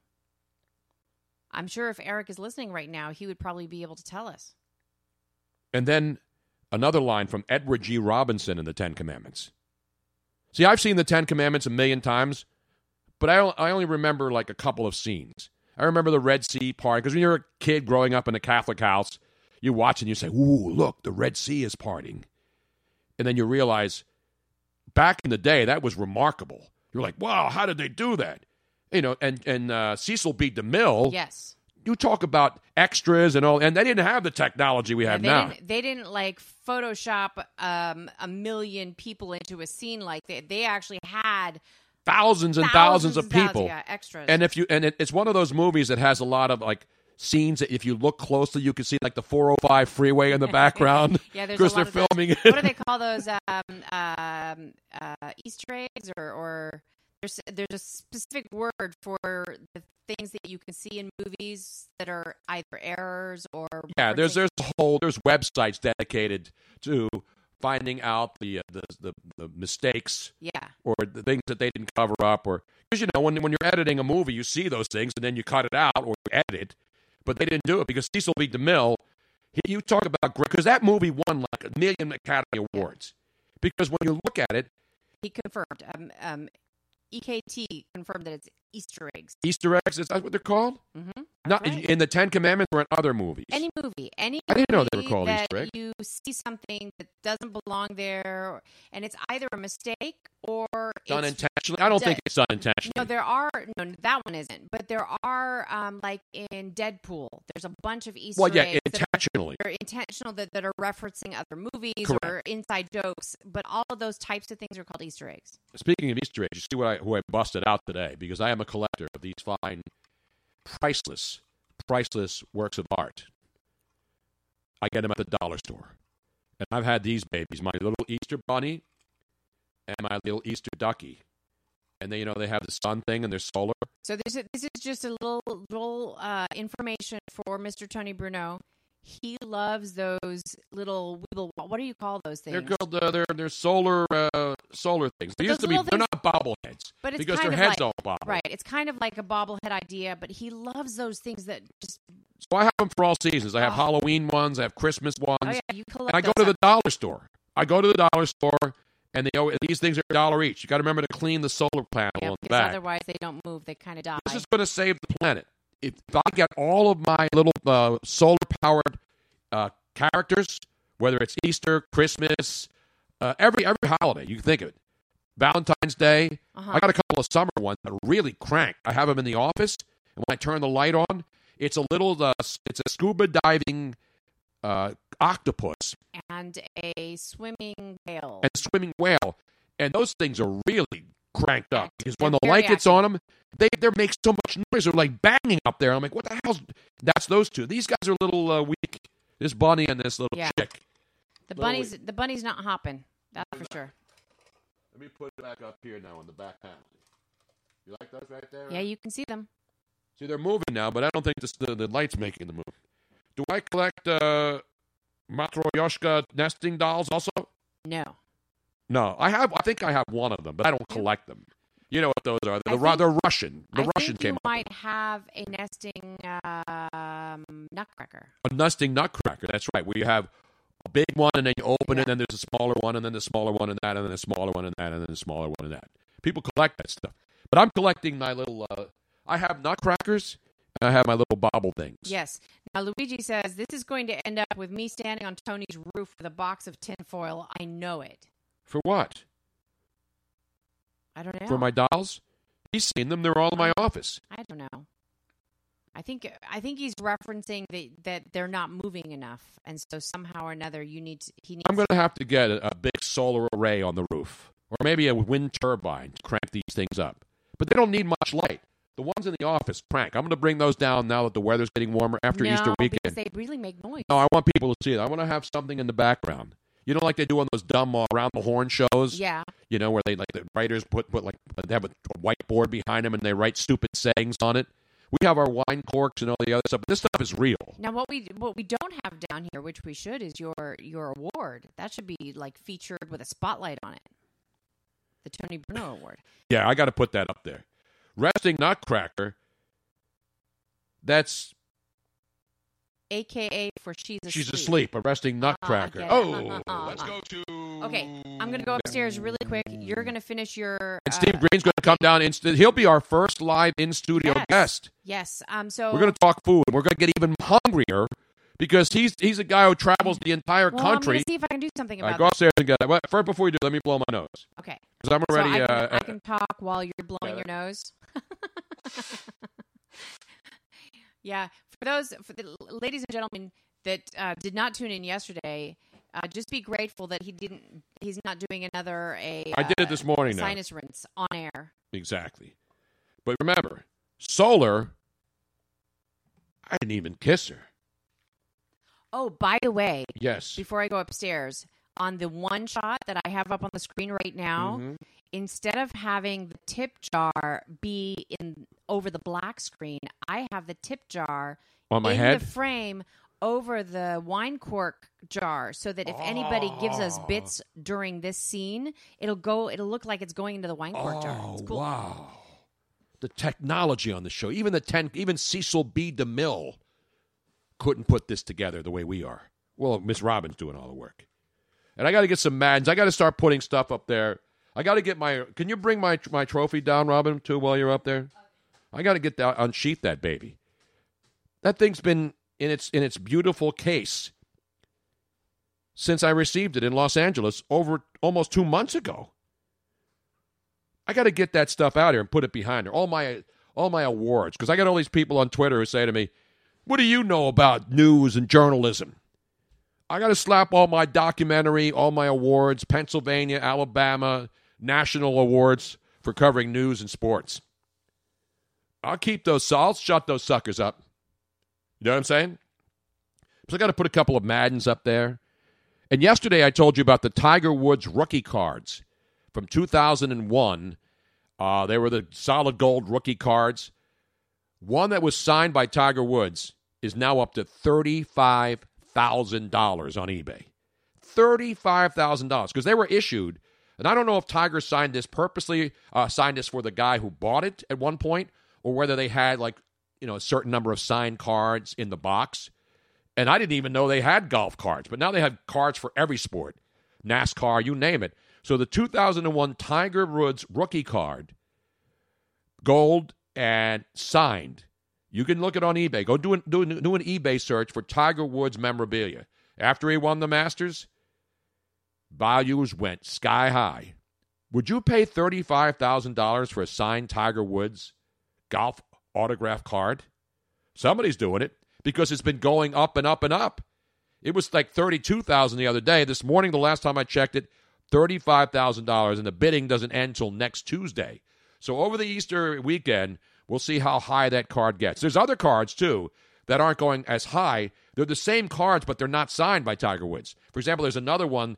I'm sure if Eric is listening right now, he would probably be able to tell us. And then another line from Edward G. Robinson in the Ten Commandments. See, I've seen the Ten Commandments a million times, but I, I only remember like a couple of scenes. I remember the Red Sea part because when you're a kid growing up in a Catholic house, you watch and you say, "Ooh, look, the Red Sea is parting," and then you realize back in the day that was remarkable. You're like, "Wow, how did they do that?" You know, and and uh, Cecil B. DeMille. Yes. You talk about extras and all, and they didn't have the technology we have they now. didn't they didn't like Photoshop um, a million people into a scene like they they actually had thousands and thousands thousands, of and thousands, people yeah, extras. and if you and it, it's one of those movies that has a lot of like scenes that if you look closely you can see like the 405 freeway in the background *laughs* yeah, there's because *laughs* they're those- filming it what do they call those um, um, uh, Easter eggs or, or there's there's a specific word for the things that you can see in movies that are either errors or yeah there's there's a whole there's websites dedicated to finding out the uh, the, the the mistakes yeah. or the things that they didn't cover up or because you know when when you're editing a movie you see those things and then you cut it out or edit it but they didn't do it because Cecil B. DeMille he, you talk about because that movie won like a million Academy Awards. Because when you look at it he confirmed um, um, EKT confirmed that it's Easter eggs. Easter eggs is that what they're called? Mm-hmm. Not right. in the Ten Commandments or in other movies. Any movie, any I didn't know they were called that Easter eggs. you see something that doesn't belong there, and it's either a mistake or done it's intentionally. I don't done- think it's done intentionally. No, there are no that one isn't, but there are um, like in Deadpool. There's a bunch of Easter well, yeah, eggs that intentionally. are intentional that, that are referencing other movies Correct. or inside jokes. But all of those types of things are called Easter eggs. Speaking of Easter eggs, you see what I who I busted out today because I am a collector of these fine, priceless, priceless works of art. I get them at the dollar store, and I've had these babies: my little Easter bunny and my little Easter ducky. and they you know they have the sun thing and they're solar. So this is, this is just a little little uh, information for Mr. Tony Bruno. He loves those little weeble. What do you call those things? They're called uh, they're they're solar uh, solar things. They Those used to be. little They're things- not bobbleheads But it's because their heads like- don't bobble. Right. It's kind of like a bobblehead idea, but he loves those things that just. So I have them for all seasons. I have Oh. Halloween ones. I have Christmas ones. Oh yeah, you collect. And I go to the dollar store. I go to the dollar store, and they these things are a dollar each. You got to remember to clean the solar panel yeah, on the back. otherwise they don't move. They kind of die. This is going to save the planet. If I get all of my little uh, solar powered uh, characters, whether it's Easter, Christmas, uh, every every holiday you can think of it, Valentine's Day. Uh-huh. I got a couple of summer ones that really crank. I have them in the office, and when I turn the light on, it's a little uh, it's a scuba diving uh, octopus and a swimming whale. and swimming whale, and those things are really cranked up because when the light gets on them, they they make so much noise. They're like banging up there. I'm like, what the hell's? That's those two. These guys are a little uh, weak. This bunny and this little Yeah. chick. the little bunny's the bunny's not hopping. That's for sure. Let me put it back up here now on the back panel. You like those right there? Yeah, you can see them. See, they're moving now, but I don't think this, the the light's making the move. Do I collect uh, Matryoshka nesting dolls also? No. No, I have. I think I have one of them, but I don't collect them. You know what those are? The, think- they're Russian. The I Russian came you up. might have a nesting um, nutcracker. a nesting nutcracker. That's right. We have a big one, and then you open Yeah. it, and then there's a smaller one, and then the smaller one, and that, and then the smaller one, and that, and then the smaller one, and that. People collect that stuff, but I'm collecting my little. Uh, I have nutcrackers, and I have my little bobble things. Yes. Now Luigi says this is going to end up with me standing on Tony's roof with a box of tinfoil. I know it. For what? I don't know. For my dolls? He's seen them. They're all in my office. I don't know. I think I think he's referencing that that they're not moving enough, and so somehow or another you need to, he needs. I'm going to have to get a, a big solar array on the roof, or maybe a wind turbine to crank these things up. But they don't need much light. The ones in the office crank. I'm going to bring those down now that the weather's getting warmer after no, Easter because weekend. they really make noise. No, I want people to see it. I want to have something in the background. You know, like they do on those dumb uh, around the horn shows. Yeah, You know, where they like the writers put put like they have a whiteboard behind them and they write stupid sayings on it. We have our wine corks and all the other stuff, but this stuff is real. Now, what we what we don't have down here, which we should, is your your award. That should be like featured with a spotlight on it. The Tony Bruno Award. Yeah, I got to put that up there. Resting Nutcracker. That's AKA for she's asleep. she's asleep. A resting Nutcracker. get it. oh, Uh-uh. Let's go to. Okay, I'm gonna go upstairs really quick. You're gonna finish your. and uh, Steve Green's going to come down. In, he'll be our first live in studio Yes. guest. Yes. Um. So We're going to talk food. We're going to get even hungrier because he's he's a guy who travels the entire well, I'm country. gonna see if I can do something All right, about go upstairs and get it. Well, first, before you do, let me blow my nose Okay. because I'm already. so I can, uh, I can talk while you're blowing Yeah, your nose. *laughs* yeah. For those, for the ladies and gentlemen that uh, did not tune in yesterday, uh, just be grateful that he didn't. He's not doing another a. I did it uh, this morning now. Sinus rinse on air. Exactly. But remember, Solar, I didn't even kiss her. Oh, by the way, Yes. before I go upstairs, on the one shot that I have up on the screen right now, Mhm. instead of having the tip jar be in over the black screen, I have the tip jar On my in head? the frame over the wine cork jar so that if anybody gives us Oh. bits during this scene, it'll go it'll look like it's going into the wine cork jar. Oh, It's cool. wow. The technology on the show, even the 10, even Cecil B. DeMille couldn't put this together the way we are. Well, Miss Robin's doing all the work. And I got to get some Maddens. I got to start putting stuff up there. I got to get my. Can you bring my my trophy down, Robin, too, while you're up there? I got to get that unsheath that baby. That thing's been in its in its beautiful case since I received it in Los Angeles over almost two months ago. I got to get that stuff out here and put it behind her. All my all my awards because I got all these people on Twitter who say to me, "What do you know about news and journalism?" I got to slap all my documentary, all my awards, Pennsylvania, Alabama, national awards for covering news and sports. I'll keep those. I'll shut those suckers up. You know what I'm saying? So I got to put a couple of Maddens up there. And yesterday I told you about the Tiger Woods rookie cards from 2001 Uh, they were the solid gold rookie cards. One that was signed by Tiger Woods is now up to $35,000 on eBay. $35,000 because they were issued. And I don't know if Tiger signed this purposely, uh, signed this for the guy who bought it at one point, or whether they had like, you know, a certain number of signed cards in the box. And I didn't even know they had golf cards, but now they have cards for every sport NASCAR, you name it. So the 2001 Tiger Woods rookie card, gold and signed. You can look it on eBay. Go do an, do, an, do an eBay search for Tiger Woods memorabilia. After he won the Masters, values went sky high. Would you pay $35,000 for a signed Tiger Woods golf autograph card? Somebody's doing it because it's been going up and up and up. It was like 32,000 the other day. This morning the last time I checked it, $35,000 and the bidding doesn't end till next Tuesday. So over the Easter weekend, we'll see how high that card gets. There's other cards too that aren't going as high. They're the same cards but they're not signed by Tiger Woods. For example, there's another one,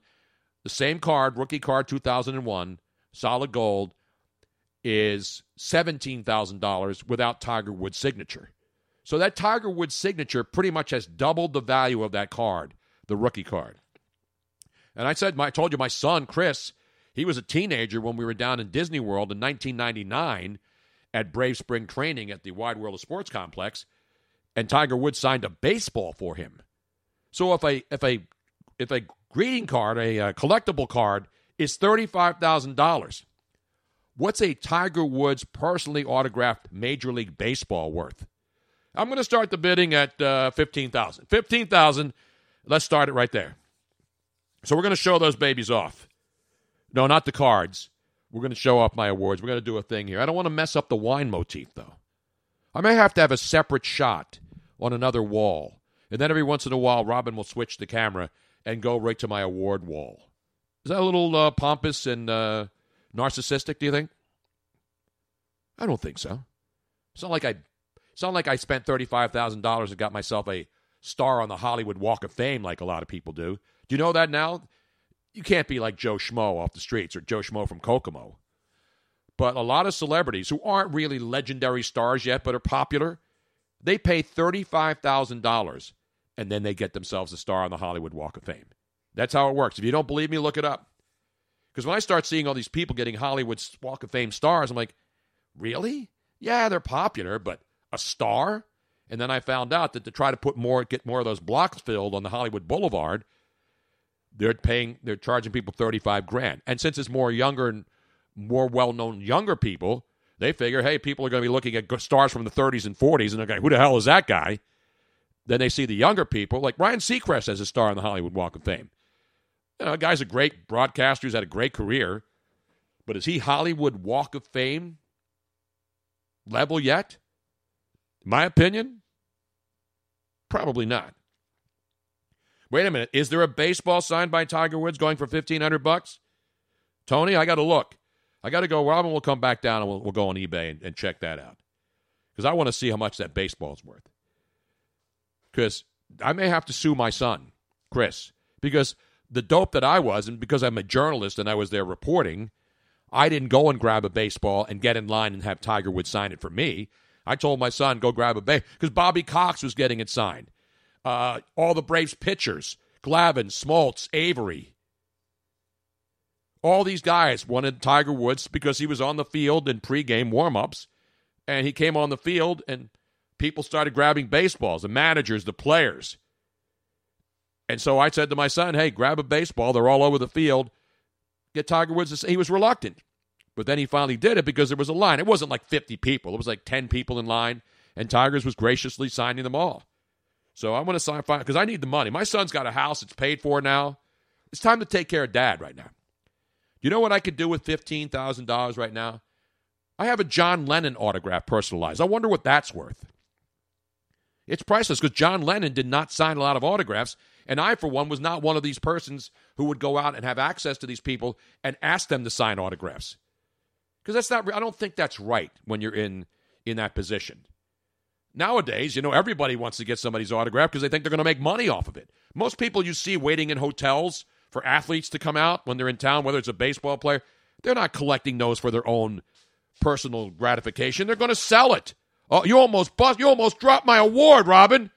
the same card, rookie card 2001, solid gold is $17,000 without Tiger Woods signature. So that Tiger Woods signature pretty much has doubled the value of that card, the rookie card. And I said, I told you, my son Chris, he was a teenager when we were down in Disney World in 1999 at Brave Spring Training at the Wide World of Sports Complex, and Tiger Woods signed a baseball for him. So if a if a if a greeting card, a, a collectible card, is thirty five thousand dollars, what's a Tiger Woods personally autographed Major League Baseball worth? I'm going to start the bidding at uh, 15,000. 15,000. Let's start it right there. So we're going to show those babies off. No, not the cards. We're going to show off my awards. We're going to do a thing here. I don't want to mess up the wine motif, though. I may have to have a separate shot on another wall. And then every once in a while, Robin will switch the camera and go right to my award wall. Is that a little uh, pompous and uh, narcissistic, do you think? I don't think so. It's not like I it's not like I spent $35,000 and got myself a star on the Hollywood Walk of Fame like a lot of people do. Do you know that now? You can't be like Joe Schmo off the streets or Joe Schmo from Kokomo. But a lot of celebrities who aren't really legendary stars yet but are popular, they pay $35,000 and then they get themselves a star on the Hollywood Walk of Fame. That's how it works. If you don't believe me, look it up. Because when I start seeing all these people getting Hollywood Walk of Fame stars, I'm like, really? Yeah, they're popular, but a star. And then I found out that to try to put more, get more of those blocks filled on the Hollywood Boulevard, they're paying, they're charging people 35 grand. And since it's more younger and more well known younger people, they figure, hey, people are going to be looking at stars from the 30s and 40s and they're going, who the hell is that guy? Then they see the younger people, like Ryan Seacrest as a star on the Hollywood Walk of Fame. You know, guy's a great broadcaster, he's had a great career, but is he Hollywood Walk of Fame level yet? My opinion? Probably not. Wait a minute. Is there a baseball signed by Tiger Woods going for fifteen hundred bucks? Tony, I got to look. I got to go. Robin will come back down and we'll, we'll go on eBay and, and check that out because I want to see how much that baseball's worth. Because I may have to sue my son, Chris, because the dope that I was, and because I'm a journalist and I was there reporting, I didn't go and grab a baseball and get in line and have Tiger Woods sign it for me. I told my son, go grab a base because Bobby Cox was getting it signed. Uh, all the Braves pitchers, Glavine, Smoltz, Avery. All these guys wanted Tiger Woods because he was on the field in pregame warm-ups, and he came on the field, and people started grabbing baseballs, the managers, the players. And so I said to my son, hey, grab a baseball. They're all over the field. Get Tiger Woods. He was reluctant. But then he finally did it because there was a line. It wasn't like 50 people, it was like 10 people in line, and Tigers was graciously signing them all. So I'm going to sign because I need the money. My son's got a house, it's paid for now. It's time to take care of dad right now. You know what I could do with $15,000 right now? I have a John Lennon autograph personalized. I wonder what that's worth. It's priceless because John Lennon did not sign a lot of autographs. And I, for one, was not one of these persons who would go out and have access to these people and ask them to sign autographs because that's not. I don't think that's right when you're in in that position. Nowadays, you know, everybody wants to get somebody's autograph because they think they're going to make money off of it. Most people you see waiting in hotels for athletes to come out when they're in town, whether it's a baseball player, they're not collecting those for their own personal gratification. They're going to sell it. Oh, you almost bust. You almost dropped my award, Robin,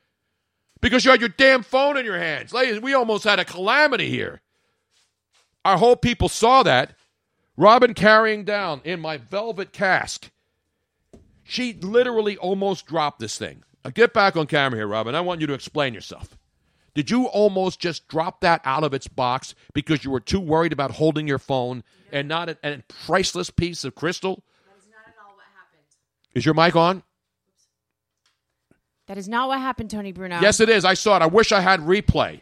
because you had your damn phone in your hands. Ladies, we almost had a calamity here. Our whole people saw that. Robin carrying down in my velvet cask. She literally almost dropped this thing. Now get back on camera here, Robin. I want you to explain yourself. Did you almost just drop that out of its box because you were too worried about holding your phone and not a, a priceless piece of crystal? That is not at all what happened. Is your mic on? That is not what happened, Tony Bruno. Yes, it is. I saw it. I wish I had replay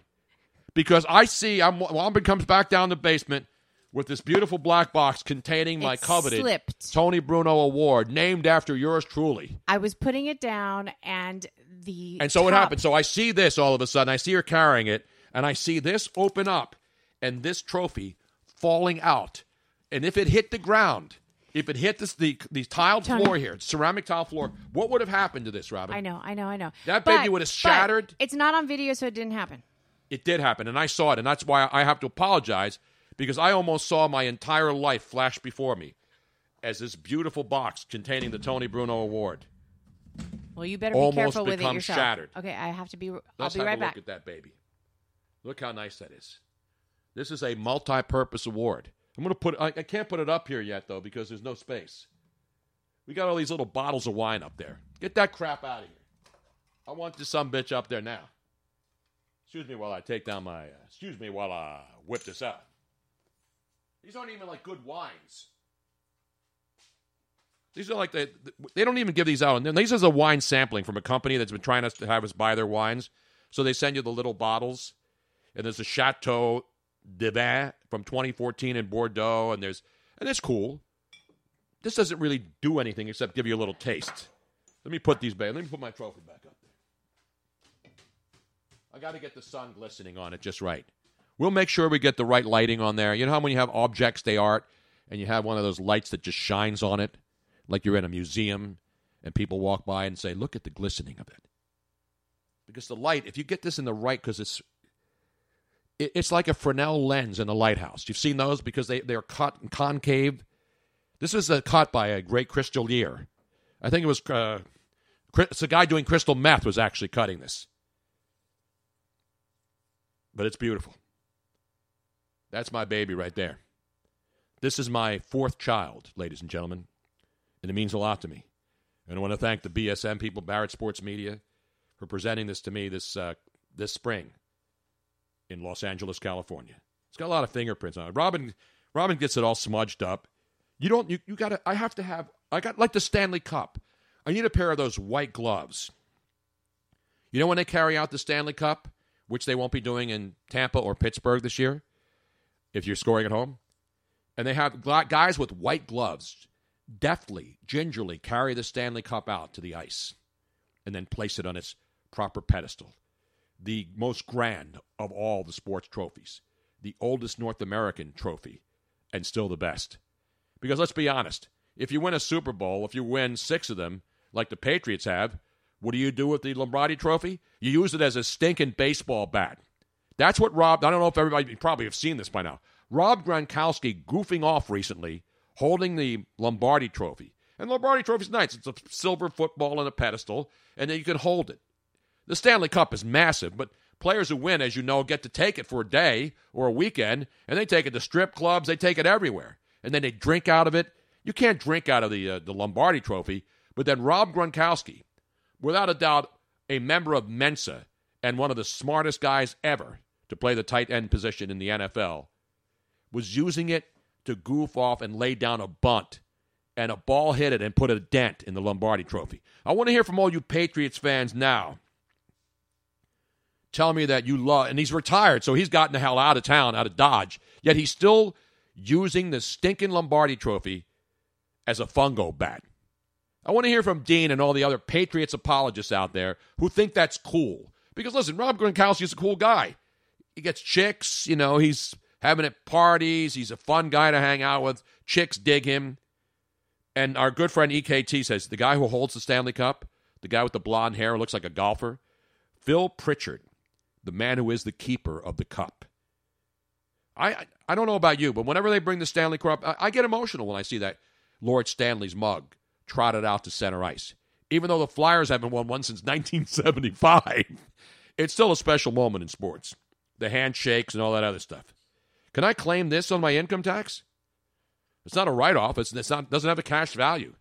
because I see. I'm Wombin comes back down the basement with this beautiful black box containing my It coveted slipped. Tony Bruno Award, named after yours truly. I was putting it down, and the And so what top- happened? So I see this all of a sudden. I see her carrying it, and I see this open up, and this trophy falling out. And if it hit the ground, if it hit this the the tiled Tony. floor here, ceramic tile floor, what would have happened to this, Robin? I know, I know, I know. That But- baby would have shattered. It's not on video, so it didn't happen. It did happen, and I saw it, and that's why I have to apologize because I almost saw my entire life flash before me as this beautiful box containing the Tony Bruno Award. Well, you better be careful with it yourself. shattered. Okay, I have to be. I'll Let's be have right a look back. at that baby. Look how nice that is. This is a multi-purpose award. I'm to put. I, I can't put it up here yet though because there's no space. We got all these little bottles of wine up there. Get that crap out of here. I want this some bitch up there now. Excuse me while I take down my. Uh, excuse me while I whip this out. These aren't even like good wines. These are like the they don't even give these out. And then these is a wine sampling from a company that's been trying us to have us buy their wines. So they send you the little bottles, and there's a Chateau de Vin from 2014 in Bordeaux, and there's and it's cool. This doesn't really do anything except give you a little taste. Let me put these back. Let me put my trophy back up there. I got to get the sun glistening on it just right. We'll make sure we get the right lighting on there. You know how when you have objects they art, and you have one of those lights that just shines on it, like you're in a museum, and people walk by and say, "Look at the glistening of it." Because the light, if you get this in the right, because it's it, it's like a Fresnel lens in a lighthouse. You've seen those because they they're cut and concave. This is a cut by a great crystallier. I think it was uh, it's a guy doing crystal meth was actually cutting this, but it's beautiful. That's my baby right there. This is my fourth child, ladies and gentlemen, and it means a lot to me. And I want to thank the BSM people, Barrett Sports Media, for presenting this to me this uh, this spring in Los Angeles, California. It's got a lot of fingerprints on it. Robin Robin gets it all smudged up. You don't you, you gotta I have to have I got like the Stanley Cup. I need a pair of those white gloves. You know when they carry out the Stanley Cup, which they won't be doing in Tampa or Pittsburgh this year, if you're scoring at home? And they have guys with white gloves deftly, gingerly carry the Stanley Cup out to the ice and then place it on its proper pedestal. The most grand of all the sports trophies, the oldest North American trophy, and still the best. Because let's be honest, if you win a Super Bowl, if you win six of them, like the Patriots have, what do you do with the Lombardi trophy? You use it as a stinking baseball bat. That's what Rob, I don't know if everybody probably have seen this by now. Rob Gronkowski goofing off recently, holding the Lombardi trophy. And Lombardi trophy's nice. It's a silver football on a pedestal, and then you can hold it. The Stanley Cup is massive, but players who win, as you know, get to take it for a day or a weekend, and they take it to strip clubs, they take it everywhere. And then they drink out of it. You can't drink out of the, uh, the Lombardi trophy, but then Rob Gronkowski, without a doubt, a member of Mensa and one of the smartest guys ever to play the tight end position in the NFL, was using it to goof off and lay down a bunt. And a ball hit it and put a dent in the Lombardi trophy. I want to hear from all you Patriots fans now. Tell me that you love, and he's retired, so he's gotten the hell out of town, out of Dodge. Yet he's still using the stinking Lombardi trophy as a fungo bat. I want to hear from Dean and all the other Patriots apologists out there who think that's cool. Because listen, Rob Gronkowski is a cool guy. He gets chicks, you know, he's having at parties, he's a fun guy to hang out with. Chicks dig him. And our good friend EKT says the guy who holds the Stanley Cup, the guy with the blonde hair, looks like a golfer, Phil Pritchard, the man who is the keeper of the cup. I I don't know about you, but whenever they bring the Stanley Cup, I, I get emotional when I see that. Lord Stanley's mug trotted out to center ice. Even though the Flyers haven't won one since *laughs* 1975, it's still a special moment in sports. The handshakes and all that other stuff. Can I claim this on my income tax? It's not a write off, it's, not, doesn't have a cash value.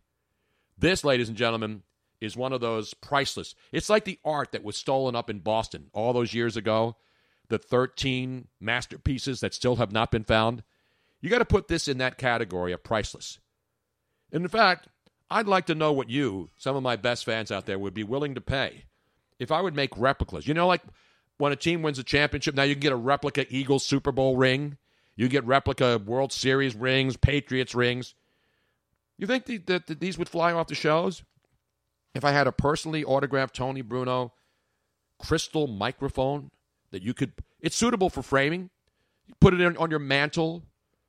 This, ladies and gentlemen, is one of those priceless. It's like the art that was stolen up in Boston all those years ago, the 13 masterpieces that still have not been found. You got to put this in that category of priceless. And in fact, I'd like to know what you, some of my best fans out there, would be willing to pay if I would make replicas. You know, like when a team wins a championship, now you can get a replica Eagles Super Bowl ring. You get replica World Series rings, Patriots rings. You think the, that the, these would fly off the shelves? If I had a personally autographed Tony Bruno crystal microphone that you could, it's suitable for framing. You put it in, on your mantle.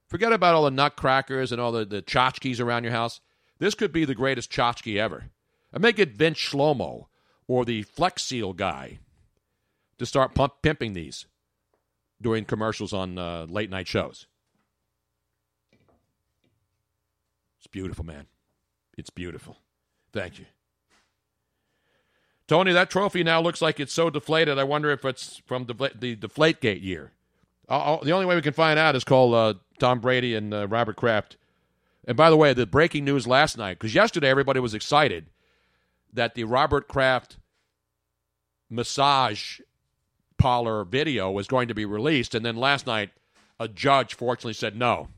Forget about all the nutcrackers and all the, the tchotchkes around your house. This could be the greatest tchotchke ever. I make it Vince Shlomo or the Flex Seal guy to start pump, pimping these during commercials on uh, late night shows. It's beautiful, man. It's beautiful. Thank you. Tony, that trophy now looks like it's so deflated. I wonder if it's from the, the Deflategate year. I'll, the only way we can find out is call uh, Tom Brady and uh, Robert Kraft. And by the way, the breaking news last night, because yesterday everybody was excited that the Robert Kraft massage parlor video was going to be released. And then last night, a judge fortunately said no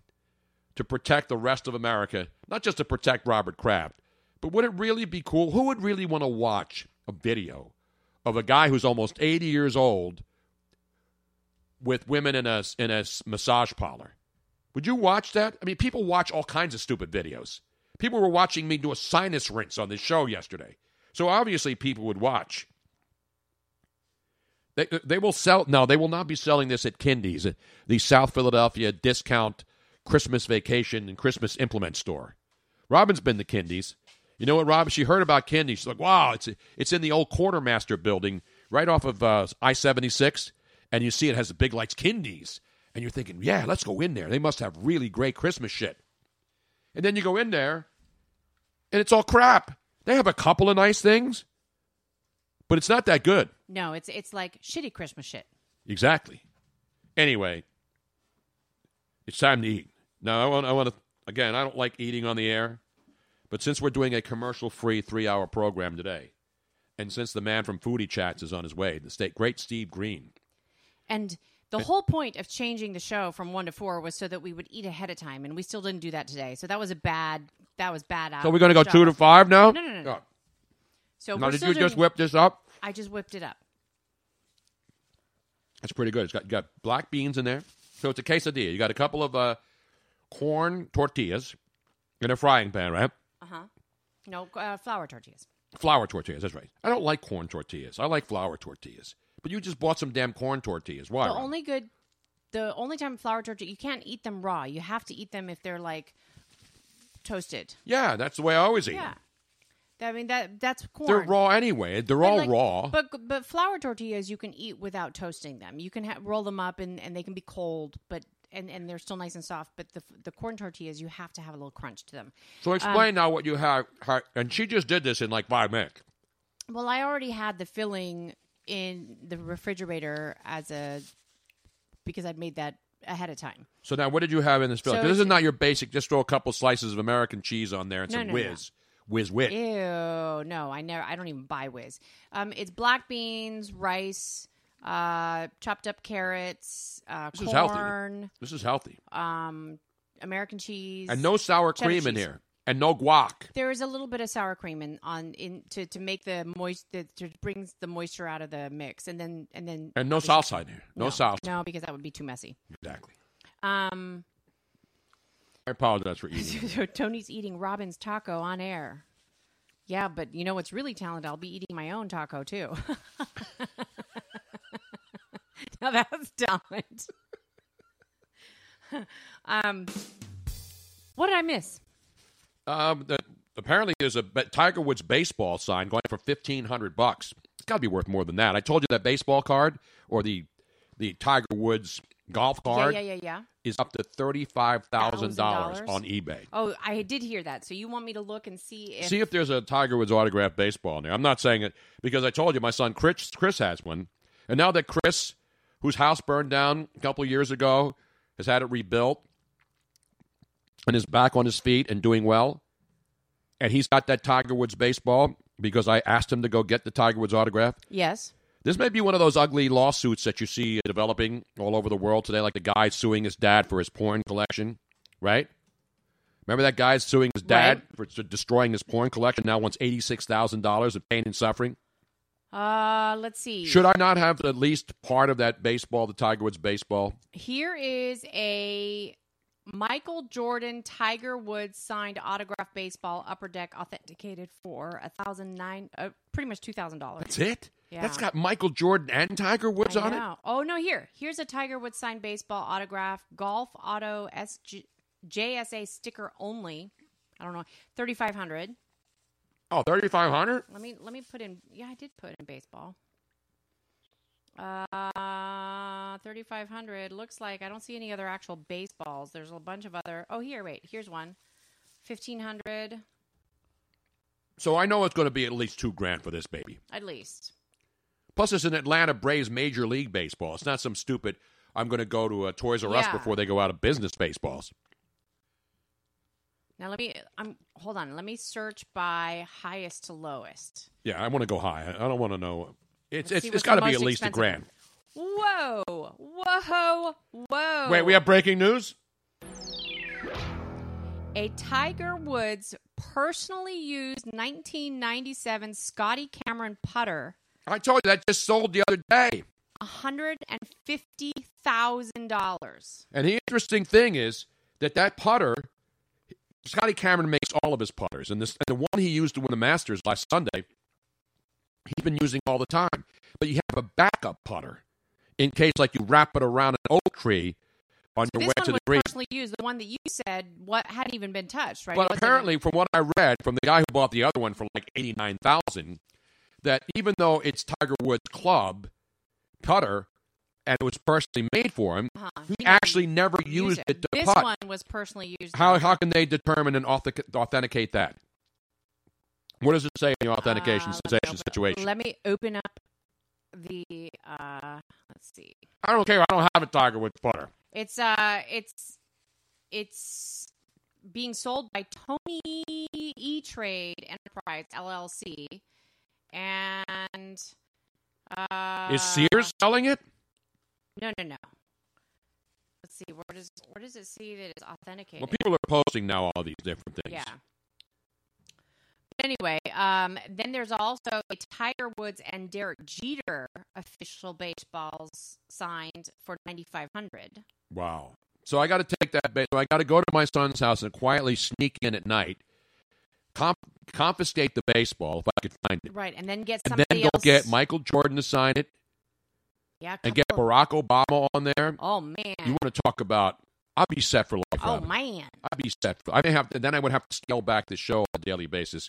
to protect the rest of America, not just to protect Robert Kraft, but would it really be cool? Who would really want to watch a video of a guy who's almost 80 years old with women in a, in a massage parlor? Would you watch that? I mean, people watch all kinds of stupid videos. People were watching me do a sinus rinse on this show yesterday. So obviously, people would watch. They, they will sell. No, they will not be selling this at Kindy's, the South Philadelphia discount Christmas vacation and Christmas implement store. Robin's been to Kindy's. You know what, Robin? She heard about Kindy's. She's like, wow, it's it's in the old quartermaster building right off of uh, I seventy six, and you see it has the big lights, Kindy's, and you're thinking, yeah, let's go in there. They must have really great Christmas shit. And then you go in there, and it's all crap. They have a couple of nice things, but it's not that good. No, it's it's like shitty Christmas shit. Exactly. Anyway, it's time to eat. Now, I want, I want to, again, I don't like eating on the air, but since we're doing a commercial free three hour program today, and since the man from Foodie Chats is on his way, the state, great Steve Green. And the whole point of changing the show from one to four was so that we would eat ahead of time, and we still didn't do that today. So that was a bad. That was bad. Uh, so we're going to go two to five now? No, no, no. no. Oh. So Now, did you just whip this up? I just whipped it up. That's pretty good. It's got, got black beans in there. So it's a quesadilla. You got a couple of uh, corn tortillas in a frying pan, right? Uh huh. No uh, flour tortillas. Flour tortillas, that's right. I don't like corn tortillas. I like flour tortillas. But you just bought some damn corn tortillas. Why? The only good, the only time flour tortilla, you can't eat them raw. You have to eat them if they're like toasted. yeah, that's the way I always eat Yeah. them. I mean that that's corn. They're raw anyway. They're But, all like- raw. But but flour tortillas you can eat without toasting them. You can ha- roll them up and, and they can be cold, but and, and they're still nice and soft. But the the corn tortillas you have to have a little crunch to them. so um, explain now what you have. How, and she just did this in like five minutes. Well, I already had the filling in the refrigerator as a because I'd made that ahead of time. So now, what did you have in this filling? So this is not your basic. Just throw a couple slices of American cheese on there and No, some no, whiz, whiz wit. Ew, no, I never. I don't even buy whiz. Um, it's black beans, rice, uh, chopped up carrots, uh, This is healthy. This is healthy, um, American cheese, and no sour cream in here, and no guac. There is a little bit of sour cream in on in to, to make the moist the, to brings the moisture out of the mix, and then and then And no salsa in here. No, salsa. No, because that would be too messy. Exactly. Um, I apologize for eating. so *laughs* Tony's eating Robin's taco on air. Yeah, but you know what's really talented? I'll be eating my own taco too. *laughs* now that's talent. *laughs* um, what did I miss? Um, the, apparently, there's a Tiger Woods baseball sign going for fifteen hundred bucks. It's got to be worth more than that. I told you that baseball card or the the Tiger Woods golf Yeah, card yeah, yeah, yeah. is up to $35,000 on eBay. Oh, I did hear that. So you want me to look and see if See if there's a Tiger Woods autographed baseball in there. I'm not saying it because I told you my son Chris, Chris has one. And now that Chris, whose house burned down a couple of years ago, has had it rebuilt and is back on his feet and doing well, and he's got that Tiger Woods baseball because I asked him to go get the Tiger Woods autograph. yes. This may be one of those ugly lawsuits that you see developing all over the world today, like the guy suing his dad for his porn collection, right? Remember that guy suing his dad for destroying his porn collection? Now wants eighty-six thousand dollars of pain and suffering. Uh, let's see. Should I not have at least part of that baseball, the Tiger Woods baseball? Here is a Michael Jordan Tiger Woods signed autograph baseball upper deck authenticated for a thousand nine, uh, pretty much two thousand dollars. That's it. Yeah. That's got Michael Jordan and Tiger Woods on it. Oh no, here, here's a Tiger Woods signed baseball autograph, golf auto SG, JSA sticker only. I don't know, thirty five hundred. Oh, 3500 Let me let me put in. Yeah, I did put in baseball. Uh, thirty five hundred. Looks like I don't see any other actual baseballs. There's a bunch of other. Oh, here, wait. Here's one. Fifteen hundred So I know it's going to be at least two grand for this baby. at least. Plus, it's an Atlanta Braves Major League Baseball. It's not some stupid. I'm going to go to a Toys R Us Yeah. before they go out of business baseballs. Now let me. I'm hold on. Let me search by highest to lowest. Yeah, I want to go high. I don't want to know. It's Let's it's, it's got to be at least a grand. Whoa! Whoa! Whoa! Wait, we have breaking news. a Tiger Woods personally used 1997 Scotty Cameron putter, I told you that just sold the other day. $150,000. And the interesting thing is that that putter, Scotty Cameron makes all of his putters, and this and the one he used to win the Masters last Sunday, he's been using all the time. But you have a backup putter in case, like, you wrap it around an oak tree on your way to the green. This was green. personally used. The one that you said what hadn't even been touched, right? It But apparently, from what I read from the guy who bought the other one for like eighty nine thousand, that even though it's Tiger Woods club putter and it was personally made for him, Uh-huh. he didn't actually never used it to This putt. one was personally used. How how can they determine and authentic- authenticate that? What does it say in the authentication Uh, let me sensation open- situation? Let me open up the. Uh, let's see. I don't care. I don't have a Tiger Woods putter. It's uh, it's it's being sold by Tony E Trade Enterprise LLC, and uh, Is Sears selling it? No, no, no. Let's see. Where does where does it see that it's authenticated? Well, people are posting now all these different things. Yeah. Anyway, um, then there's also a Tiger Woods and Derek Jeter official baseballs signed for ninety five hundred. Wow. So I got to take that. ba- So I got to go to my son's house and quietly sneak in at night, conf- confiscate the baseball if I could find it, Right, and then get and then go else. get Michael Jordan to sign it yeah, and get Barack Obama on there. Oh man. You want to talk about? I'll be set for life. oh Robin. man. I'd be set. For, I may have. Then I would have to scale back the show on a daily basis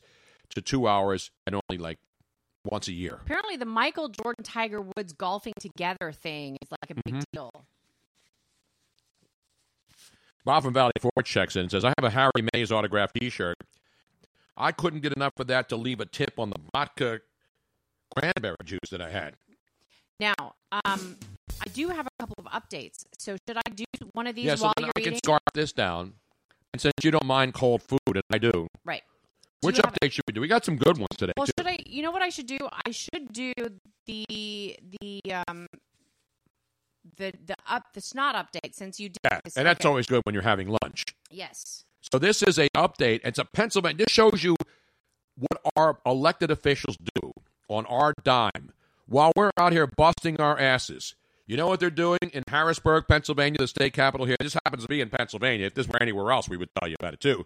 to two hours and only like once a year. Apparently, the Michael Jordan Tiger Woods golfing together thing is like a big Mm-hmm. deal. Bob from Valley Forge checks in and says, "I have a Harry Mays autographed T-shirt. I couldn't get enough of that to leave a tip on the vodka cranberry juice that I had." Now, um, I do have a couple of updates. So, should I do one of these yeah, so while then you're I can eating? scarf this down. And since you don't mind cold food, and I do, Right. Do which update should we do? We got some good ones today. Well, too. should I? You know what I should do? I should do the the um the the up the snot update since you did. Yeah, this. and that's Okay. always good when you're having lunch. yes. So this is a update. It's a Pennsylvania. This shows you what our elected officials do on our dime while we're out here busting our asses. You know what they're doing in Harrisburg, Pennsylvania, the state capital here. This happens to be in Pennsylvania. If this were anywhere else, we would tell you about it too,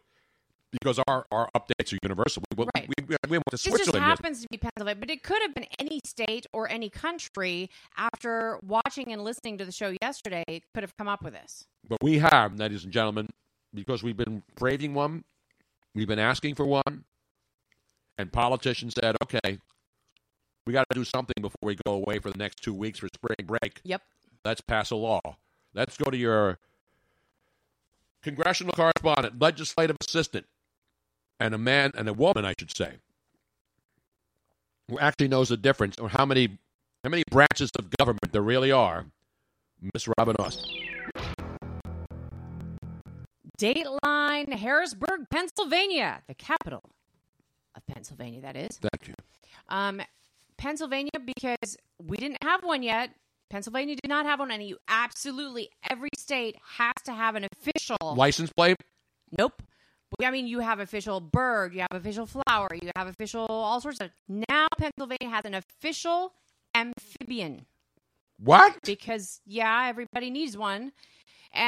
because our, our updates are universal. We, Right. we, we, we went to This just Switzerland. yes- happens to be Pennsylvania, but it could have been any state or any country. After watching and listening to the show yesterday, could have come up with this. But we have, ladies and gentlemen, because we've been craving one, we've been asking for one, and politicians said, okay, we got to do something before we go away for the next two weeks for spring break. Yep. Let's pass a law. Let's go to your congressional correspondent, legislative assistant, and a man and a woman, I should say, who actually knows the difference or how many how many branches of government there really are. Miss Robin Austin. Dateline, Harrisburg, Pennsylvania, the capital of Pennsylvania, that is. Thank you. Um, Pennsylvania, because we didn't have one yet. Pennsylvania did not have one, and you absolutely every state has to have an official. License plate? Nope. I mean, you have official bird, you have official flower, you have official all sorts of. Now Pennsylvania has an official amphibian What? because yeah, everybody needs one,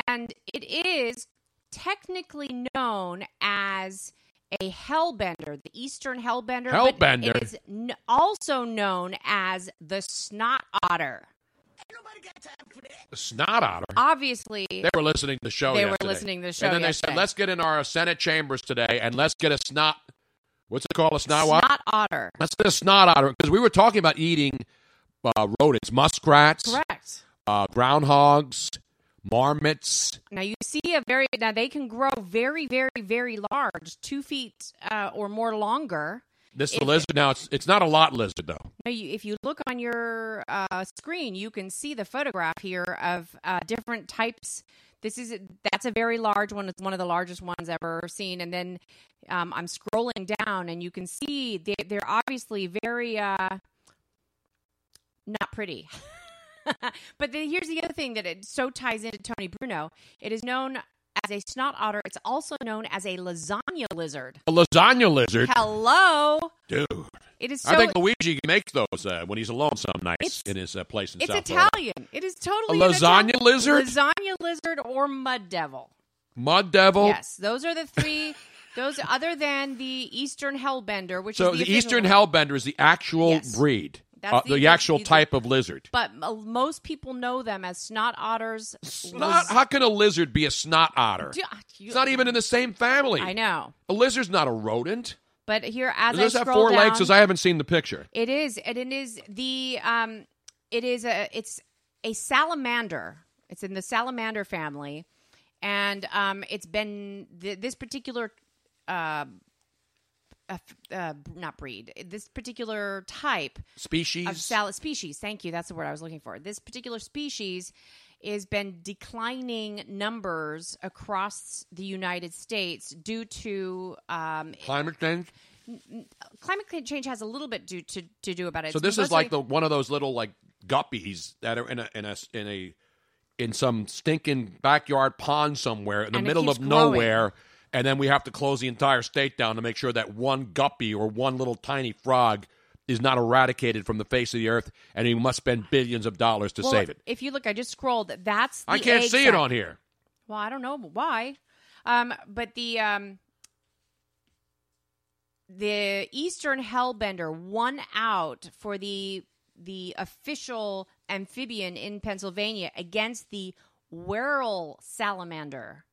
and it is technically known as a hellbender, the eastern hellbender. but Hellbender? It is n- also known as the snot otter. The snot otter. Obviously, They were listening to the show. They were listening to the show And then they said, "Let's get in our Senate chambers today, and let's get a snot. What's it called? A snot what? snot otter. Let's get a snot otter because we were talking about eating uh, rodents, muskrats, Correct. uh, groundhogs, marmots. Now you see a very now they can grow very, very, very large, two feet uh, or more longer. This is If- the lizard. Now it's it's not a lot lizard though. Now, you, if you look on your uh, screen, you can see the photograph here of uh, different types. This is that's a very large one. It's one of the largest ones ever seen. And then um, I'm scrolling down, and you can see they, they're obviously very uh, not pretty. *laughs* *laughs* but then here's the other thing that it so ties into Tony Bruno. It is known as a snot otter. It's also known as a lasagna lizard. A lasagna lizard, Hello, dude. it is so. I think Luigi makes those uh, when he's alone some nights in his uh, place in It's South Florida. Italian. It is totally A lasagna Italian- lizard? lasagna lizard, or mud devil. Mud devil. Yes, those are the three. those other than the Eastern Hellbender, which So is the, the, Eastern. Hellbender is the actual Yes. breed, That's uh, the- the, actual type of lizard. But most people know them as snot otters. Snot, how can a lizard be a snot otter? Do- you- It's not even in the same family. I know, A lizard's not a rodent. but here as Does I have four down, legs? Because I haven't seen the picture. It is, and it is the um, it is a it's a salamander. It's in the salamander family, and um, it's been th- this particular uh, uh, uh, not breed. This particular type Species. of salad species. Thank you. That's the word I was looking for. This particular species has been declining numbers across the United States due to um, Climate change. climate change has a little bit do, to to do about it. So It's this is like the one of those little like guppies that are in a in a in a in some stinking backyard pond somewhere in the And middle of growing. nowhere, and then we have to close the entire state down to make sure that one guppy or one little tiny frog is not eradicated from the face of the earth, and we must spend billions of dollars to Well, save it. If you look, I just scrolled. That's the I can't see it on here. Well, I don't know why, um, but the um, the Eastern Hellbender won out for the the official amphibian in Pennsylvania against the Wehrle salamander.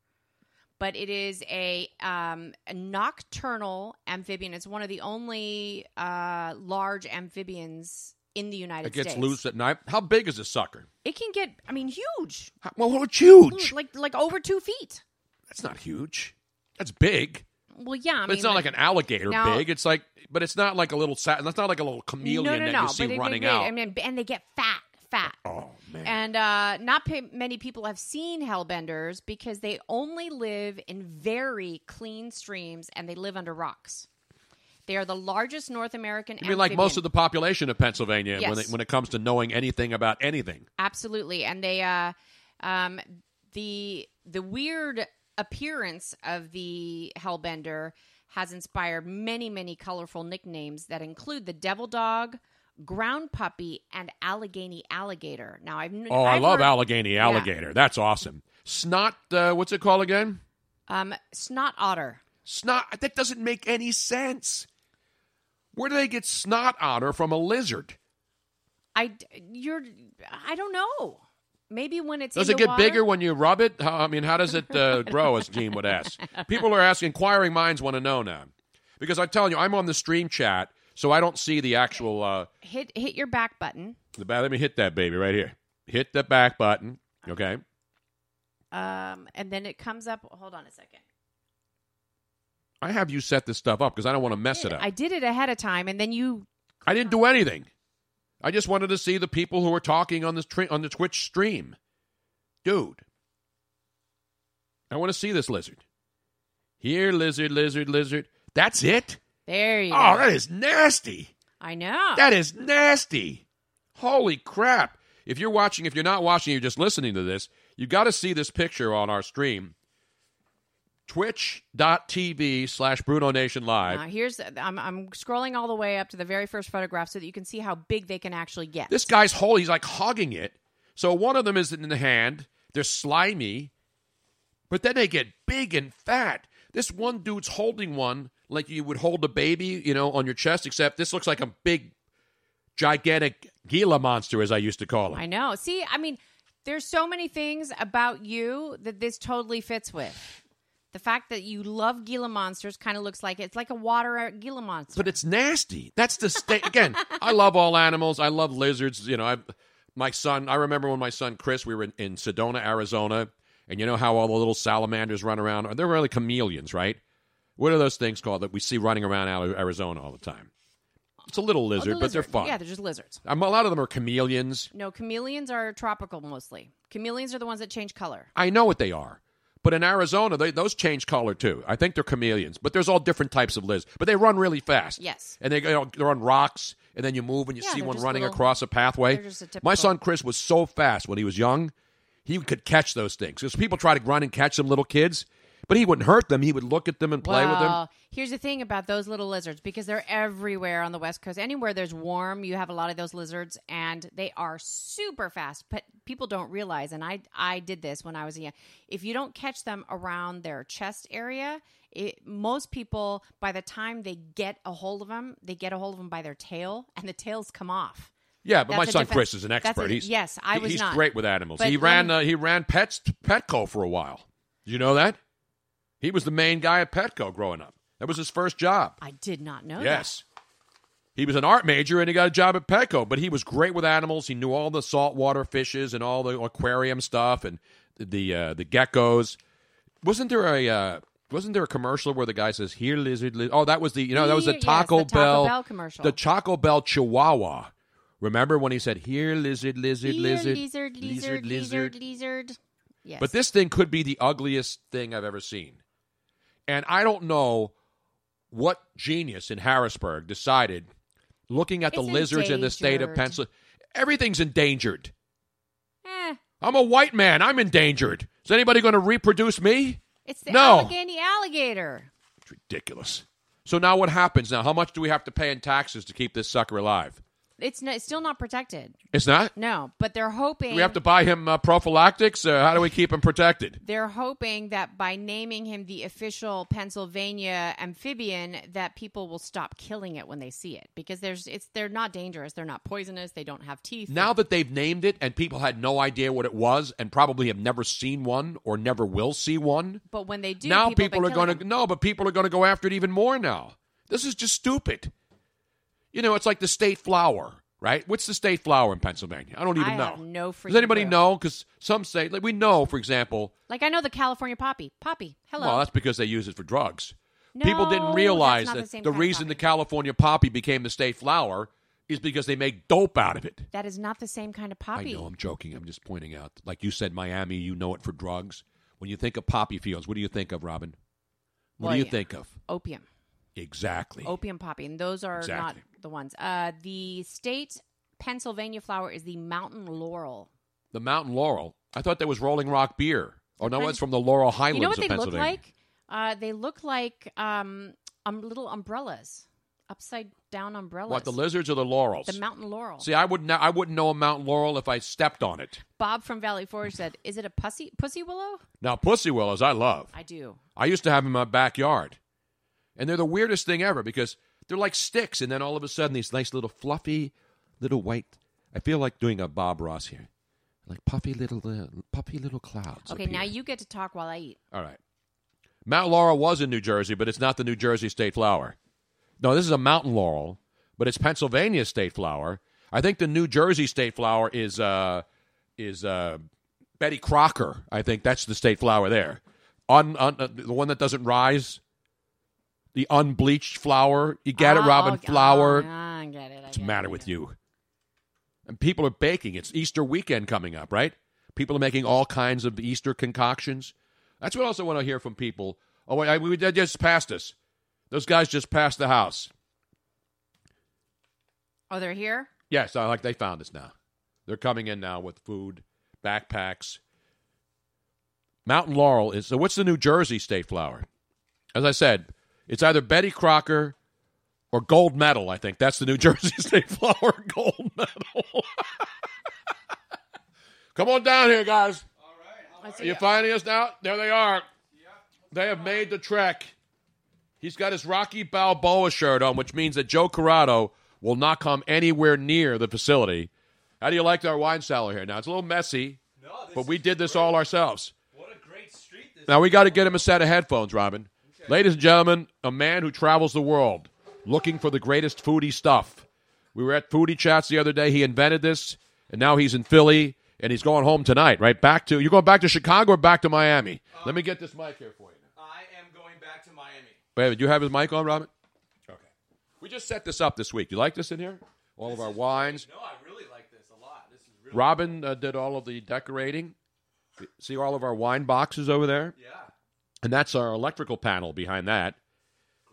But it is a, um, a nocturnal amphibian. It's one of the only uh, large amphibians in the United States. It gets States. loose at night. How big is this sucker? It can get, I mean, huge, How, well, it's huge. like like over two feet. That's not huge. That's big. Well, yeah, I But mean, it's not like an alligator now- big. It's like, but it's not like a little. Sa- that's not like a little chameleon no, no, that no. you see but it- running it- out. I mean, and they get fat, fat. oh man! And uh, not p- many people have seen hellbenders because they only live in very clean streams and they live under rocks. They are the largest North American. I mean, like most of the population of Pennsylvania, when it, when it comes to knowing anything about anything. absolutely, and they uh, um, the the weird appearance of the hellbender has inspired many, many colorful nicknames that include the devil dog. Ground puppy and Allegheny alligator. Now I've Oh, I I've love heard- Allegheny alligator. That's awesome. Snot. Uh, what's it called again? Um, snot otter. Snot. That doesn't make any sense. Where do they get snot otter from a lizard? I you're I don't know. Maybe when it's Does it get water? bigger when you rub it? How, I mean, how does it uh, *laughs* grow, as Gene would ask? People are asking, inquiring minds want to know now. Because I'm telling you, I'm on the stream chat, so I don't see the actual. Uh, hit hit your back button. the, back, let me hit that baby right here. hit the back button. Okay. Um, and then it comes up. Hold on a second. I have you set this stuff up because I don't want to mess it up. I did it ahead of time, and then you. I didn't do anything. I just wanted to see the people who were talking on this tri- on the Twitch stream. Dude, I want to see this lizard. Here, lizard, lizard, lizard. That's it? There you go. Oh, go. that is nasty. I know. That is nasty. Holy crap. If you're watching, if you're not watching, you're just listening to this, You've got to see this picture on our stream. Twitch.tv slash Bruno Nation Live. Now, here's I'm, I'm scrolling all the way up to the very first photograph so that you can see how big they can actually get. This guy's whole, he's like hogging it. So one of them is in the hand. They're slimy, but then they get big and fat. This one dude's holding one like you would hold a baby, you know, on your chest, except this looks like a big, gigantic Gila monster, as I used to call it. I know. See, I mean, there's so many things about you that this totally fits with. The fact that you love Gila monsters kind of looks like it's like a water Gila monster. but it's nasty. That's the state. Again, *laughs* I love all animals. I love lizards. You know, I, my son. I remember when my son Chris, we were in, in Sedona, Arizona, and you know how all the little salamanders run around. They're really chameleons, right? What are those things called that we see running around Ari- Arizona all the time? It's a little Oh, the lizard, but they're lizard. fun. Yeah, they're just lizards. Um, a lot of them are chameleons. No, chameleons are tropical mostly. Chameleons are the ones that change color. I know what they are. But in Arizona, they, those change color too. I think they're chameleons, but there's all different types of lizards. But they run really fast. Yes. And they, you know, they're on rocks, and then you move and you Yeah, see one running little- across a pathway. a My son Chris was so fast when he was young, he could catch those things. Because people try to run and catch them little kids, but he wouldn't hurt them. He would look at them and play with them. Well, here's the thing about those little lizards because they're everywhere on the West Coast. Anywhere there's warm, you have a lot of those lizards, and they are super fast. But people don't realize, and I I did this when I was a young. If you don't catch them around their chest area, it, most people by the time they get a hold of them, they get a hold of them by their tail, and the tails come off. Yeah, but my That's a son different- Chris is an expert. a- he's yes, I was he's not. great with animals. But he ran me- uh, he ran Pets Petco for a while. You know that? He was the main guy at Petco growing up. That was his first job. I did not know. That. Yes. He was an art major and he got a job at Petco, but he was great with animals. He knew all the saltwater fishes and all the aquarium stuff and the uh, the geckos. Wasn't there a uh, wasn't there a commercial where the guy says "Here, lizard"? Li-? Oh, that was the you know that was the Here- yes, Taco the Taco Bell Bell commercial. the Taco Bell Chihuahua. Remember when he said "Here, lizard, lizard, Here, lizard, lizard, lizard, lizard, lizard. Yes. but this thing could be the ugliest thing I've ever seen. And I don't know what genius in Harrisburg decided, looking at the It's lizards in the state of. Pennsylvania, everything's endangered. Eh, I'm a white man. I'm endangered. Is anybody going to reproduce me? it's the No. Allegheny alligator. It's ridiculous. So now what happens now? How much do we have to pay in taxes to keep this sucker alive? It's, no, it's still not protected. It's not? No, but they're hoping Do we have to buy him uh, prophylactics? Uh, how do we keep him protected? they're hoping that by naming him the official Pennsylvania amphibian, that people will stop killing it when they see it because there's it's they're not dangerous, they're not poisonous, they don't have teeth. Now that they've named it and people had no idea what it was and probably have never seen one or never will see one, but when they do, now people, people, are going to no, but people are going to go after it even more now. This is just stupid. You know, it's like the state flower, right? What's the state flower in Pennsylvania? I don't even I know. no freaking Does anybody clue. know? Because some say, like we know, for example, Like I know the California poppy. Poppy. Hello. well, that's because they use it for drugs. No, people didn't realize that the the reason the. California poppy became the state flower is because they make dope out of it. that is not the same kind of poppy. I know, I'm joking. I'm just pointing out. Like you said, Miami, you know it for drugs. When you think of poppy fields, what do you think of, Robin? What Well, do you yeah. think of? Opium. Exactly. Opium poppy. And those are Exactly. not the ones. Uh, the state Pennsylvania flower is the mountain laurel. The mountain laurel. I thought that was Rolling Rock beer. Oh no, it's from the Laurel Highlands you know what they look like? Uh, they look like um, um, little umbrellas, upside down umbrellas. What the lizards or the laurels? The mountain laurel. See, I would not, I wouldn't know a mountain laurel if I stepped on it. Bob from Valley Forge said, "Is it a pussy pussy willow?" Now, pussy willows, I love. I do. I used to have them in my backyard, and they're the weirdest thing ever because they're like sticks, and then all of a sudden these nice little fluffy, little white. I feel like doing a Bob Ross here, like puffy little, uh, puffy little clouds. Okay, appear. now you get to talk while I eat. All right. Mount Laurel was in New Jersey, but it's not the New Jersey state flower. No, this is a mountain laurel, but it's Pennsylvania state flower. I think the New Jersey state flower is uh, is uh, Betty Crocker. I think that's the state flower there. Un, un, uh, the one that doesn't rise. The unbleached flower. You get it, Oh, Robin? oh, Flower. I get it. I What's the matter it. with you? And people are baking. It's Easter weekend coming up, right? People are making all kinds of Easter concoctions. That's what I also want to hear from people. Oh, wait, I, we they just passed us. Those guys just passed the house. Oh, they're here. Yes, I like they found us now. They're coming in now with food, backpacks. Mountain Laurel is so. What's the New Jersey state flower? As I said, it's either Betty Crocker or Gold Medal. I think that's the New *laughs* Jersey state flower. Gold Medal. *laughs* Come on down here, guys. Let's Are see. you finding us now? There they are. They have made the trek. He's got his Rocky Balboa shirt on, which means that Joe Corrado will not come anywhere near the facility. How do you like our wine cellar here? Now it's a little messy, but we did this all ourselves. What a great street this Now we got to get him a set of headphones, Robin. Ladies and gentlemen, a man who travels the world looking for the greatest foodie stuff. We were at Foodie Chats the other day. He invented this, and now he's in Philly, and he's going home tonight. Right back to you're going back to Chicago or back to Miami? Let me get this mic here for you. I am going back to Miami. Wait, do you have his mic on, Robin? Okay. We just set this up this week. You like this in here? All of our wines. No, I really like this a lot. This is really Robin uh, did all of the decorating. See all of our wine boxes over there? yeah, And that's our electrical panel behind that.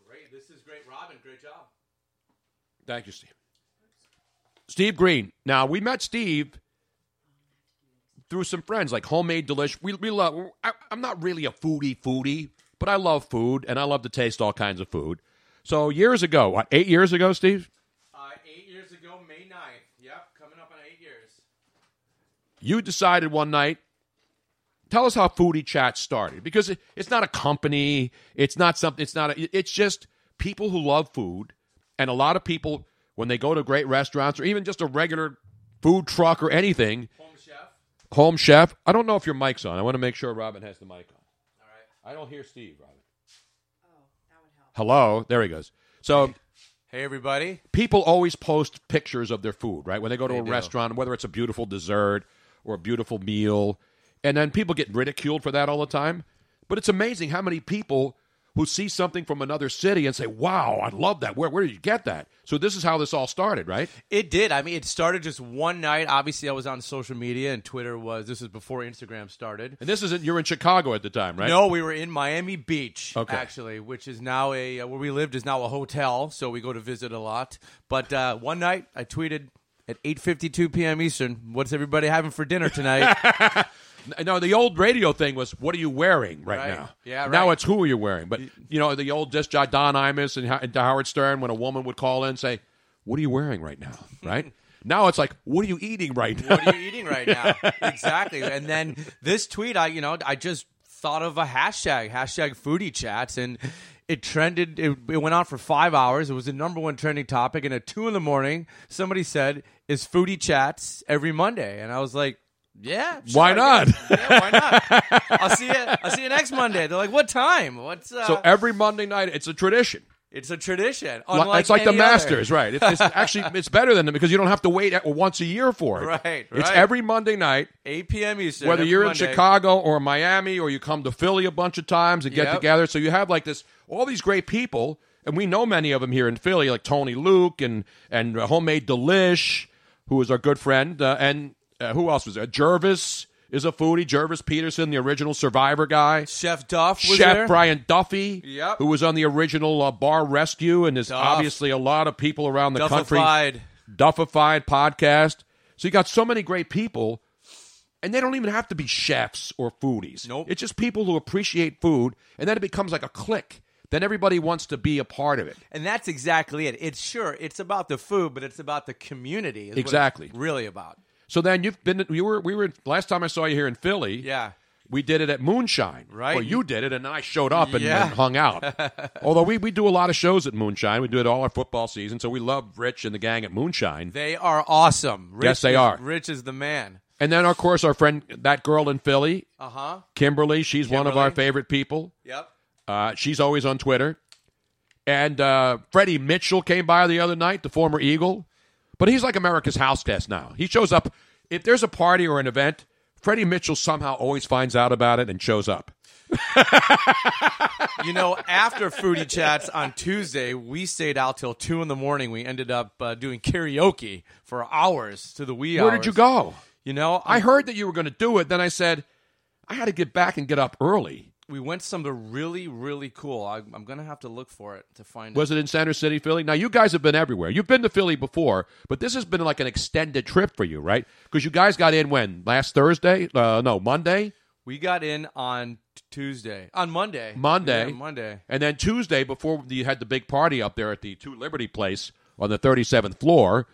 great. This is great, Robin. Great job. Thank you, Steve. Steve Green. Now, we met Steve through some friends, like Homemade Delish. We, we love, I, I'm not really a foodie foodie, but I love food, and I love to taste all kinds of food. So years ago, what, eight years ago, Steve? Uh, eight years ago, May 9th. Yep, coming up on eight years. you decided one night tell us how foodie chat started because it, it's not a company it's not something it's not a, it's just people who love food and a lot of people when they go to great restaurants or even just a regular food truck or anything Home chef. home chef i don't know if your mic's on i want to make sure robin has the mic on All right. i don't hear steve robin Oh, that would help. hello there he goes so Hey, everybody. people always post pictures of their food, right? When they go to They a do. restaurant, whether it's a beautiful dessert or a beautiful meal, and then people get ridiculed for that all the time. But it's amazing how many people who see something from another city and say, "Wow, I love that. Where where did you get that?" So this is how this all started, right? It did. I mean, it started just one night. Obviously, I was on social media, and Twitter was. This is before Instagram started. And this is you're in Chicago at the time, right? No, we were in Miami Beach, Okay. actually, which is now a uh, where we lived is now a hotel, so we go to visit a lot. But uh, one night, I tweeted at 8:52 p.m. Eastern, "What's everybody having for dinner tonight?" *laughs* No, the old radio thing was, "What are you wearing right, Right. now?" Yeah, Now it's who are you wearing? But you know, the old disc jockey Don Imus and, and Howard Stern, when a woman would call in and say, "What are you wearing right now?" *laughs* Right now, it's like, "What are you eating right now?" what are you eating right now? *laughs* exactly. And then this tweet, I you know, I just thought of a hashtag, hashtag foodie chats, and it trended. It, it went on for five hours. It was the number one trending topic. And at two in the morning, somebody said, "Is foodie chats every Monday?" And I was like. Yeah, sure, Why not? Yeah, why not? I'll see you. I'll see you next Monday. They're like, "What time? What's?" Uh, so every Monday night, it's a tradition. it's a tradition. Unlike it's like the other. Masters, right? It's, it's actually it's better than them because you don't have to wait at- once a year for it. Right, It's every Monday night, 8 p.m. Eastern. whether you're in Chicago or Miami or you come to Philly a bunch of times and get Yep. together. So you have like this all these great people, and we know many of them here in Philly, like Tony Luke and and Homemade Delish, who is our good friend, uh, and uh, who else was there? Gervase is a foodie. Gervase Peterson, the original Survivor guy. Chef Duff was Chef there. Brian Duffy, Yep. who was on the original uh, Bar Rescue, and there's Duff. obviously a lot of people around the country. Duffified. Duffified podcast. So you got so many great people, and they don't even have to be chefs or foodies. Nope. It's just people who appreciate food, and then it becomes like a clique. Then everybody wants to be a part of it. And that's exactly it. It's sure it's about the food, but it's about the community. is what it's Exactly. really about. So then you've been you were we were last time I saw you here in Philly. Yeah. We did it at Moonshine. Right. Well, you did it, and I showed up and, Yeah. and hung out. *laughs* Although we, we do a lot of shows at Moonshine. We do it all our football season, so we love Rich and the gang at Moonshine. They are awesome. Rich Yes, they is- are. Rich is the man. And then, of course, our friend, that girl in Philly, Uh huh. Kimberly, she's one of our favorite people. Yep. Uh, she's always on Twitter. And uh, Freddie Mitchell came by the other night, the former Eagle. But he's like America's house guest now. He shows up if there's a party or an event, Freddie Mitchell somehow always finds out about it and shows up. You know, after Foodie Chats on Tuesday, we stayed out till two in the morning. We ended up uh, doing karaoke for hours to the wee Where hours. did you go? You know, I heard that you were going to do it. Then I said, I had to get back and get up early. We went somewhere really, really cool. I, I'm gonna have to look for it to find Was it in Center City, Philly? Now, you guys have been everywhere. You've been to Philly before, but this has been like an extended trip for you, right? Because you guys got in when? Last Thursday? Uh, no, Monday? We got in on Tuesday, on Monday, Monday. Yeah, Monday. And then Tuesday, before you had the big party up there at the Two Liberty Place on the 37th floor,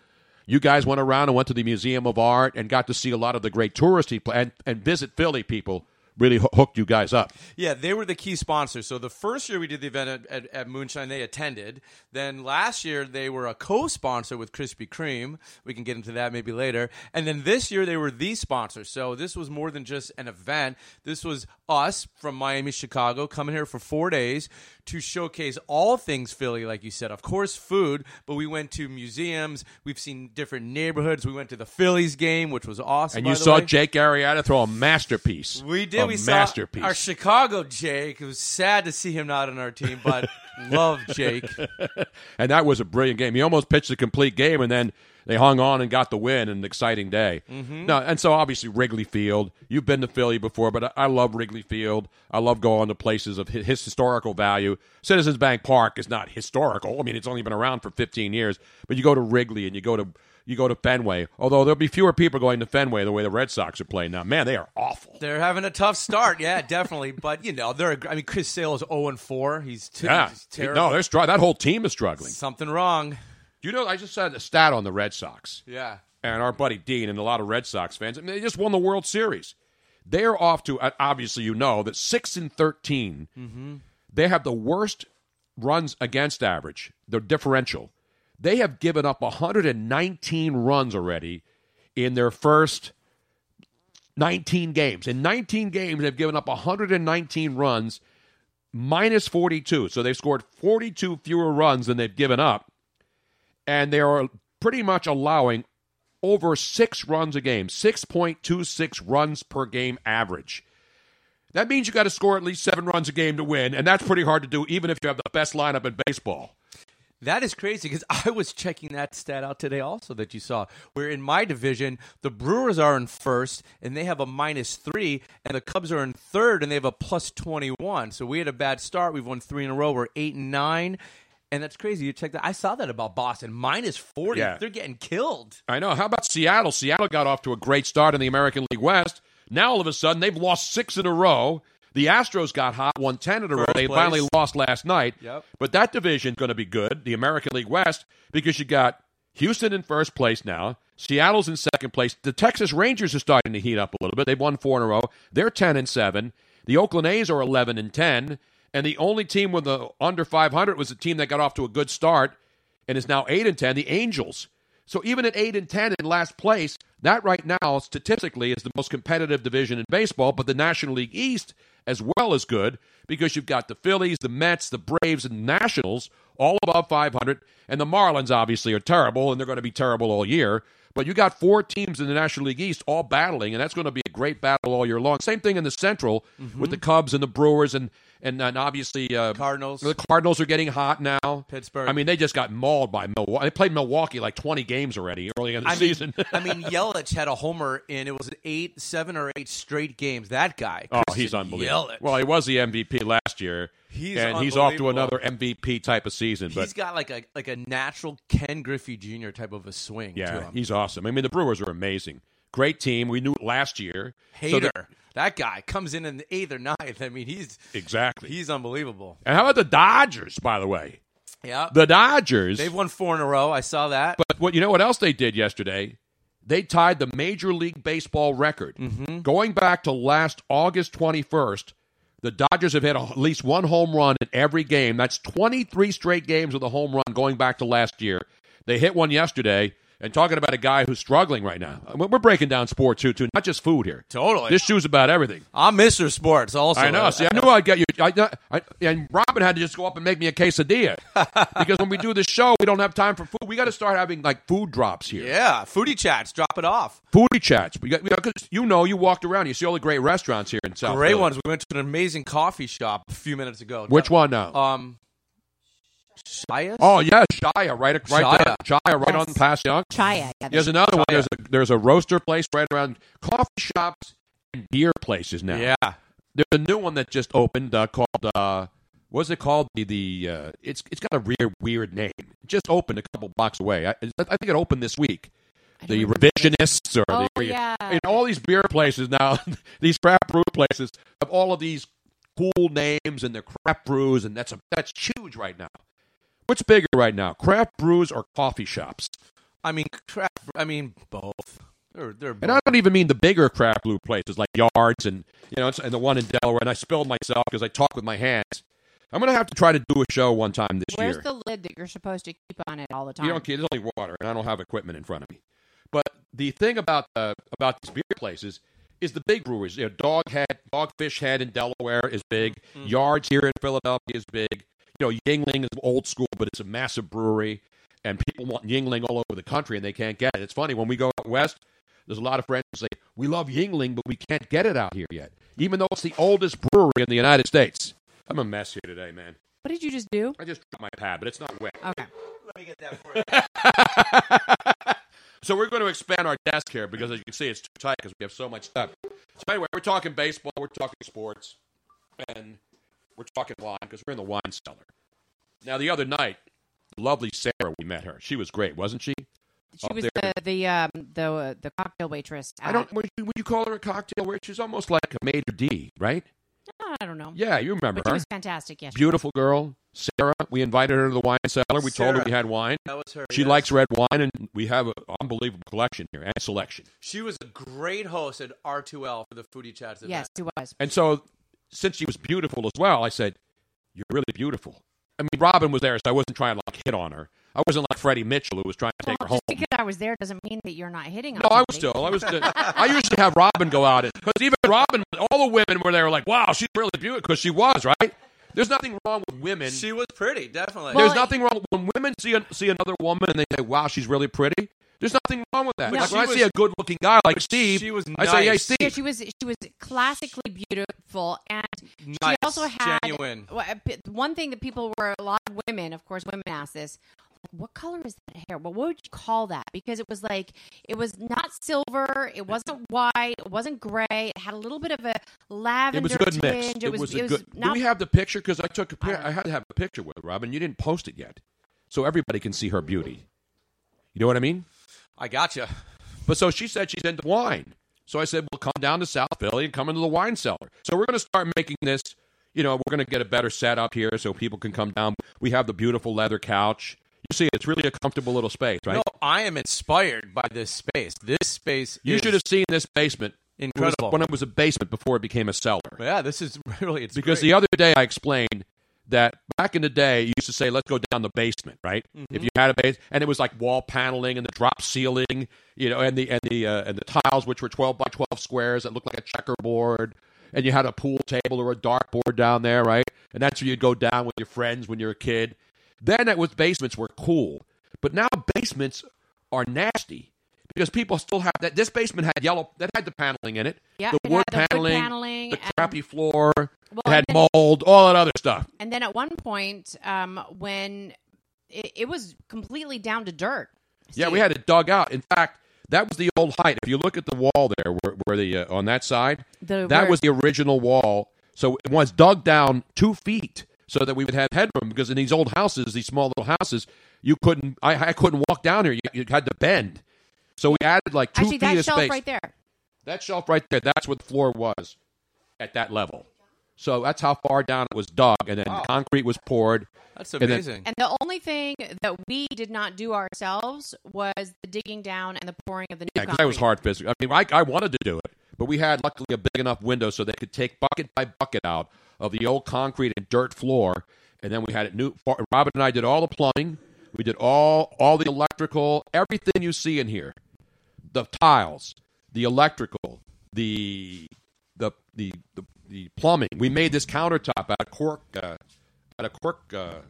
you guys went around and went to the Museum of Art and got to see a lot of the great touristy pla- and, and visit Philly people. Really hoo- hooked you guys up. Yeah, they were the key sponsors. So the first year we did the event at, at, at Moonshine, they attended. Then last year they were a co-sponsor with Krispy Kreme. We can get into that maybe later. And then this year they were the sponsor. So this was more than just an event. This was us from Miami, Chicago, coming here for four days to showcase all things Philly, like you said. Of course, food, but we went to museums. We've seen different neighborhoods. We went to the Phillies game, which was awesome. And you saw way. Jake Arrieta throw a masterpiece. We did. We masterpiece. saw our Chicago Jake. It was sad to see him not on our team, but *laughs* love Jake. *laughs* and that was a brilliant game. He almost pitched a complete game, and then they hung on and got the win. An exciting day. Mm-hmm. No, and so obviously Wrigley Field. You've been to Philly before, but I, love Wrigley Field. I love going to places of his historical value. Citizens Bank Park is not historical. I mean, it's only been around for 15 years. But you go to Wrigley and you go to you go to Fenway. Although there'll be fewer people going to Fenway the way the Red Sox are playing now. Man, they are awful. They're having a tough start, yeah, definitely. But you know, they're. I mean, Chris Sale is zero and four. He's, t- Yeah, he's terrible. no, they're str- that whole team is struggling. something wrong. You know, I just saw a stat on the Red Sox. Yeah. and our buddy Dean and a lot of Red Sox fans. I mean, they just won the World Series. They're off to uh, obviously you know that six and 13 They have the worst runs against average. Their differential. They have given up 119 runs already in their first 19 games. In 19 games, they've given up 119 runs, minus 42. So they've scored 42 fewer runs than they've given up and they are pretty much allowing over six runs a game, 6.26 runs per game average. That means you got to score at least seven runs a game to win, and that's pretty hard to do, even if you have the best lineup in baseball. That is crazy because I was checking that stat out today also that you saw. Where in my division, the Brewers are in first and they have a minus three, and the Cubs are in third and they have a plus 21. So we had a bad start. We've won three in a row. We're eight and nine. And that's crazy. You check that. I saw that about Boston. Minus 40. Yeah. They're getting killed. I know. How about Seattle? Seattle got off to a great start in the American League West. Now all of a sudden they've lost six in a row. The Astros got hot, won ten in a row. They place. finally lost last night. Yep. But that division's going to be good, the American League West, because you got Houston in first place now. Seattle's in second place. The Texas Rangers are starting to heat up a little bit. They've won four in a row. They're ten and seven. The Oakland A's are eleven and ten. And the only team with the under five hundred was the team that got off to a good start and is now eight and ten. The Angels. So even at eight and ten in last place, that right now statistically is the most competitive division in baseball. But the National League East as well is good because you've got the Phillies, the Mets, the Braves, and Nationals all above 500, and the Marlins obviously are terrible, and they're going to be terrible all year. But you got four teams in the National League East all battling, and that's going to be a great battle all year long. Same thing in the Central mm-hmm. with the Cubs and the Brewers, and and, and obviously uh, Cardinals. The Cardinals are getting hot now. Pittsburgh. I mean, they just got mauled by Milwaukee. They played Milwaukee like 20 games already early in the I mean, season. *laughs* I mean, Yelich had a homer in it was eight, seven or eight straight games. That guy. Oh, Christian he's unbelievable. Yelich. Well, he was the MVP last year, He's and he's off to another MVP type of season. But he's got like a like a natural Ken Griffey Jr. type of a swing to yeah, he's awesome. I mean, the Brewers are amazing. Great team. We knew it last year. So Hader. they're- that guy comes in in the eighth or ninth. I mean, he's exactly. he's unbelievable. and how about the Dodgers? By the way, Yeah, the Dodgers. they've won four in a row. I saw that. But what you know what else they did yesterday? They tied the Major League Baseball record. Mm-hmm. Going back to last August 21st, the Dodgers have hit at least one home run in every game. That's 23 straight games with a home run going back to last year. They hit one yesterday. And talking about a guy who's struggling right now. We're breaking down sports too, too, not just food here. Totally. This show's about everything. I'm Mr. Sports. Also, I know. See, I knew I'd get you. I, I, and Robin had to just go up and make me a quesadilla *laughs* because when we do the show, we don't have time for food. We got to start having like food drops here. Yeah, foodie chats. Drop it off. Foodie chats. We got because you know you walked around, you see all the great restaurants here in South. Great Philly. ones. We went to an amazing coffee shop a few minutes ago. Which one now? Um, Shia's? oh yeah, Shia, right, right there. Shia. Shia, right Yes. on past Young. Chaya. Yeah, There's another one. There's a there's a roaster place right around coffee shops and beer places now. yeah. There's a new one that just opened uh, called uh, what's it called? The the uh, it's it's got a weird weird name. It just opened a couple blocks away. I, I think it opened this week. The revisionists or Oh, the yeah. and all these beer places now, *laughs* these crap brew places have all of these cool names and they're craft brews, and that's a that's huge right now. What's bigger right now, craft brews or coffee shops? I mean, crap. I mean, both. They're, they're And. I don't even mean the bigger craft brew places like Yards and you know, and the one in Delaware. And I spilled myself because I talk with my hands. I'm gonna have to try to do a show one time this Where's year. Where's the lid that you're supposed to keep on it all the time? you don't care. There's only water, and I don't have equipment in front of me. But the thing about uh, about these beer places is the big breweries. You know, Doghead, Dogfish Head in Delaware is big. Yards here in Philadelphia is big. You know, Yuengling is old school, but it's a massive brewery, and people want Yuengling all over the country, and they can't get it. It's funny when we go out west. There's a lot of friends who say we love Yuengling, but we can't get it out here yet, even though it's the oldest brewery in the United States. I'm a mess here today, man. What did you just do? I just dropped my pad, but it's not wet. Okay. Let me get that for you. *laughs* so we're going to expand our desk here because, as you can see, it's too tight because we have so much stuff. So anyway, we're talking baseball, we're talking sports, and we're talking wine because we're in the wine cellar. Now, the other night, the lovely Sarah, we met her. She was great, wasn't she? She Up was there. the the um the uh, the cocktail waitress. I don't. Would you, would you call her a cocktail waitress? She's almost like a Major D, right? I don't know. Yeah, you remember But she her. was fantastic. Yes. Beautiful girl, Sarah. We invited her to the wine cellar. We told her Sarah. we had wine. That was her. She yes. likes red wine, and we have an unbelievable collection here and selection. She was a great host at R2L for the foodie chats. event. Yes, she was. And so, since she was beautiful as well, I said, "You're really beautiful." I mean, Robin was there, so I wasn't trying to like hit on her. I wasn't like Freddie Mitchell who was trying to take her Well, home. just because I was there doesn't mean that you're not hitting on. Her. No, I was still. I was. *laughs* Still, I usually have Robin go out because even Robin, all the women were there, like, "Wow, she's really beautiful," because she was right. There's nothing wrong with women. She was pretty, definitely. Well, There's nothing wrong when women see a, see another woman and they say, "Wow, she's really pretty." There's nothing wrong with that. No. Like She when I was- see a good-looking guy like Steve, she was I say, "Hey. Steve." Yeah, she was she was classically beautiful, and nice, she also had genuine. well, uh, a bit- one thing that people were a lot of women, of course, women asked this. What color is that hair? Well, what would you call that? Because it was like it was not silver, it wasn't white, it wasn't gray. It had a little bit of a lavender It was a good mix. tinge. It, was, a it was good. Do not we have the picture? Because I took a I pic- don't I had to have a picture with Robin. You didn't post it yet, so everybody can see her beauty. You know what I mean? I gotcha. But so she said she's into wine. So I said, well, come down to South Philly and come into the wine cellar. So we're going to start making this. You know, we're going to get a better setup here so people can come down. We have the beautiful leather couch. You see, it's really a comfortable little space, right? No, I am inspired by this space. This space. you should have seen this basement. It was incredible. when it was a basement before it became a cellar. yeah, this is *laughs* really it's because great. the other day I explained that back in the day you used to say let's go down the basement right? If you had a base and it was like wall paneling and the drop ceiling you know and the and the uh, and the tiles which were 12 by 12 squares that looked like a checkerboard and you had a pool table or a dartboard down there right? And that's where you'd go down with your friends when you're a kid. Then it was basements were cool. But now basements are nasty because people still have that this basement had yellow that had the paneling in it Yeah, the wood the wood paneling, paneling the crappy floor Well, had then- mold all that other stuff And then at one point, um, when it, it was completely down to dirt. Yeah, we had it dug out. In fact, that was the old height. If you look at the wall there, where, where the uh, on that side, The- that where- was the original wall. So it was dug down two feet so that we would have headroom. Because in these old houses, these small little houses, you couldn't. I, I couldn't walk down here. You, you had to bend. So we added like two actually feet that of shelf space. right there. That shelf right there. That's what the floor was at that level. So that's how far down it was dug, and then concrete was poured. That's then- amazing. And the only thing that we did not do ourselves was the digging down and the pouring of the new Yeah, because that was hard physical. I mean, I, I wanted to do it, but we had luckily a big enough window so they could take bucket by bucket out of the old concrete and dirt floor, and then we had it new. Robin and I did all the plumbing. We did all all the electrical, everything you see in here, the tiles, the electrical, the the the the, the plumbing. We made this countertop out of cork, uh, out of cork uh,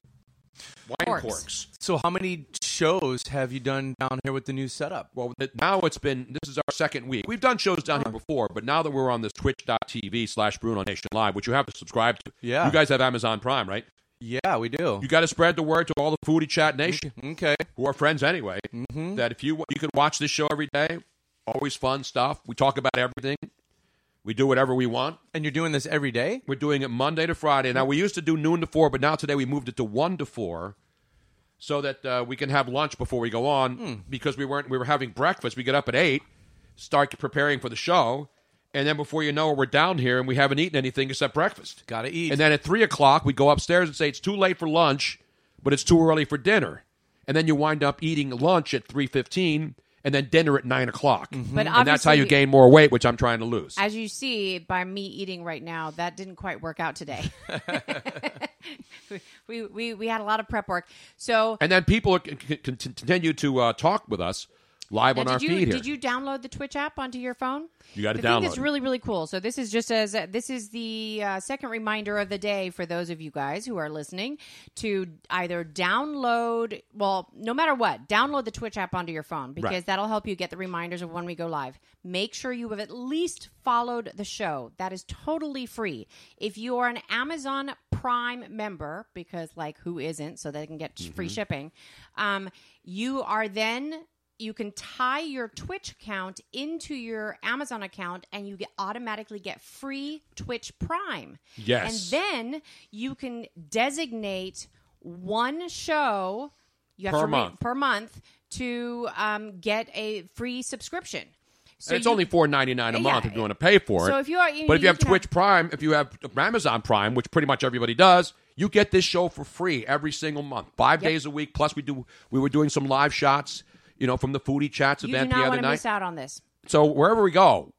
wine Corks. corks. So, how many shows have you done down here with the new setup? Well, it- now it's been this is our second week. We've done shows down here before, but now that we're on this twitch.tv slash Bruno Nation Live, which you have to subscribe to. Yeah. You guys have Amazon Prime, right? Yeah, we do. You got to spread the word to all the Foodie Chat mm-hmm. Nation, Okay. who are friends anyway, mm-hmm. that if you you can watch this show every day, always fun stuff. We talk about everything. We do whatever we want. And you're doing this every day? We're doing it Monday to Friday. Now we used to do noon to four, but now today we moved it to one to four, so that uh, we can have lunch before we go on. Hmm. Because we weren't, we were having breakfast. We get up at eight, start preparing for the show, and then before you know it, we're down here and we haven't eaten anything except breakfast. Gotta eat. And then at three o'clock, we go upstairs and say it's too late for lunch, but it's too early for dinner. And then you wind up eating lunch at three fifteen, and then dinner at nine o'clock. But And that's how you obviously- gain more weight, which I'm trying to lose. As you see by me eating right now, that didn't quite work out today. *laughs* *laughs* we, we we had a lot of prep work. So And then people are, can, can continue to uh, talk with us live on Now, our did you feed here. did you download the Twitch app onto your phone? You the thing download that's it. really really cool. So this is just as this is the uh, second reminder of the day for those of you guys who are listening to either download. Well, no matter what, download the Twitch app onto your phone because Right. that'll help you get the reminders of when we go live. Make sure you have at least followed the show. That is totally free. If you are an Amazon Prime member, because like who isn't, so they can get free Mm-hmm. shipping, um, you are then you can tie your Twitch account into your Amazon account and you get automatically get free Twitch Prime. Yes. And then you can designate one show you have Per to month. per month to um, get a free subscription. So it's you- only four ninety nine a Yeah. month if you want to pay for it. So if you are- you- but if you you have Twitch have- Prime, if you have Amazon Prime, which pretty much everybody does, you get this show for free every single month, five Yep. days a week. Plus, we do we were doing some live shots, you know, from the Foodie Chats you do event not the other want to night. miss out on this. So wherever we go,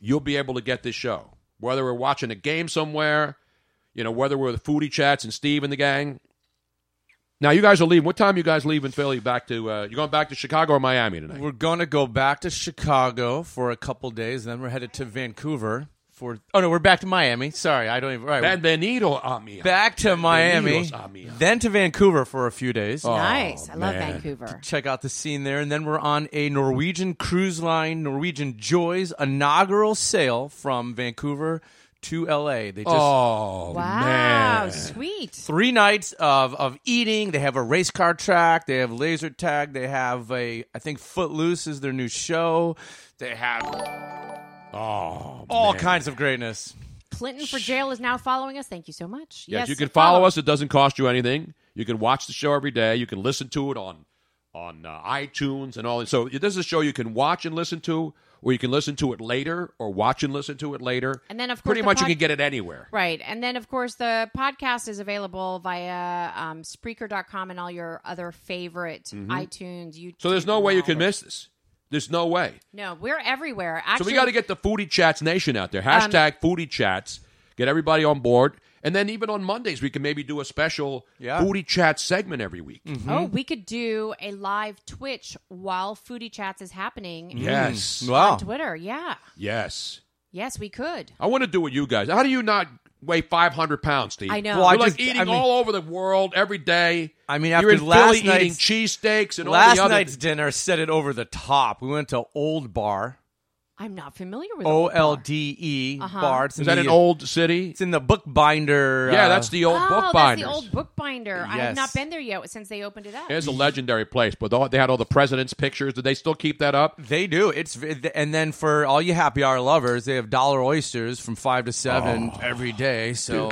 you'll be able to get this show. Whether we're watching a game somewhere, you know, whether we're the Foodie Chats and Steve and the gang. Now you guys are leaving. What time you guys leaving Philly back to? Uh, you going back to Chicago or Miami tonight? We're going to go back to Chicago for a couple days, then we're headed to Vancouver for. Oh no, we're back to Miami. Sorry, I don't even. Right, Benvenido, amigo. back to Miami, Bienvenidos, amigo. then to Vancouver for a few days. Oh, nice. I love Oh, man. Vancouver. Check out the scene there, and then we're on a Norwegian cruise line, Norwegian Joy's inaugural sail from Vancouver to LA. They just Oh Wow, man. sweet. three nights of, of eating. They have a race car track. They have laser tag. They have a I think Footloose is their new show. They have Oh, all man. kinds of greatness. Clinton for jail is now following us. Thank you so much. Yes, Yes, you can follow us. It doesn't cost you anything. You can watch the show every day. You can listen to it on on uh, iTunes and all. So this is a show you can watch and listen to, or you can listen to it later, or watch and listen to it later. And then, of course, pretty much pod- you can get it anywhere. Right. And then, of course, the podcast is available via um, Spreaker.com and all your other favorite iTunes, YouTube. Mm-hmm. So there's no way you can miss this. There's no way. No, we're everywhere. So we got to get the Foodie Chats Nation out there. Um, Hashtag Foodie Chats. Get everybody on board. And then even on Mondays, we can maybe do a special Yeah. Foodie Chat segment every week. Mm-hmm. Oh, we could do a live Twitch while Foodie Chats is happening mm. Yes. Wow. on Twitter. Yeah. Yes. Yes, we could. I want to do with you guys. How do you not weigh 500 pounds, Steve? I know. Well, I You're like just- eating I mean- all over the world every day. I mean, after You're in last Philly eating night's- cheesesteaks and all Last the other. night's dinner set it over the top. We went to Old Bar, I'm not familiar with O L D E Old Bar. D Uh-huh. Bar. It's Is that the- an old city? It's in the bookbinder. yeah, uh, that's the old oh, bookbinders. that's the old bookbinder. I Yes. have not been there yet since they opened it up. It's a legendary place, but they had all the presidents' pictures. Did they still keep that up? They do. It's and then for all you happy hour lovers, they have dollar oysters from five to seven every day. So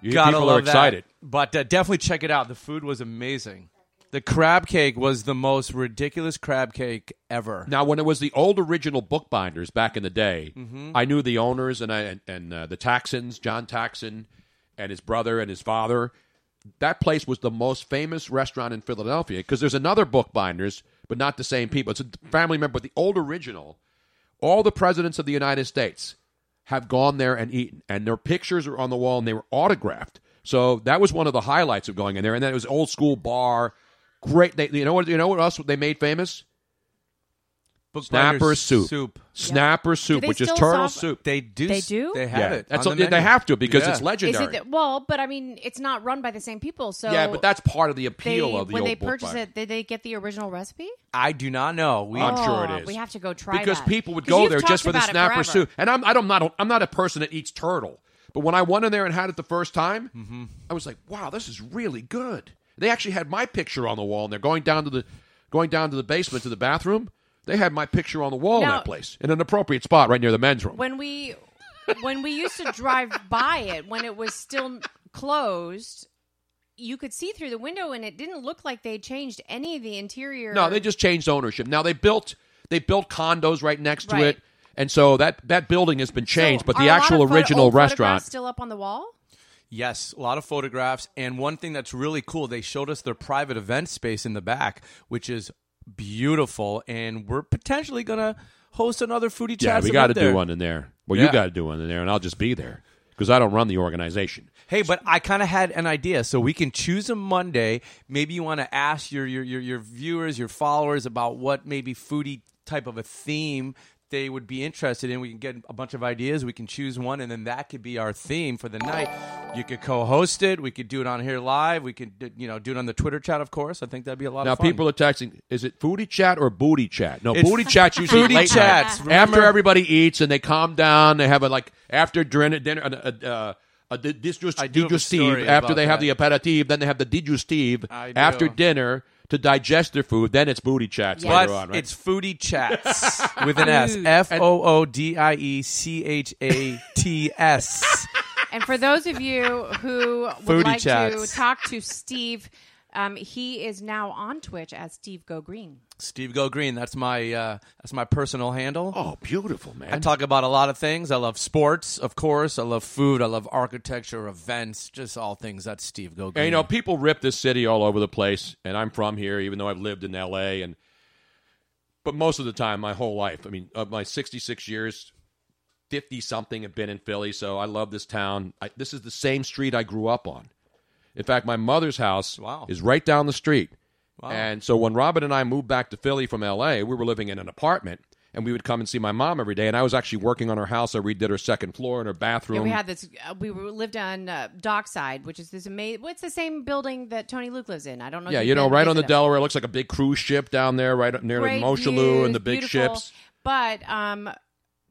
You gotta people love are excited. that. But uh, definitely check it out. The food was amazing. The crab cake was the most ridiculous crab cake ever. Now, when it was the old original bookbinders back in the day, Mm-hmm. I knew the owners and I, and, and uh, the Taxins, John Taxin, and his brother and his father. That place was the most famous restaurant in Philadelphia because there's another bookbinders, but not the same people. It's a family member, but the old original. All the presidents of the United States have gone there and eaten, and their pictures are on the wall and they were autographed. So that was one of the highlights of going in there. And then it was old school bar. Great. They, you know what? You know what else they made famous? Snapper Bookbinders soup. Snapper soup, which is still turtle serve- soup. They do. They do? They have yeah, it. that's on a- the they menu. have to because Yeah. it's Is legendary. it that, well? But I mean, it's not run by the same people. So yeah, but that's part of the they, appeal of the when old they purchase Bookbinder. it, did they get the original recipe? I do not know. We I'm sure Oh, it is. We have to go try because that. people would 'Cause go you've there just for the about it snapper forever. soup. And I'm, I'm not not I'm not a person that eats turtle, but when I went in there and had it the first time, Mm-hmm. I was like, wow, this is really good. They actually had my picture on the wall, and they're going down to the going down to the basement to the bathroom. They had my picture on the wall in Now- that place in an appropriate spot right near the men's room. When we when we used to drive by it when it was still closed, you could see through the window, and it didn't look like they changed any of the interior. No, they just changed ownership. Now they built they built condos right next to Right. it, and so that that building has been changed. but are the a lot actual photo- original old photographs restaurant, still up on the wall. Yes, a lot of photographs. And one thing that's really cool, they showed us their private event space in the back, which is beautiful. And we're potentially going to host another foodie chat. yeah, we got to do one in there. Well, you got to do one in there, and I'll just be there because I don't run the organization. Hey, but I kind of had an idea, so we can choose a Monday. Maybe you want to ask your, your your your viewers, your followers about what maybe foodie type of a theme they would be interested in. We can get a bunch of ideas. We can choose one, and then that could be our theme for the night. You could co-host it. We could do it on here live. We could you know do it on the Twitter chat, of course. I think that'd be a lot Now of fun. Now, people are texting. Is it foodie chat or booty chat? No, It's booty chat's *laughs* usually foodie late chats. night. After everybody eats and they calm down. They have a like after dinner dinner. Uh, uh, a di- disjust- I do have a digestive. After they have the aperitif, then they have the digestive. After dinner to digest their food, then it's booty chats Yeah. but later on. Right? it's foodie chats *laughs* with an S. F O O D I E C H A T S. And for those of you who would Foodie like chats. to talk to Steve, um, he is now on Twitch as Steve Go Green. Steve Go Green. That's my uh, that's my personal handle. oh, beautiful man. I talk about a lot of things. I love sports, of course. I love food. I love architecture, events, just all things. That's Steve Go And, Green. you know, people rip this city all over the place, and I'm from here, even though I've lived in L.A. and but most of the time, my whole life, I mean, of my 66 years, 50 something have been in Philly, so I love this town. I, this is the same street I grew up on. In fact, my mother's house Wow. is right down the street. And so when Robin and I moved back to Philly from L.A., we were living in an apartment. And we would come and see my mom every day, and I was actually working on her house. I redid her second floor and her bathroom. Yeah, we had this. Uh, we were, lived on uh, Dockside, which is this amazing. What's the same building that Tony Luke lives in? I don't know. Yeah, you know, right on the. Delaware, it looks like a big cruise ship down there, right near Great views, and the big beautiful. ships. But um,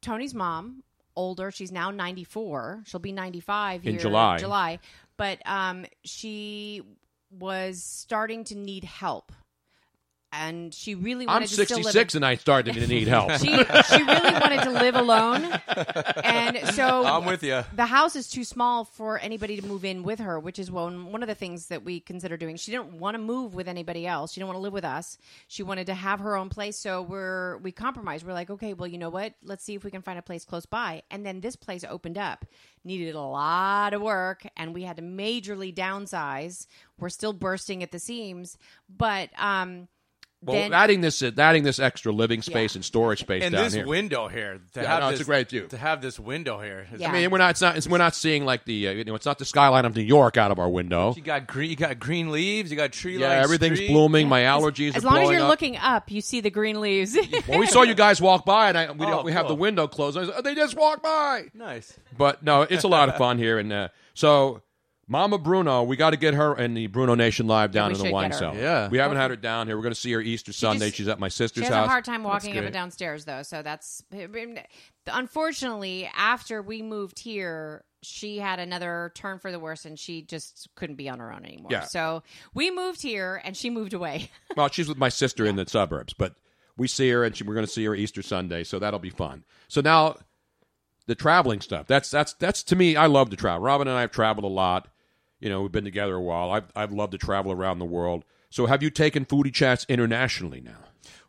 Tony's mom, older, she's now 94. She'll be 95 In here July. July. But um, she was starting to need help. And she really I'm wanted to still live 66 and I started to need *laughs* help. she she really wanted to live alone, and so I'm with you. the house is too small for anybody to move in with her, which is one one of the things that we consider doing. She didn't want to move with anybody else. She didn't want to live with us. She wanted to have her own place. So we're we compromised. We're like, okay, well, you know what? Let's see if we can find a place close by. And then this place opened up. Needed a lot of work, and we had to majorly downsize. We're still bursting at the seams, but um. Well, then, adding this adding this extra living space Yeah. and storage space And down this here. window here to Yeah, have no, this, it's a great view. To have this window here. Yeah. I mean, we're not it's not it's, we're not seeing like the uh, you know it's not the skyline of New York out of our window. You got green. You got green leaves. You got tree Yeah, lights. everything's street. blooming. My allergies as are long as you're up. looking up, you see the green leaves. *laughs* Well, we saw you guys walk by, and I, we, Oh, don't, we have the window closed. I was, oh, they just walked by. Nice. But no, it's a lot of fun here, and uh, so Mama Bruno, we got to get her in the Bruno Nation live down we in the should wine get her. cellar. Yeah. we haven't had her down here. We're going to see her Easter Sunday. just- She's at my sister's She sister's has house. a hard time walking up and downstairs, though. So that's unfortunately after we moved here. She had another turn for the worse, and she just couldn't be on her own anymore. Yeah. So we moved here, and she moved away. *laughs* Well, she's with my sister in the suburbs, but we see her, and she, we're going to see her Easter Sunday, so that'll be fun. So now, the traveling stuff. That's that's that's to me. I love to travel. Robin and I have traveled a lot. You know, we've been together a while. I've I've loved to travel around the world. So, have you taken foodie chats internationally now?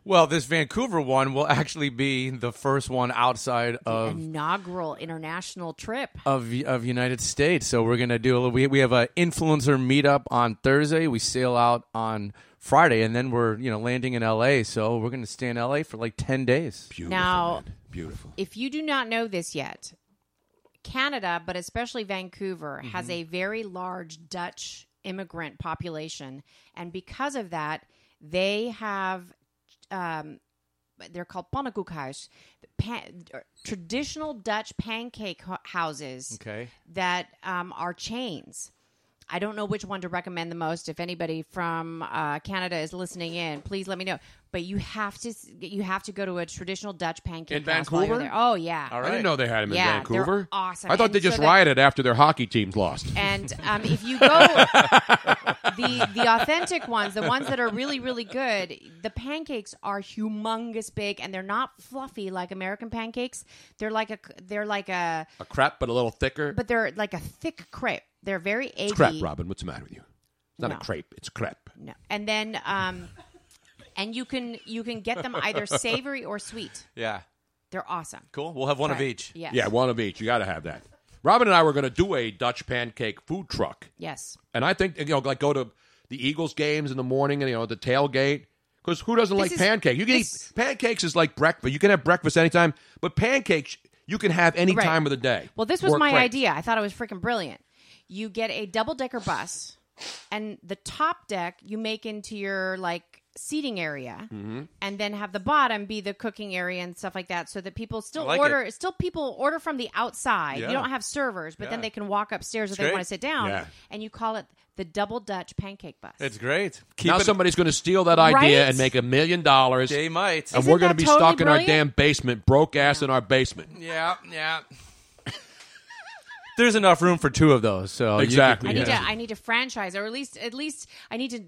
Well, this Vancouver one will actually be the first one outside of Inaugural international trip. of of United States. So we're gonna do a little. We we have an influencer meetup on Thursday. We sail out on Friday, and then we're you know landing in L.A. So we're gonna stay in L.A. for like ten days. Beautiful. Now- man. beautiful. If you do not know this yet, Canada, but especially Vancouver, has a very large Dutch immigrant population, and because of that, they have. Um, they're called pannenkoekhuis, pan, traditional Dutch pancake ho- houses Okay. that um, are chains. I don't know which one to recommend the most. If anybody from uh, Canada is listening in, please let me know. But you have to you have to go to a traditional Dutch pancake In house while you're Vancouver? there. Oh yeah, All I didn't know they had them Yeah, in they're Vancouver. awesome. I thought And they just so that- rioted after their hockey teams lost. And *laughs* um, if you go, the the authentic ones, the ones that are really really good, the pancakes are humongous big, and they're not fluffy like American pancakes. They're like a they're like a A crepe, but a little thicker. but they're like a thick crepe. They're very eggy. it's crepe, Robin. What's the matter with you? It's not No. a crepe. It's crepe. No. And then um, and you can you can get them either *laughs* savory or sweet. Yeah. They're awesome. Cool. We'll have one of each. Yes. Yeah, one of each. You got to have that. Robin and I were going to do a Dutch pancake food truck, Yes. and I think you know, like go to the Eagles games in the morning, and you know, the tailgate. Because who doesn't like is- pancake? You can this- eat pancakes is like breakfast. You can have breakfast anytime, but pancakes you can have any Right. time of the day. Well, this was my great. idea. I thought it was freaking brilliant. You get a double decker bus, and the top deck you make into your like seating area, Mm-hmm. and then have the bottom be the cooking area and stuff like that, so that people still like order. Still, people order from the outside. Yeah. You don't have servers, but then they can walk upstairs if they want to sit down, Yeah. and you call it the double Dutch pancake bus. It's great. Keep now it. somebody's going to steal that idea Right? and make a million dollars, They and might. Isn't we're going to be totally stuck in our damn basement, broke ass in our basement. Yeah. Yeah. There's enough room for two of those. So you Exactly. I could- need Yeah. to. I need to franchise, or at least, at least, I need to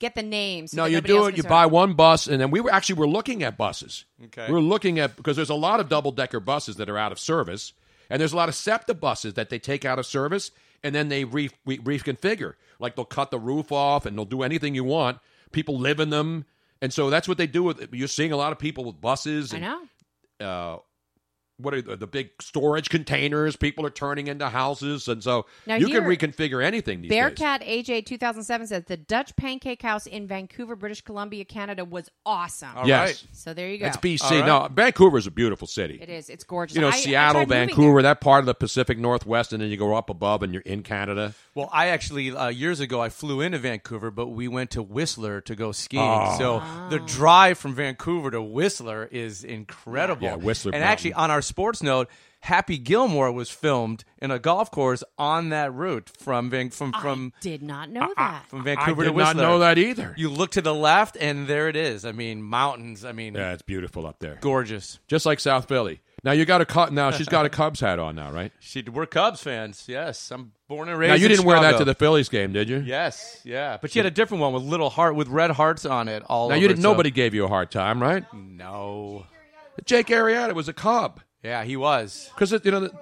get the names. so No, you do it. You buy one bus, and then we were actually we're looking at buses. Okay. We were looking at because there's a lot of double decker buses that are out of service, and there's a lot of SEPTA buses that they take out of service and then they re- re- reconfigure. Like they'll cut the roof off and they'll do anything you want. People live in them, and so that's what they do with. You're seeing a lot of people with buses. I know. Uh, what are the, the big storage containers? People are turning into houses, and so Now you can reconfigure anything these days. Bearcat AJ 2007 says the Dutch Pancake House in Vancouver, British Columbia, Canada was awesome. All Yes, right. So there you go. it's BC. All right. No, is a beautiful city. It is. It's gorgeous. you know, I- I Seattle, tried moving vancouver that part of the Pacific Northwest, and then you go up above and you're in Canada. Well, I actually uh, years ago I flew into Vancouver, but we went to Whistler to go skiing. Oh. So the drive from Vancouver to Whistler is incredible. Yeah, Whistler And Mountain. actually, on our sports note, Happy Gilmore was filmed in a golf course on that route from Van- from from Did not know that. from I Vancouver did to Whistler. not know that either. You look to the left, and there it is. I mean, mountains. I mean, yeah, it's beautiful up there, gorgeous. just like South Philly. Now you got a cut. Now she's got a Cubs hat on now, right? *laughs* She, we're Cubs fans. Yes, I'm born and raised. Now you in didn't wear that Chicago. to the Phillies game, did you? Yes, yeah, but she had a different one with little heart with red hearts on it. All Now over, you didn't. so- Nobody gave you a hard time, right? No. Jake Arrieta was a Cub Yeah, he was. because you know. The,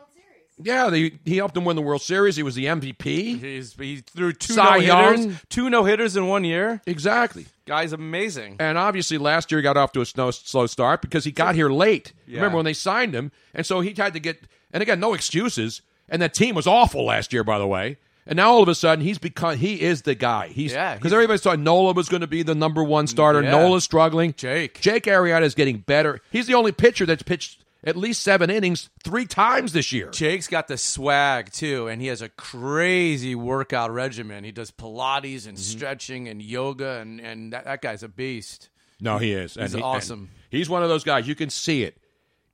yeah, they, he helped him win the World Series. He was the MVP. He's, he threw two Cy no Young. hitters, two no hitters in one year. Exactly. Guy's amazing. And obviously, last year he got off to a snow, slow start because he got here late. Yeah. Remember when they signed him? And so he had to get, and again, no excuses. And that team was awful last year, by the way. And now all of a sudden he's become he is the guy. He's Yeah, because he's- everybody thought Nola was going to be the number one starter. Yeah. Nola's struggling. Jake. Jake Arrieta is getting better. He's the only pitcher that's pitched at least seven innings three times this year. Jake's got the swag too, and he has a crazy workout regimen. He does Pilates and Mm-hmm. stretching and yoga, and and that, that guy's a beast. No, he is. He's he- awesome. he's one of those guys you can see it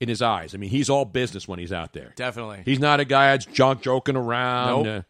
in his eyes. I mean, he's all business when he's out there. Definitely. He's not a guy that's junk joking around. Nope. Uh,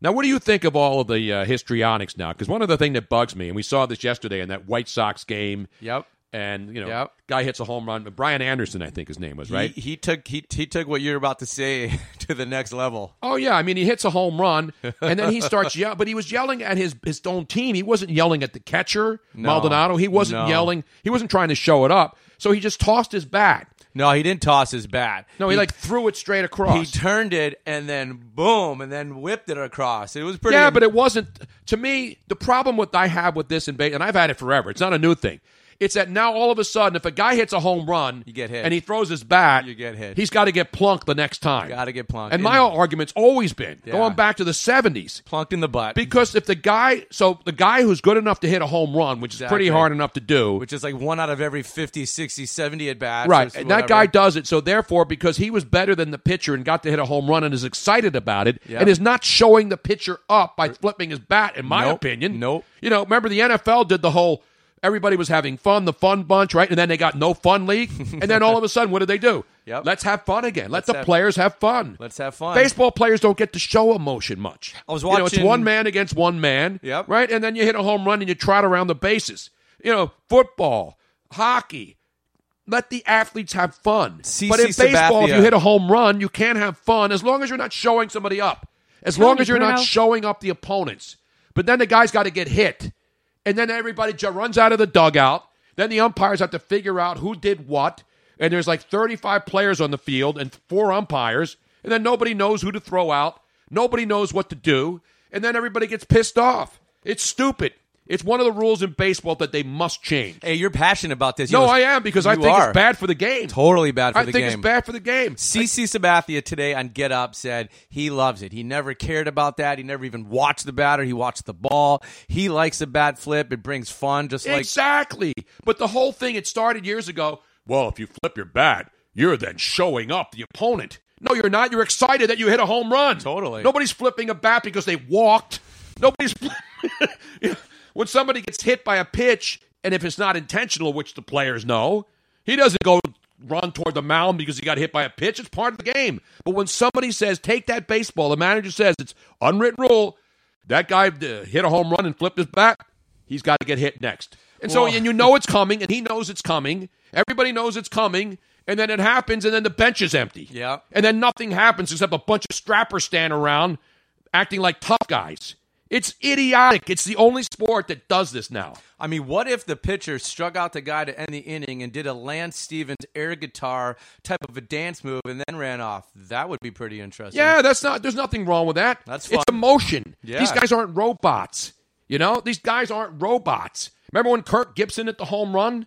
now, what do you think of all of the uh, histrionics now? Because one of the things that bugs me, and we saw this yesterday in that White Sox game, Yep. And you know, Yep. guy hits a home run. Brian Anderson, I think his name was right. He, he took he, he took what you're about to say *laughs* to the next level. Oh yeah, I mean he hits a home run and then he starts yelling, but he was yelling at his his own team. He wasn't yelling at the catcher Maldonado. He wasn't no. yelling. He wasn't trying to show it up. So he just tossed his bat. No, he didn't toss his bat. No, he, like threw it straight across. he turned it and then boom, and then whipped it across. It was pretty. yeah, but it wasn't. To me, the problem with I have with this in and I've had it forever. It's not a new thing. It's that now all of a sudden, if a guy hits a home run, You get hit. and he throws his bat, You get hit. He's got to get plunked the next time. Got to get plunked. And my argument's always been Yeah. going back to the '70s. plunked in the butt, Because if the guy, so the guy who's good enough to hit a home run, which is pretty hard enough to do, which is like one out of every 50, 60, 70 at bats. right, and that guy does it. So therefore, because he was better than the pitcher and got to hit a home run and is excited about it, Yep. and is not showing the pitcher up by flipping his bat, in my Nope. opinion. Nope. You know, remember the NFL did the whole. Everybody was having fun, the fun bunch, right? And then they got no fun league. and then all of a *laughs* sudden, what did they do? Yep. Let's have fun again. Let Let's the have- players have fun. Let's have fun. Baseball players don't get to show emotion much. I was You know, it's watching- one man against one man. Yep. Right? And then you hit a home run and you trot around the bases. You know, football, hockey. Let the athletes have fun. CC but in baseball, if Sabathia. you hit a home run, you can't have fun as long as you're not showing somebody up. As long as you're not Bruno. showing up the opponents. But then the guy's got to get hit. And then everybody ju- runs out of the dugout. Then the umpires have to figure out who did what. And there's like 35 players on the field and four umpires. And then nobody knows who to throw out. Nobody knows what to do. And then everybody gets pissed off. It's stupid. It's one of the rules in baseball that they must change. Hey, you're passionate about this. You No, know, I am because I think are. it's bad for the game. Totally bad for I the think game. it's bad for the game. CC Sabathia today on Get Up said he loves it. He never cared about that. He never even watched the batter. He watched the ball. He likes a bat flip. It brings fun, just like exactly. But the whole thing, it started years ago. Well, if you flip your bat, you're then showing up the opponent. No, you're not. You're excited that you hit a home run. Totally. Nobody's flipping a bat because they walked. Nobody's. *laughs* *laughs* When somebody gets hit by a pitch, and if it's not intentional, which the players know, he doesn't go run toward the mound because he got hit by a pitch. It's part of the game. But when somebody says, take that baseball, the manager says it's unwritten rule. That guy uh, hit a home run and flipped his bat. He's got to get hit next. And so, Well- and you know it's coming, and he knows it's coming. Everybody knows it's coming. And then it happens, and then the bench is empty. Yeah. And then nothing happens except a bunch of strappers stand around acting like tough guys. It's idiotic. It's the only sport that does this now. I mean, what if the pitcher struck out the guy to end the inning and did a Lance Stevens air guitar type of a dance move and then ran off? That would be pretty interesting. Yeah, that's not. There's nothing wrong with that. That's fun. It's emotion. Yeah. These guys aren't robots. You know, these guys aren't robots. Remember when Kirk Gibson hit the home run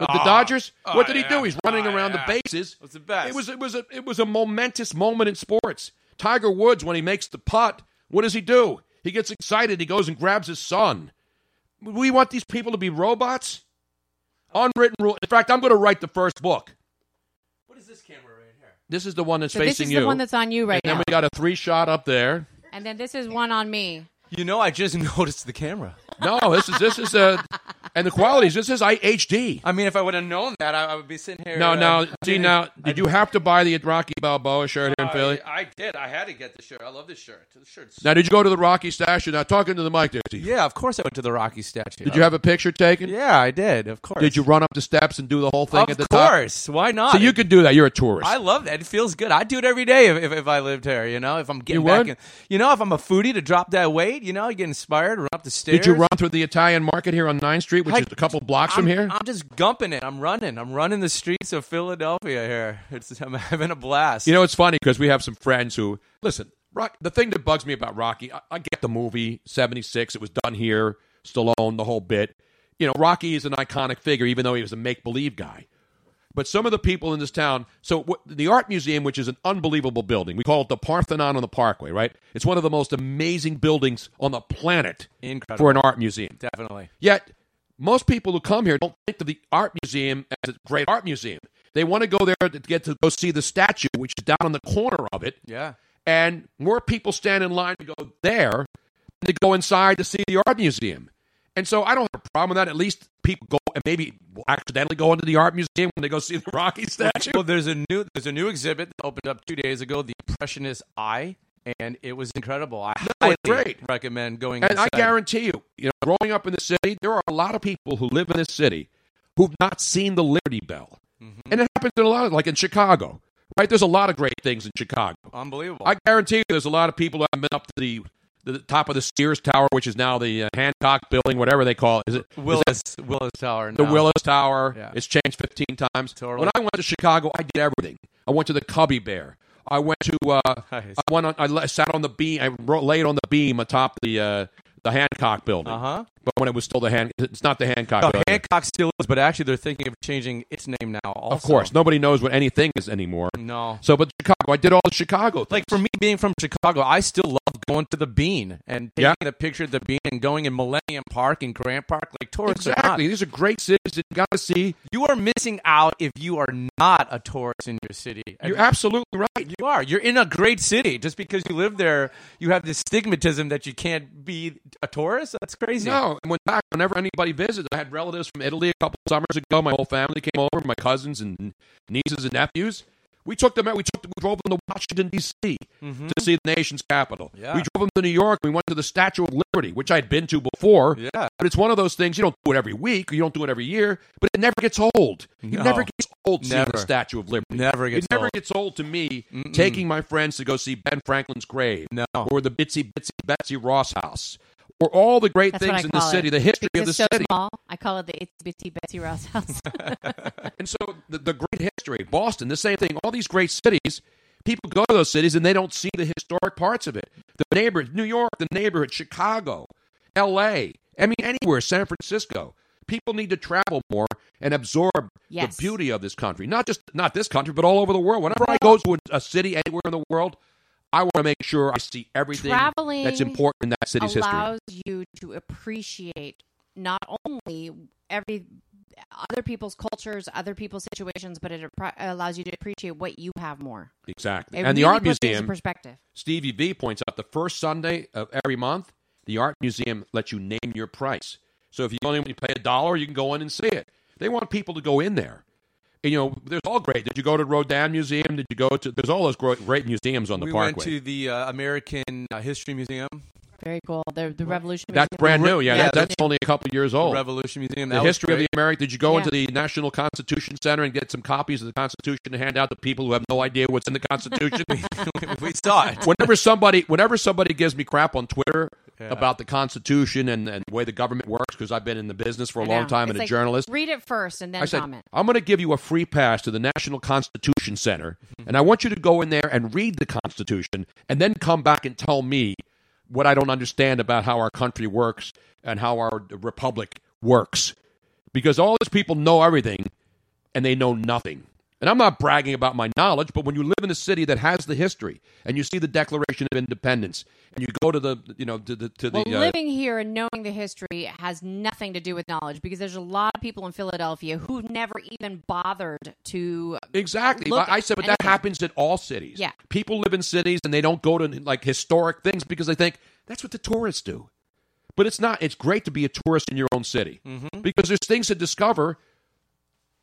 with the ah. Dodgers? Ah, what did he do? He's running ah, around the bases. It was the best. It was it was a it was a momentous moment in sports. Tiger Woods when he makes the putt, what does he do? He gets excited. He goes and grabs his son. We want these people to be robots. Unwritten rule. In fact, I'm going to write the first book. What is this camera right here? This is the one that's So this is you. the one that's on you right now. and then we got a three shot up there. and then this is one on me. You know, I just *laughs* noticed the camera. No, this is this is a, and the qualities. This is I HD. I mean, if I would have known that, I, I would be sitting here. No, uh, now I see now. Did you have to buy the Rocky Balboa shirt here in Philly? I, I did. I had to get the shirt. I love this shirt. The shirt's. Now, did you go to the Rocky statue? You're talking to the mic there, Steve. yeah, of course I went to the Rocky statue. Did you have a picture taken? Yeah, I did. Of course. Did you run up the steps and do the whole thing Of at the top? course. Why not? So you could do that. You're a tourist. I love that. It feels good. I'd do it every day if, if, if I lived here. You know, if I'm getting You back would? in. You know, if I'm a foodie to drop that weight. You know, you get inspired, run up the stairs. did you run through the Italian market here on 9th Street, which I- is a couple blocks I'm, from here? I'm just gumping it. I'm running. I'm running the streets of Philadelphia here. It's, I'm *laughs* having a blast. You know, it's funny because we have some friends who listen. Rock, the thing that bugs me about Rocky, I, I get the movie '76. It was done here, Stallone, the whole bit. You know, Rocky is an iconic figure, even though he was a make believe guy. But some of the people in this town, so what, the art museum, which is an unbelievable building, we call it the Parthenon on the Parkway, right? It's one of the most amazing buildings on the planet Incredible. for an art museum. Definitely. Yet, most people who come here don't think of the art museum as a great art museum. They want to go there to get to go see the statue, which is down on the corner of it. Yeah. And more people stand in line to go there than to go inside to see the art museum. And so I don't have a problem with that. At least people go and maybe accidentally go into the art museum when they go see the *laughs* Rocky statue. Well, there's a new there's a new exhibit that opened up two days ago, the Impressionist Eye, and it was incredible. I No, highly great. recommend going. And I guarantee you, you know, growing up in the city, there are a lot of people who live in this city who've not seen the Liberty Bell. Mm-hmm. And it happens in a lot of, like in Chicago, right? There's a lot of great things in Chicago. unbelievable. I guarantee you there's a lot of people who haven't been up to the, the top of the Sears Tower, which is now the uh, Hancock Building, whatever they call it. Is it is Willis Willis Tower. the. Willis Tower. Yeah. It's changed 15 times. Totally. When I went to Chicago, I did everything. I went to the Cubby Bear. I went to. Uh, Nice. I went on. I sat on the beam. I ro- laid on the beam atop the uh, the Hancock building. Uh huh. But when it was still the hand, it's not the Hancock No, building. Hancock still is, but actually they're thinking of changing its name now. Also. Of course, nobody knows what anything is anymore. No. So, but Chicago, I did all the Chicago. Things. Like for me being from Chicago, I still love going to the Bean and taking Yeah. the picture of the Bean and going in Millennium Park and Grant Park like tourists are not. exactly, these are great cities that you got to see. You are missing out if you are not a tourist in your city. You're absolutely right. You are. You're in a great city. Just because you live there, you have this stigmatism that you can't be a tourist. That's crazy. No, and when back whenever anybody visits, I had relatives from Italy a couple summers ago. My whole family came over, my cousins and nieces and nephews. We took them out. We took them, we drove them to Washington D.C. Mm-hmm. to see the nation's capital. Yeah. We drove them to New York. We went to the Statue of Liberty, which I'd been to before. Yeah. But it's one of those things you don't do it every week, or you don't do it every year, but it never gets old. It never gets old seeing the Statue of Liberty. Never gets it never old. gets old to me taking my friends to go see Ben Franklin's grave, No. or the Bitsy Bitsy Betsy Ross House, or all the great That's things in the city, it. the history Because of the it's so city. small. I call it the Itsy Bitsy Betsy Ross house. *laughs* And so the, the great history, Boston, the same thing. All these great cities, people go to those cities and they don't see the historic parts of it. The neighborhood, New York, the neighborhood, Chicago, L.A. I mean, anywhere, San Francisco. People need to travel more and absorb Yes. the beauty of this country. Not just not this country, but all over the world. Whenever I go to a city anywhere in the world, I want to make sure I see everything Traveling that's important in that city's history. It allows you to appreciate not only every other people's cultures, other people's situations, but it allows you to appreciate what you have more. Exactly. It and the art puts things in museum, perspective. Stevie V points out the first Sunday of every month, the art museum lets you name your price. So if you only pay a dollar, you can go in and see it. They want people to go in there. And, you know, there's all great. Did you go to Rodin Museum? Did you go to? There's all those great, great museums on the we Parkway. went to the uh, American uh, History Museum, Very cool. The the Revolution. that's Museum. brand new. Yeah, Yeah, that, that's only a couple years the old. Revolution Museum. the That was history of the great. American. Did you go Yeah. into the National Constitution Center and get some copies of the Constitution to hand out to people who have no idea what's in the *laughs* Constitution? we saw it. whenever somebody whenever somebody gives me crap on Twitter about the Constitution and, and the way the government works, because I've been in the business for a long time It's and a journalist, Read it first and then I said comment. I'm going to give you a free pass to the National Constitution Center, mm-hmm. and I want you to go in there and read the Constitution, and then come back and tell me what I don't understand about how our country works and how our republic works, because all these people know everything and they know nothing. And I'm not bragging about my knowledge, but when you live in a city that has the history and you see the Declaration of Independence and you go to the, you know, to the, to the, Well, uh, living here and knowing the history has nothing to do with knowledge because there's a lot of people in Philadelphia who never even bothered to. Exactly. I said, but at that happens in all cities. Yeah. People live in cities and they don't go to like historic things because they think that's what the tourists do. But it's not. It's great to be a tourist in your own city Mm-hmm. because there's things to discover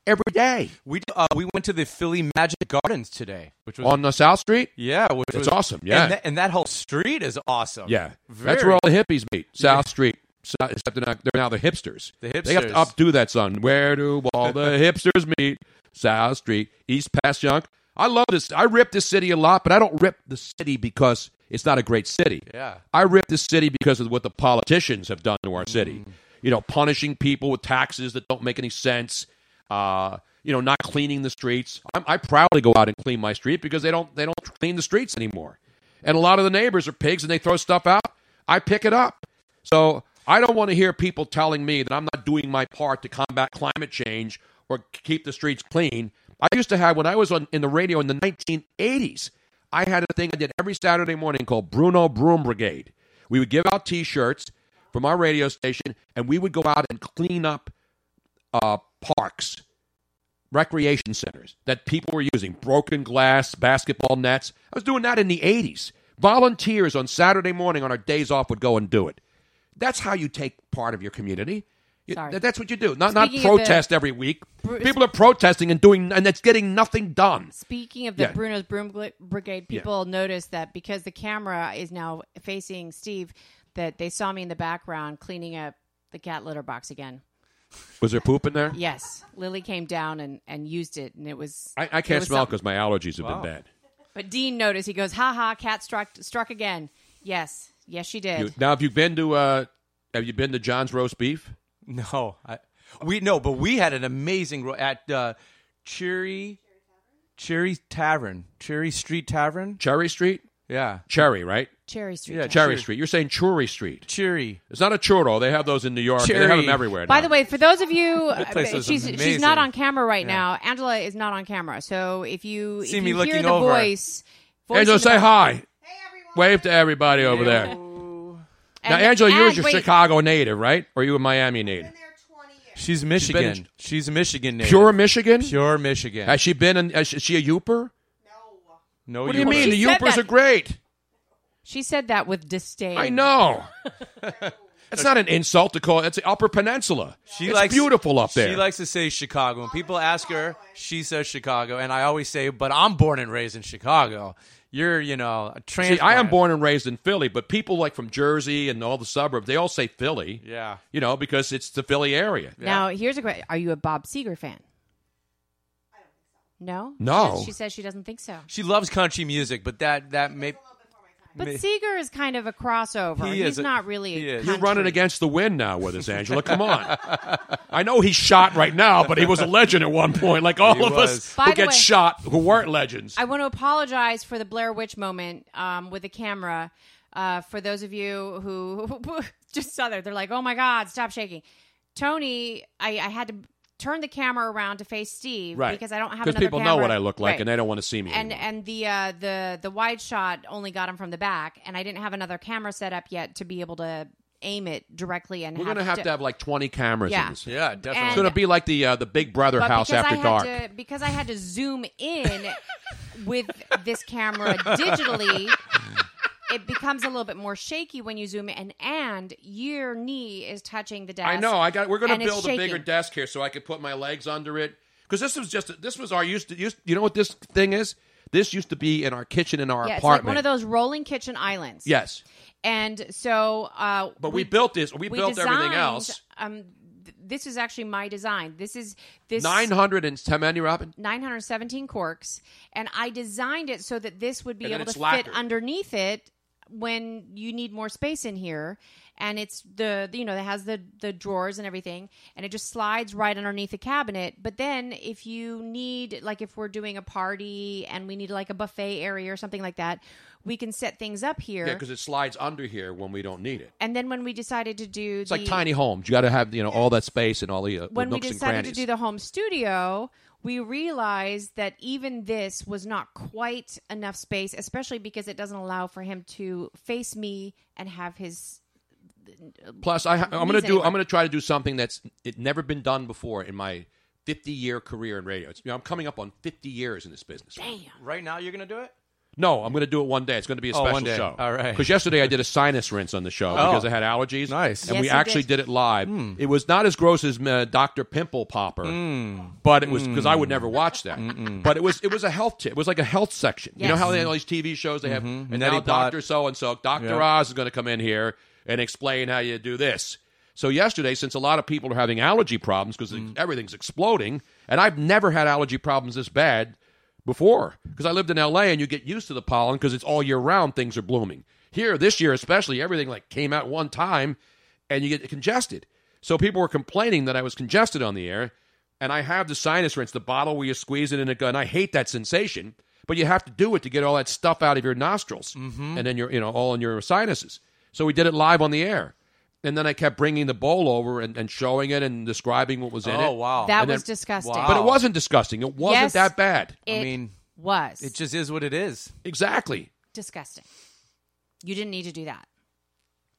every day We uh, we went to the Philly Magic Gardens today, which was on the South Street. yeah, which It's was awesome, yeah. and, that, and that whole street is awesome. Yeah, Very- that's where all the hippies meet. South Street. So- Except they're, not, they're now the hipsters. The hipsters. They have to updo that son. Where do all the *laughs* hipsters meet? South Street, East Passyunk. I love this. I rip this city a lot, but I don't rip the city because it's not a great city. Yeah. I rip this city because of what the politicians have done to our city. Mm. You know, punishing people with taxes that don't make any sense. Uh, you know, not cleaning the streets. I'm, I proudly go out and clean my street because they don't they don't clean the streets anymore. And a lot of the neighbors are pigs and they throw stuff out. I pick it up. So I don't want to hear people telling me that I'm not doing my part to combat climate change or keep the streets clean. I used to have when I was on in the radio in the 1980s. I had a thing I did every Saturday morning called Bruno Broom Brigade. We would give out T-shirts from our radio station, and we would go out and clean up uh, parks, recreation centers that people were using, broken glass, basketball nets. I was doing that in the 80s. Volunteers on Saturday morning on our days off would go and do it. That's how you take part of your community. You-. That's what you do. Not not Speaking the- protest every week. Bru- People are protesting and doing, and it's getting nothing done. Speaking of the Yeah. Bruno's Broom Brigade, people noticed that because the camera is now facing Steve, that they saw me in the background cleaning up the cat litter box again. Was there poop in there? Yes, Lily came down and, and used it, and it was. I, I can't was smell something. because my allergies have Wow. been bad. But Dean noticed. He goes, "Ha ha! Cat struck struck again." Yes, yes, she did. You, now, have you been to uh, have you been to John's roast beef? No, I, we no, but we had an amazing ro- at uh, Cherry Cherry Tavern, Cherry Street Tavern. Cherry Street, Yeah, Cherry, right? Cherry Street. Yeah, Cherry Street. You're saying Churri Street. Cheery. It's not a churro. They have those in New York. They have Cherry. them everywhere. By now. the way, for those of you, *laughs* uh, place is she's she's amazing. not on camera right now. Angela is not on camera, so if you See if me you hear looking the over. voice, voice Angela, in the say back- hi. Wave to everybody over there. now, And- Angela, you're and a wait, Chicago native, right? Or are you a Miami native? She's been Michigan. in- She's a Michigan native. Pure Michigan? Pure Michigan. Has she been in, is she a Yooper? no, What do you mean? She The said Yoopers that. are great. She said that with disdain. I know. *laughs* It's not an insult to call it. It's the Upper Peninsula. She it's likes beautiful up there. She likes to say Chicago. When people ask her, she says Chicago, and I always say, "But I'm born and raised in Chicago." You're, you know, a See, I am born and raised in Philly, but people like from Jersey and all the suburbs, they all say Philly. Yeah. You know, because it's the Philly area. Now, here's a question: Are you a Bob Seger fan? No. No. She, she says she doesn't think so. She loves country music, but that that may But Me- Seger is kind of a crossover. He He's is a- not really. he a is. You're country. running against the wind now with us, Angela. Come on. I know he's shot right now, but he was a legend at one point, like all He of was. us By who the get way- shot who weren't legends. I want to apologize for the Blair Witch moment um, with the camera. Uh, for those of you who *laughs* just saw that, they're like, "Oh my God, stop shaking!" Tony, I, I had to turn the camera around to face Steve right. because I don't have Because another people camera. know what I look like Right. and they don't want to see me. and anymore. and the uh, the the wide shot only got him from the back, and I didn't have another camera set up yet to be able to aim it directly. And We're going to have to have like 20 cameras Yeah. in this. yeah, definitely. It's going to be like the uh, the Big Brother but house after I dark. To, because I had to zoom in *laughs* with this camera digitally, it becomes a little bit more shaky when you zoom in, and your knee is touching the desk. I know. I got. We're going to build a bigger desk here so I could put my legs under it. Because this was just. This was our used to. Used, you know what this thing is? This used to be in our kitchen in our Yeah, it's like apartment. one of those rolling kitchen islands. Yes, And so, uh, but we, built this. We, we built everything else. Um, th- this is actually my design. This is this Nine hundred and how many, Robin? 917 corks, and I designed it so that this would be And able to it's fit underneath it when you need more space in here. And it's the you know that has the the drawers and everything, and it just slides right underneath the cabinet. But then if you need like if we're doing a party and we need like a buffet area or something like that, we can set things up here. Yeah, because it slides under here when we don't need it. and then when we decided to do It's the, like tiny homes. You got to have you know all that space and all the uh, when we decided to do the home studio, we realized that even this was not quite enough space, especially because it doesn't allow for him to face me and have his. Plus, I, I'm going to do. anywhere. I'm going to try to do something that's it never been done before in my 50 year career in radio. It's, you know, I'm coming up on 50 years in this business. Damn! right now, you're going to do it. No, I'm going to do it one day. It's going to be a Oh, special one day. show. All right. Because yesterday I did a sinus rinse on the show Oh. because I had allergies. Nice. And Yes, we you actually did. did. it live. Hmm. It was not as gross as uh, Dr. Pimple Popper, but it was because I would Hmm. never watch that. But it was it was a health tip. It was like a health section. You know Yes. how they have all these TV shows they have, and Neti now Pot. Doctor So and So, Doctor Yeah. Oz is going to come in here and explain how you do this. So yesterday, since a lot of people are having allergy problems because Hmm. everything's exploding, and I've never had allergy problems this bad before because I lived in LA and you get used to the pollen because it's all year round things are blooming. Here this year especially everything like came out one time and you get congested. So people were complaining that I was congested on the air and I have the sinus rinse, the bottle where you squeeze it in a gun. I hate that sensation, but you have to do it to get all that stuff out of your nostrils mm-hmm. and then you're you know all in your sinuses. So we did it live on the air. And then I kept bringing the bowl over and, and showing it and describing what was in oh, it. Oh wow. That And was then- disgusting. Wow. But it wasn't disgusting. It wasn't Yes. that bad. It I mean, was it just is what it is. Exactly. disgusting. You didn't need to do that.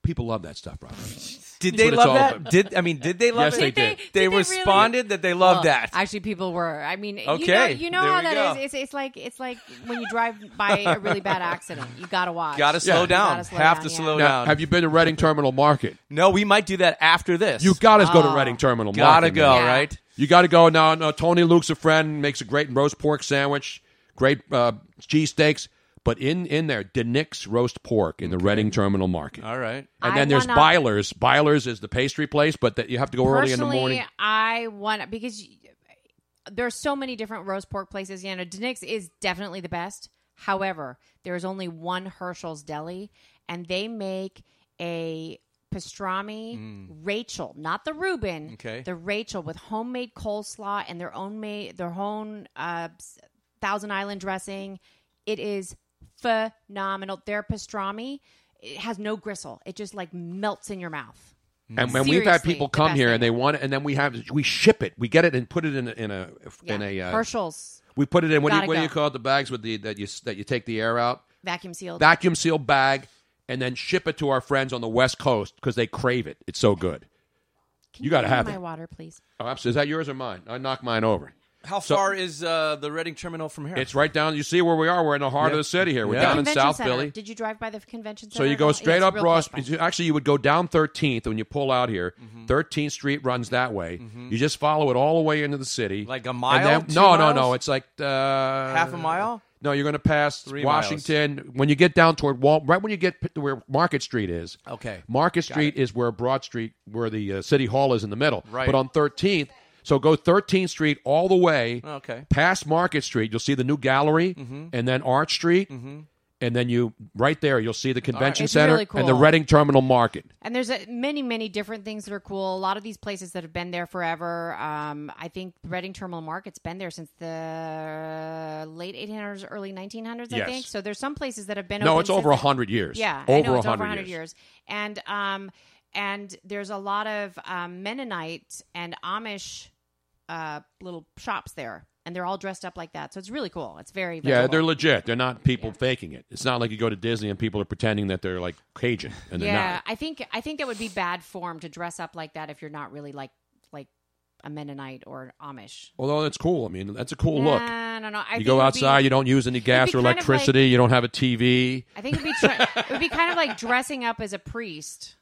People love that stuff, Robert. *laughs* Did they love that? about. Did I mean? Did they love Yes, it? they Did they- did. did They they really? responded that they loved Well, that. Actually, people were. I mean, you know, Okay, you know how we that go. is. It's, it's like it's like when you drive by a really bad accident. You gotta watch. Got to Yeah. slow You down. gotta slow Have down, to yeah. slow Now, down. have you been to Reading Terminal Market? no, we might do that after this. You got to go to Oh. Reading Terminal gotta Market. go, man. Yeah. right? You got to go now. No, Tony Luke's a friend. Makes a great roast pork sandwich. Great uh, cheesesteaks. But in in there, DiNic's roast pork in the Reading Terminal Market. All right. And I then there's wanna- Beiler's. Beiler's is the pastry place, but that you have to go early in the Personally, morning. I want because there are so many different roast pork places. You know, DiNic's is definitely the best. However, there's only one Hershel's Deli, and they make a pastrami Rachel, not the Reuben. Mm. Okay. the Rachel with homemade coleslaw and their own made their own uh, Thousand Island dressing. It is phenomenal. Their pastrami it has no gristle. It just like melts in your mouth. And when we've had Seriously, people the come best here thing. and they want it, and then we have we ship it. We get it and put it in a, in a in a uh, Hershel's we put it in what do you, Gotta what do you go. call it the bags with the that you that you take the air out vacuum sealed. vacuum sealed bag and then ship it to our friends on the west coast because they crave it. It's so good. Can you gotta give me have my it. water, please. Oh, absolutely. Is that yours or mine? I knocked mine over. How So- far is uh, the Reading terminal from here? It's right down. You see where we are? We're in the heart Yeah. of the city here. We're Yeah. down in South Center. Philly. Did you drive by the convention center? So you go straight up Ross. Actually, you would go down 13th when you pull out here. Mm-hmm. 13th Street runs that way. You just follow it all the way into the city. Like a And mile? then- Two no, no, miles? no. It's like uh, Half a mile? No, you're going to pass Three Washington when you get down toward Wall. Right when you get to where Market Street is. Okay. Market Street is where Broad Street, where the uh, City Hall is in the middle. Right. But on 13th, so go 13th Street all the way Okay. past Market Street. You'll see the new gallery, Mm-hmm. and then Arch Street, and then you right there you'll see the convention It's center really and the. Reading Terminal Market. And there's a, many, many different things that are cool. A lot of these places that have been there forever. Um, I think Reading Terminal Market's been there since the late 1800s, early 1900s. I think so. There's some places that have been. No, open it's over then. hundred years. Yeah, over I know it's 100 over 100 years. years. And um, and there's a lot of um, Mennonite and Amish uh, little shops there, and they're all dressed up like that. So it's really cool. It's very, very Yeah, they're legit. They're not people faking it. It's not like you go to Disney and people are pretending that they're like Cajun and they're yeah, not. I think I think that would be bad form to dress up like that if you're not really like like a Mennonite or Amish. Although that's cool. I mean, that's a cool look. No, no. I You think go it would outside, Be, you don't use any gas be or kind of electricity, you don't have a TV. I think it'd be tra- it would be kind of like dressing up as a priest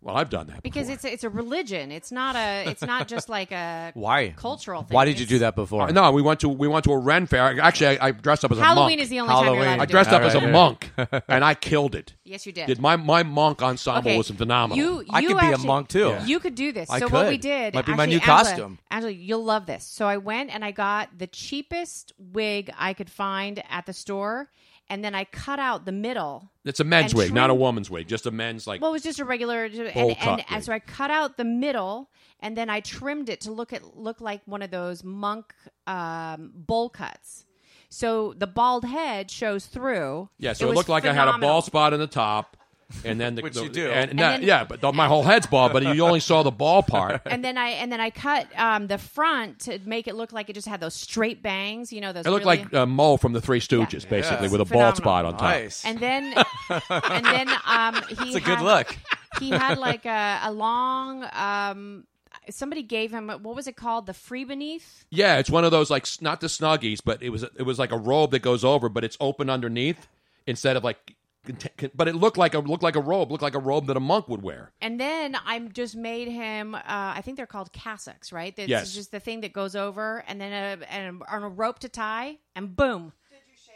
Well, I've done that because before. it's a, it's a religion. It's not a it's not just like a *laughs* Why? cultural thing. Why did you do that before? No, we went to we went to a Ren fair. Actually, I, I dressed up as a Halloween monk. is the only time you're Halloween. allowed I to do dressed it. up as a Alright. monk, *laughs* and I killed it. Yes, you did. Did my my monk ensemble Okay, was phenomenal. You, I you could be a actually- monk too. Yeah. You could do this. I so what we did Might be my actually, new Angela- costume. Angela, you'll love this. So I went and I got the cheapest wig I could find at the store, and then I cut out the middle. it's a men's wig, not a woman's wig. Just a men's like. Well, it was just a regular, and, and, cut and so I cut out the middle, and then I trimmed it to look at look like one of those monk um, bowl cuts. So the bald head shows through. yeah, so it, was looked like I had a phenomenal. bald spot in the top, and then the, Which the- you do. and, And no, then- yeah, but the, my whole head's bald, but you only saw the ball part. *laughs* and then I and then I cut um, the front to make it look like it just had those straight bangs. You know, those. It looked really- like uh, Moe from the Three Stooges, basically, Yeah. with a Phenomenal. bald spot on top. Nice. And then, *laughs* and then um, he It's a good had- look. He had like a, a long. Um, somebody gave him what was it called? The free beneath. Yeah, it's one of those like not the snuggies, but it was it was like a robe that goes over, but it's open underneath instead of like. Cont- con- But it looked like a looked like a robe, looked like a robe that a monk would wear. And then I just made him. Uh, I think they're called cassocks, right? It's Yes. just the thing that goes over, and then a, and a, on a rope to tie, and boom. Did you shave?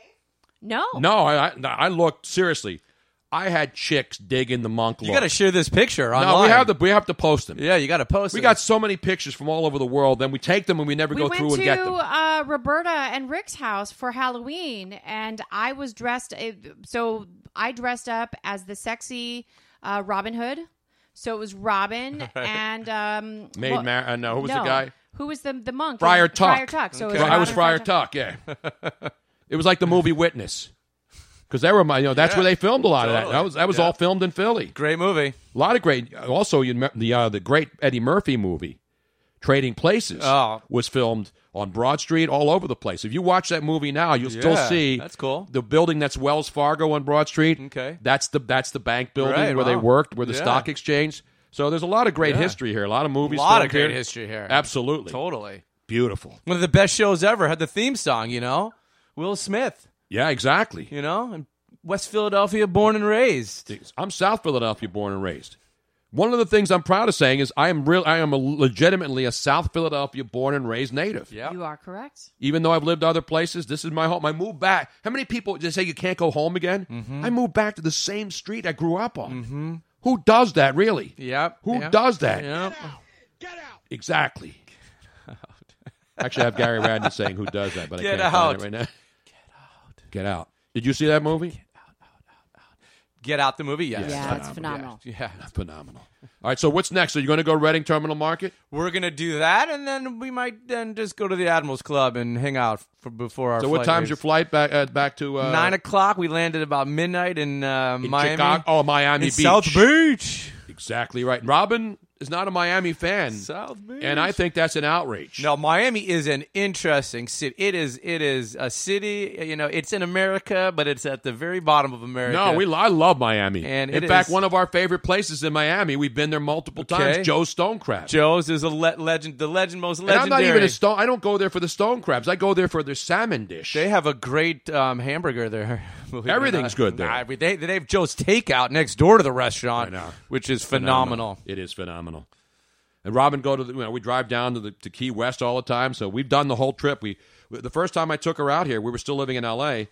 No. No, I I, I looked seriously. I had chicks digging the monk look. You got to share this picture online. no, we have to we have to post them. Yeah, you got to post. We it. got so many pictures from all over the world. Then we take them and we never we go through to and get them. Uh, Roberta and Rick's house for Halloween, and I was dressed. uh, So I dressed up as the sexy uh, Robin Hood. So it was Robin *laughs* and um, Maid well, Mar- uh, no, who was the guy? Who was the the monk? Friar Tuck. Friar Tuck. So it was I was Friar and Tuck. Yeah, *laughs* it was like the movie Witness because that were my. You know, that's Yeah. where they filmed a lot of that. That was that was Yeah. all filmed in Philly. great movie. A lot of great. Also, you the uh, the great Eddie Murphy movie, Trading Places, Oh. was filmed on Broad Street, all over the place. If you watch that movie now, you'll still see that's cool. The building that's Wells Fargo on Broad Street. Okay. that's the that's the bank building Right, where they worked, where the Yeah. stock exchange. So there's a lot of great Yeah. history here. A lot of movies. A lot of great here. history here. Absolutely, Totally. beautiful. One of the best shows ever. Had the theme song. You know, Will Smith. Yeah, exactly. You know, and West Philadelphia, born and raised. I'm South Philadelphia born and raised. One of the things I'm proud of saying is I am real. I am a legitimately a South Philadelphia born and raised native. Yeah. You are correct. Even though I've lived other places, this is my home. I moved back. How many people just say you can't go home again? Mm-hmm. I moved back to the same street I grew up on. Mm-hmm. Who does that, really? Yep. Who yep, does that? Yep. Exactly. *laughs* Actually, I have Gary Radney saying who does that, but I can't find out. it right now. Get out. Get out. Did you see that movie? Get Out the movie. Yes. Yeah, it's phenomenal. phenomenal. Yeah. Phenomenal. All right, so what's next? Are you going to go Reading Terminal Market? We're gonna do that, and then we might then just go to the Admirals Club and hang out for before our. So what flight time's your flight back uh, back to uh, Nine o'clock. We landed about midnight in, uh, in Miami. Chicago? Oh, Miami in Beach. South Beach. Exactly right. Robin is not a Miami fan, South Beach. and I think that's an outrage. No, Miami is an interesting city. It is. It is a city. You know, it's in America, but it's at the very bottom of America. No, we I love Miami. And in fact, is- one of our favorite places in Miami. We've been there multiple Okay. times. Joe Stone Crab. Joe's is a le- legend. The legend, most and I'm not even a stone. I don't go there for the stone crabs. I go there for their salmon dish. They have a great um, hamburger there. *laughs* believe it or Everything's good there. Nah, they, they have Joe's Takeout next door to the restaurant, which is phenomenal. It is phenomenal. And Robin go to the, you know, we drive down to the to Key West all the time. So we've done the whole trip. We the first time I took her out here, we were still living in L.A.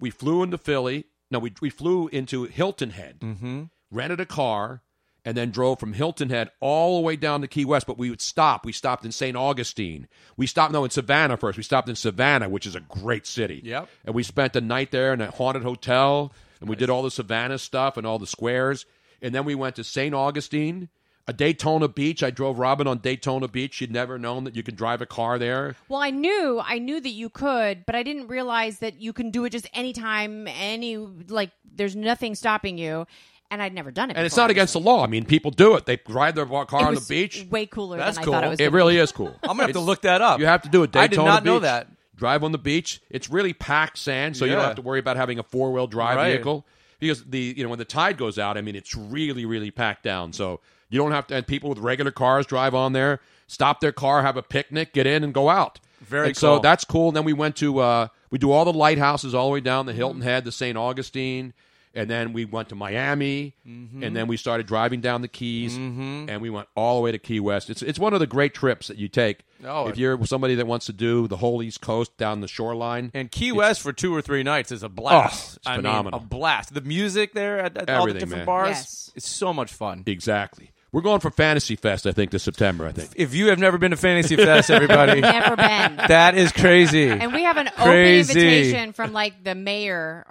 We flew into Philly. No, we we flew into Hilton Head, mm-hmm. rented a car, and then drove from Hilton Head all the way down to Key West. But we would stop. We stopped in St. Augustine. We stopped no in Savannah first. We stopped in Savannah, which is a great city. Yep. And we spent the night there in a haunted hotel, and we did all the Savannah stuff and all the squares. And then we went to St. Augustine, a Daytona Beach. I drove Robin on Daytona Beach. She'd never known that you could drive a car there. Well, I knew, I knew that you could, but I didn't realize that you can do it just anytime, any like. There's nothing stopping you, and I'd never done it. And it's not against the law. I mean, people do it. They ride their car It on the beach. Way cooler That's than I cool. thought it was. It gonna really is cool. *laughs* I'm gonna have to look that up. You have to do it. I did not know that. Drive on the beach. It's really packed sand, so you don't have to worry about having a four wheel drive Right. vehicle. Because the you know when the tide goes out, I mean it's really really packed down. So you don't have to. And people with regular cars drive on there, stop their car, have a picnic, get in, and go out. Very And So that's cool. And then we went to uh, we do all the lighthouses all the way down the Hilton Head, the St. Augustine. And then we went to Miami, Mm-hmm. and then we started driving down the Keys, and we went all the way to Key West. It's it's one of the great trips that you take Oh, if you're somebody that wants to do the whole East Coast down the shoreline. And Key West for two or three nights is a blast. Oh, it's I mean, phenomenal. a blast. The music there at, at all the different man. bars Yes. is so much fun. exactly. We're going for Fantasy Fest, I think, this September. I think. If you have never been to Fantasy Fest, everybody, Never been. that is crazy. and we have an Crazy. open invitation from like the mayor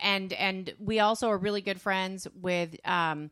and and we also are really good friends with um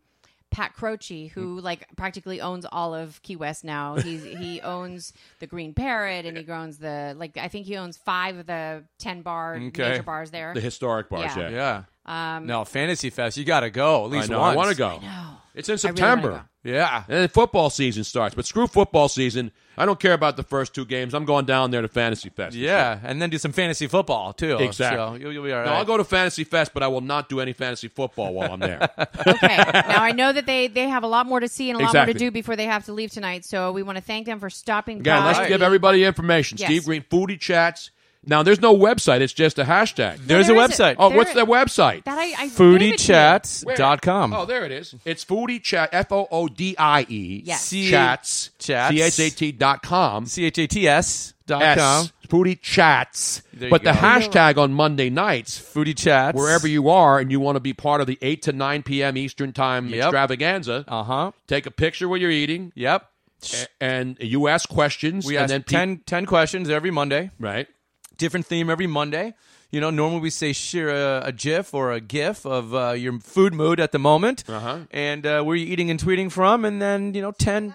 Pat Croce, who like practically owns all of Key West now. *laughs* He's he owns the Green Parrot and he owns the like I think he owns five of the ten bar Okay. major bars there. The historic bars, yeah. Yeah. yeah. Um, no, Fantasy Fest, you got to go at I least know. once. I want to go. No. It's in I really September. Yeah. And then football season starts. But screw football season. I don't care about the first two games. I'm going down there to Fantasy Fest. for Yeah, and then do some fantasy football too. Exactly. So you'll, you'll be all right. No, I'll go to Fantasy Fest, but I will not do any fantasy football while I'm there. *laughs* Okay. now I know that they they have a lot more to see and a lot more to do before they have to leave tonight. So we want to thank them for stopping Again, by. let's give everybody information. Yes. Steve Green, Foodie Chats. Now, there's no website. It's just a hashtag. There's there a is website. oh, there- what's their website? that I, I gave it to you. FoodieChats.com. Oh, there it is. It's Foodie Chat, F O O D I E. Yes. C- Chats. Chats. C H A T dot com. C H A T S dot com. S. Foodie Chats. There you But the hashtag on Monday nights, Foodie Chats. wherever you are and you want to be part of the 8 to 9 p.m. Eastern Time Yep. extravaganza, Uh huh. take a picture while you're eating, Yep. a- and you ask questions. We and ask then peop- 10, 10 questions every Monday. Right. Different theme every Monday. You know, normally we say share a, a GIF or a GIF of uh, your food mood at the moment, Uh-huh. and uh, where you're eating and tweeting from, and then you know ten.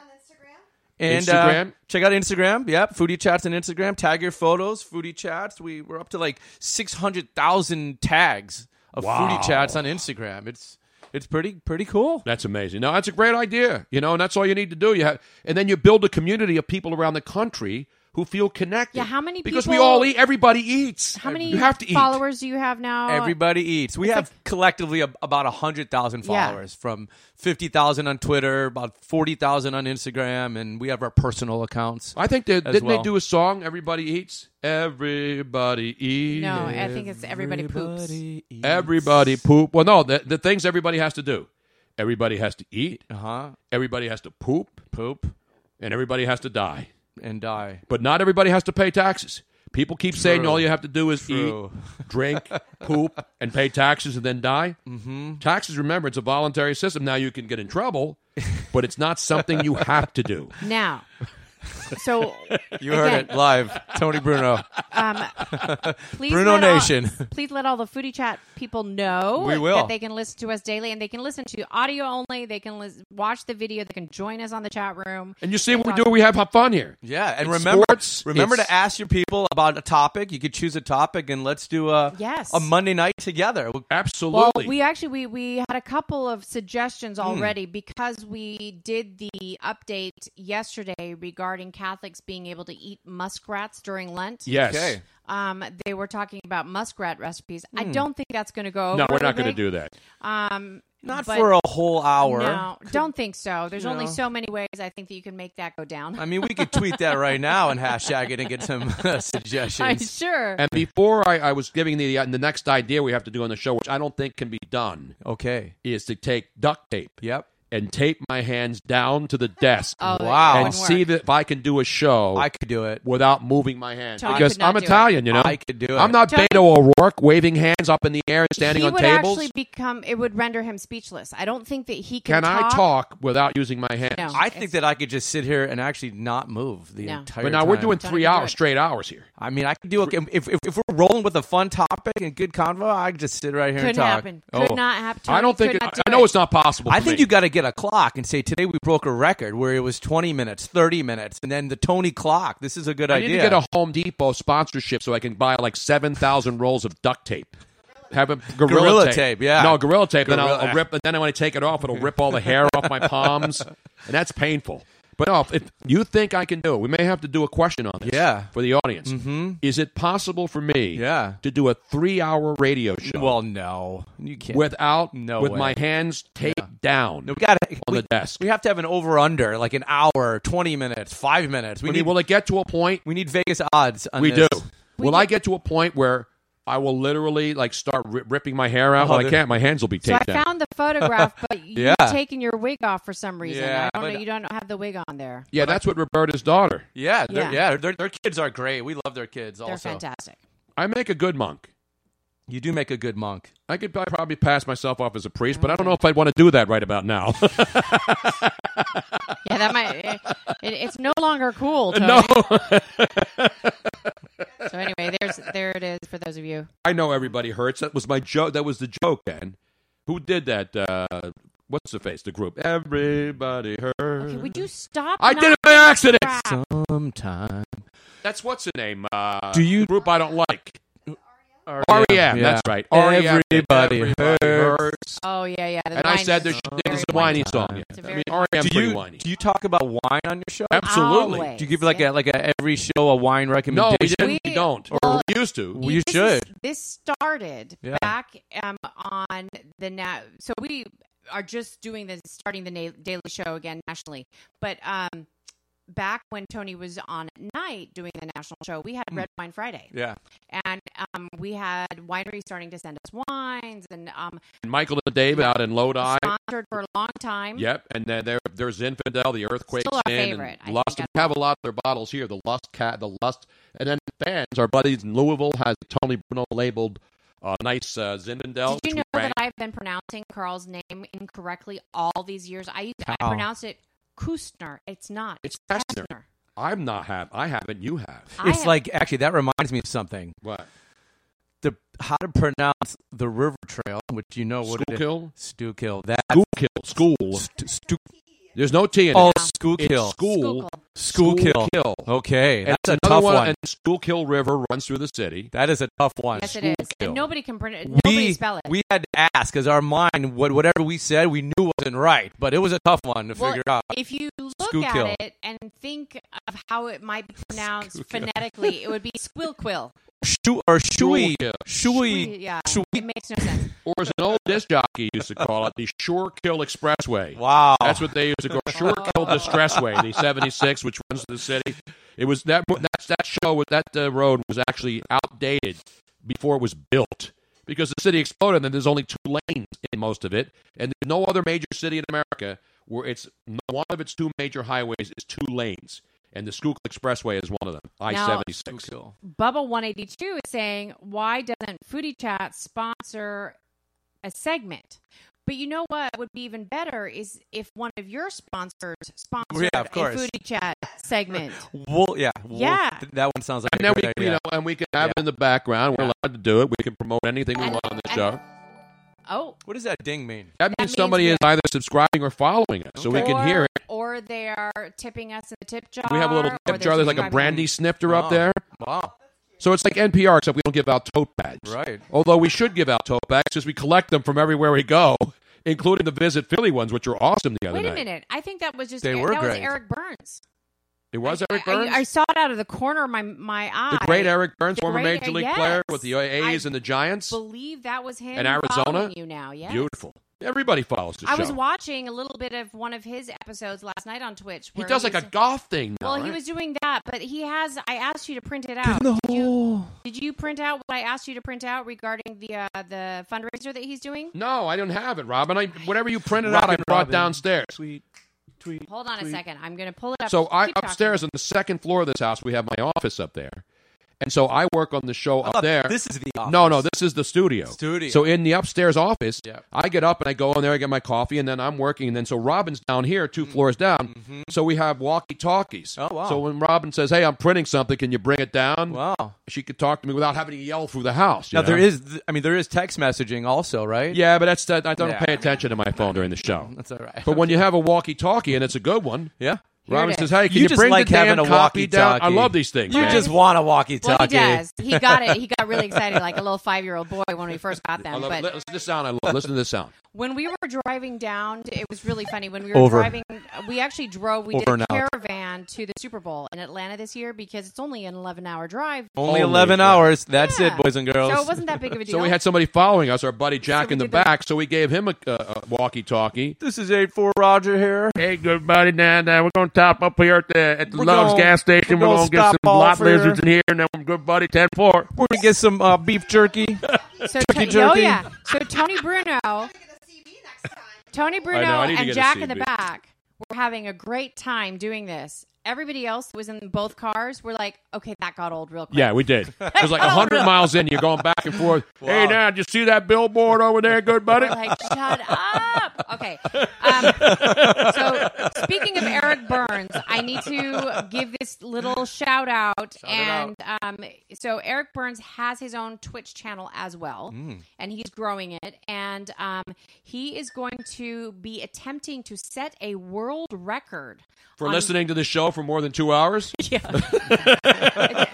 And uh, Instagram? check out Instagram. Yep, Foodie Chats on Instagram. Tag your photos. Foodie Chats. We we're up to like six hundred thousand tags of Wow. Foodie Chats on Instagram. It's it's pretty pretty cool. That's amazing. No, that's a great idea. You know, and that's all you need to do. You have, and then you build a community of people around the country who feel connected. Yeah, how many Because we all eat. Everybody eats. How many You have to eat. followers do you have now? Everybody eats. We have collectively ab- about hundred thousand followers, Yeah. followers, from fifty thousand on Twitter, about forty thousand on Instagram, and we have our personal accounts. I think they didn't well. they do a song? Everybody eats. Everybody eats. No, I think it's everybody poops. eats. Everybody poop. Well, no, the, the things everybody has to do. Everybody has to eat. Uh huh. Everybody has to poop, Poop and everybody has to die. And die. But not everybody has to pay taxes. People keep saying all you have to do is True. eat, drink, *laughs* poop, and pay taxes and then die. Mm-hmm. Taxes, remember, it's a voluntary system. Now you can get in trouble, but it's not something you have to do. Now, so *laughs* You heard Again. it live. Tony Bruno. um, please Bruno let all- Nation. *laughs* please let all the foodie chat people know We will. that they can listen to us daily and they can listen to audio only. They can lis- watch the video. They can join us on the chat room. And you see what we do? We have fun here. Yeah, and It's remember, sports, remember it's- to ask your people about a topic. You could choose a topic, and let's do a Yes. a Monday night together. Well, Absolutely. we actually we we had a couple of suggestions Hmm. already because we did the update yesterday regarding Catholics being able to eat muskrats during Lent. yes. Okay. Um, they were talking about muskrat recipes. I don't think that's going to go. No, over we're not going to do that. Um, Not but- for a whole hour. No, don't think so. There's you only know. so many ways I think that you can make that go down. I mean, we could tweet that right now and hashtag it and get some uh, *laughs* I'm suggestions. sure. And before I, I was giving the the next idea we have to do on the show, which I don't think can be done, Okay. is to take duct tape Yep. And tape my hands down to the desk Oh, Wow. and see that if I can do a show I could do it. without moving my hands. Tony because I'm do it. Italian, you know. I could do it. I'm not Tony- Beto O'Rourke waving hands up in the air and standing he on would tables. actually become. It would render him speechless. I don't think that he Can can. I talk without using my hands? No. I think that I could just sit here and actually not move the No. entire But now we're doing Tony three can do hours, it. straight hours here. I mean, I could do it if, if if we're rolling with a fun topic and good convo. I could just sit right here Couldn't talk. happen. Could Oh. not happen. I don't think. It, do I know it. it's not possible. I think you got to get a clock and say today we broke a record where it was 20 minutes, 30 minutes, and then the Tony clock. This is a good I idea. I need to get a Home Depot sponsorship so I can buy like seven thousand rolls of duct tape. Have a gorilla, Gorilla tape. tape, yeah. No, gorilla tape. Then I'll, I'll rip. And then when I take it off, it'll rip all the hair off my palms, *laughs* and that's painful. But no, if, if you think I can do it, we may have to do a question on this. Yeah. for the audience. Mm-hmm. Is it possible for me? Yeah. to do a three-hour radio show well, no, you can't. without No with way. my hands taped down no, we got on we, the desk? We have to have an over under, like an hour, 20 minutes, five minutes. We I need mean, will it get to a point? we need Vegas odds. On We this. do. Will I get to a point where I will literally like start ri- ripping my hair out? Oh, well, I can't. My hands will be taken. So I down. found the photograph, but *laughs* you've Yeah. taken your wig off for some reason. Yeah, I don't know. You don't have the wig on there. yeah, that's what Roberta's daughter. Yeah, Yeah. yeah, their, their kids are great. We love their kids. They're also, fantastic. I make a good monk. You do make a good monk. I could probably- probably pass myself off as a priest, but I don't know if I'd want to do that right about now. *laughs* Yeah, that might. It, it- it's no longer cool. *laughs* Tony. no, *laughs* So anyway, there's there it is for those of you. I know everybody hurts. That was my joke. That was the joke, then. Who did that? Uh, what's the face? The group. Everybody hurts. Okay, would you stop? I did it by accident. crap? Sometime. That's what's the name? Uh, Do you- group I don't like? REM. REM. Yeah. That's right. REM. Everybody hurts. hurts. Oh yeah, yeah. the And I said there's, very there's a whiny song. time. Yeah. It's a I very- mean, REM's Do pretty you whiny. do you talk about wine on your show? Absolutely. Always. Do you give like Yeah. a like a every show a wine No, recommendation? we didn't. We, We- don't. well, or we used to. Well, you this should. is- this started Yeah. back um, on the na- so we are just doing the starting the na- daily show again nationally, but um, back when Tony was on at night doing the national show, we had Red Wine Friday, Yeah. and um, we had wineries starting to send us wines, and um, And Michael and David out in Lodi. sponsored for a long time. Yep, and then there, there's Infidel, the Earthquakes Still our favorite, I and Lust. think, We have a lot of their bottles here. The Lust Cat, the Lust, and then fans, our buddies in Louisville, has Tony Bruno labeled uh, nice uh, Zinfandel. Did you know that. I've been pronouncing Carl's name incorrectly all these years? I used, I pronounce it Kustner. It's not. It's Kestner. I'm not have. I haven't. You have. I It's have- like actually that reminds me of something. What? The how to pronounce the river trail, which you know what it is. Schuylkill? Stukill. That Schuylkill. School. st- stu- There's no T in oh, it. Schuylkill. It's school. Schuylkill. Schuylkill. Okay, And that's a tough one. And Schuylkill River runs through the city. That is a tough one. Yes, it is. Schuylkill. And nobody can pronounce. Nobody we spell it. we had to ask because our mind, what whatever we said, we knew wasn't right, but it was a tough one to well, figure out. if you look Schuylkill. at it and think of how it might be *laughs* pronounced phonetically, it would be Squilquill. Shu or Shui, Schuylkill. Shui, Yeah, Shui. it makes no sense. Or as an old disc jockey used to call it, the Shorekill Expressway. Wow, That's what they used to go. Shorekill *laughs* Distressway, the 76, which runs through the city. It was that that that show that uh, road was actually outdated before it was built because the city exploded and then there's only two lanes in most of it, and there's no other major city in America where it's one of its two major highways is two lanes, and the Schuylkill Expressway is one of them. I seventy six. Schuylkill. Bubba one eighty two is saying, why doesn't Foodie Chat sponsor a segment? But you know what would be even better is if one of your sponsors sponsored Yeah, of a foodie chat segment. *laughs* Well, yeah, well, Yeah. th- that one sounds like And a then we, great you idea. know, and we can have it in the background. We're allowed to do it. We can promote anything we And- want on the and- show. Oh, What does that ding mean? That means means somebody is either subscribing or following us, so we can or, hear it. Or they are tipping us in the tip jar. We have a little tip jar. There's like a brandy snifter up Oh. there. Wow. So it's like NPR, except we don't give out tote bags. Right. Although we should give out tote bags because we collect them from everywhere we go, including the Visit Philly ones, which are awesome the other Wait a night. minute. I think that was just They that were was great. Eric Byrnes. It was I- Eric Byrnes? I, saw it out of the corner of my my eye. the great Eric Byrnes, The former great- Major League yes. player with the A's I and the Giants. believe that was him. In Arizona? You now, yes. Beautiful. Everybody follows the show. I show. was watching a little bit of one of his episodes last night on Twitch. he does like a golf thing now, Well, he was doing that, but he has. I asked you to print it out. Did you, did you print out what I asked you to print out regarding the uh, the fundraiser that he's doing? No, I don't have it, Robin. I, whatever you printed out, I brought Robin. downstairs. Tweet, tweet. Hold on a second. I'm going to pull it up. So I talking. upstairs on the second floor of this house, we have my office up there, and so I work on the show up there. This is the office. No, no, this is the studio. Studio. So in the upstairs office, Yeah. I get up and I go in there, I get my coffee, and then I'm working. And then so Robin's down here, 2 floors down. So we have walkie talkies. Mm-hmm. Oh, wow. So when Robin says, "Hey, I'm printing something, can you bring it down?" Wow. She could talk to me without having to yell through the house. you Now know? there is, I mean, there is text messaging also, right? Yeah, but that's that. I don't Yeah. pay attention to my phone during the show. *laughs* that's all right. But when you have a walkie-talkie and it's a good one, yeah, Robin says, "Hey, can You you, bring like the damn having a copy down?" I love these things. you man. just want a Well, walkie-talkie. he does. He got it. He got really *laughs* excited, like a little five year old boy when we first got I them. love But. Listen to this sound. I love. Listen to this sound. When we were driving down, it was really funny. When we were Over. driving, we actually drove. We Over did a and out. caravan to the Super Bowl in Atlanta this year because it's only an 11 hour drive. Only Only, 11 yeah. hours. That's Yeah. it, boys and girls. So it wasn't that big of a deal. *laughs* So we had somebody following us, our buddy Jack we in the did the- back. So we gave him a, a, a walkie-talkie. this is 8-4 Roger here. Hey, good buddy, down there. We're gonna top up here at the at the We're Love's gonna- gas station. we're We're, gonna gonna, get some lot off here. lizards in here, and then we're good buddy ten four. We're going to get some uh, beef jerky. So Turkey To- oh yeah. So Tony Bruno, Tony Bruno, I and Jack in the back were having a great time doing this. Everybody else was in both cars We're like, "Okay, that got old real quick." Yeah, we did. *laughs* It was like hundred miles in. You're going back and forth. *laughs* Hey, now, did you see that billboard over there, good buddy? We're like, shut up. Okay. Um, so, speaking of Eric Byrnes, I need to give this little shout out. and Um, so, Eric Byrnes has his own Twitch channel as well, and he's growing it. And um, he is going to be attempting to set a world record For on- listening to the show for more than two hours. *laughs* Yeah. *laughs*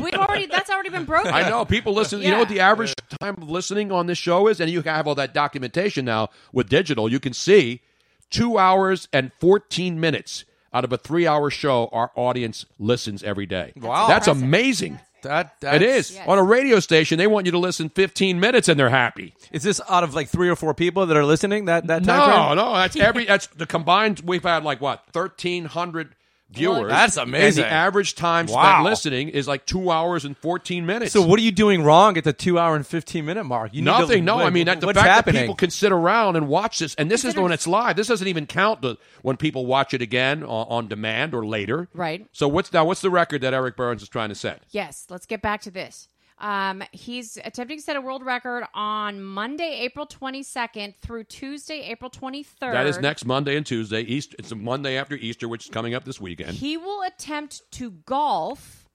We've already that's already been broken. I know people listen. You know what the average time of listening on this show is, and you have all that documentation now with digital. You can see two hours and fourteen minutes out of a three-hour show. Our audience listens every day. Wow. that's impressive. amazing. That, It that's, is Yes. on a radio station. They want you to listen fifteen minutes, and they're happy. Is this out of like three or four people that are listening that, that time No, frame? no, that's every. That's the combined. We've had like what thirteen hundred viewers. That's amazing. And the average time spent Wow. listening is like two hours and fourteen minutes. So what are you doing wrong at the two hour and 15 minute mark? You need to- Nothing. no, what- I mean that, the what's fact happening? that people can sit around and watch this, and this is Consider- when it's live. This doesn't even count the when people watch it again on, on demand or later. Right. So what's now? What's the record that Eric Byrnes is trying to set? Yes, let's get back to this. Um, he's attempting to set a world record on Monday, April 22nd through Tuesday, April 23rd. That is next Monday and Tuesday. East. It's a Monday after Easter, which is coming up this weekend. He will attempt to golf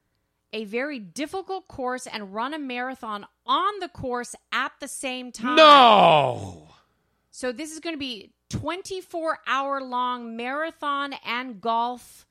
a very difficult course and run a marathon on the course at the same time. No. So this is going to be 24 hour long marathon and golf.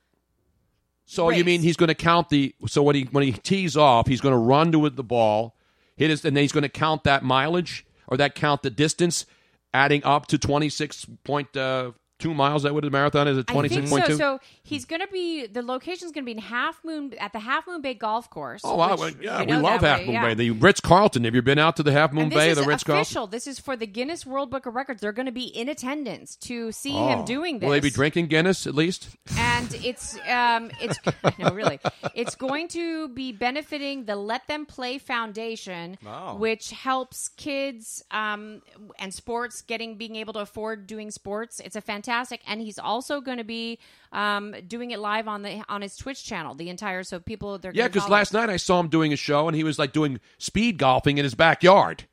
So you mean he's going to count the? So when he when he tees off, he's going to run to the ball, hit his, and then he's going to count that mileage or that count the distance, adding up to twenty six point uh, two miles. That what a marathon is? At twenty so. point he's going to be the location's going to be in Half Moon at the Half Moon Bay Golf Course. Oh wow! which yeah, we love Half way, Moon yeah. Bay. The Ritz Carlton. Have you been out to the Half Moon Bay? The Ritz Carlton. official. This is for the Guinness World Book of Records. They're going to be in attendance to see Oh. him doing this. Will they be drinking Guinness at least? and it's um it's *laughs* no really it's going to be benefiting the let them play foundation Wow. which helps kids um and sports getting being able to afford doing sports it's a fantastic and he's also going to be um doing it live on the on his twitch channel the entire so people they're Yeah, gonna because last night I saw him doing a show and he was like doing speed golfing in his backyard.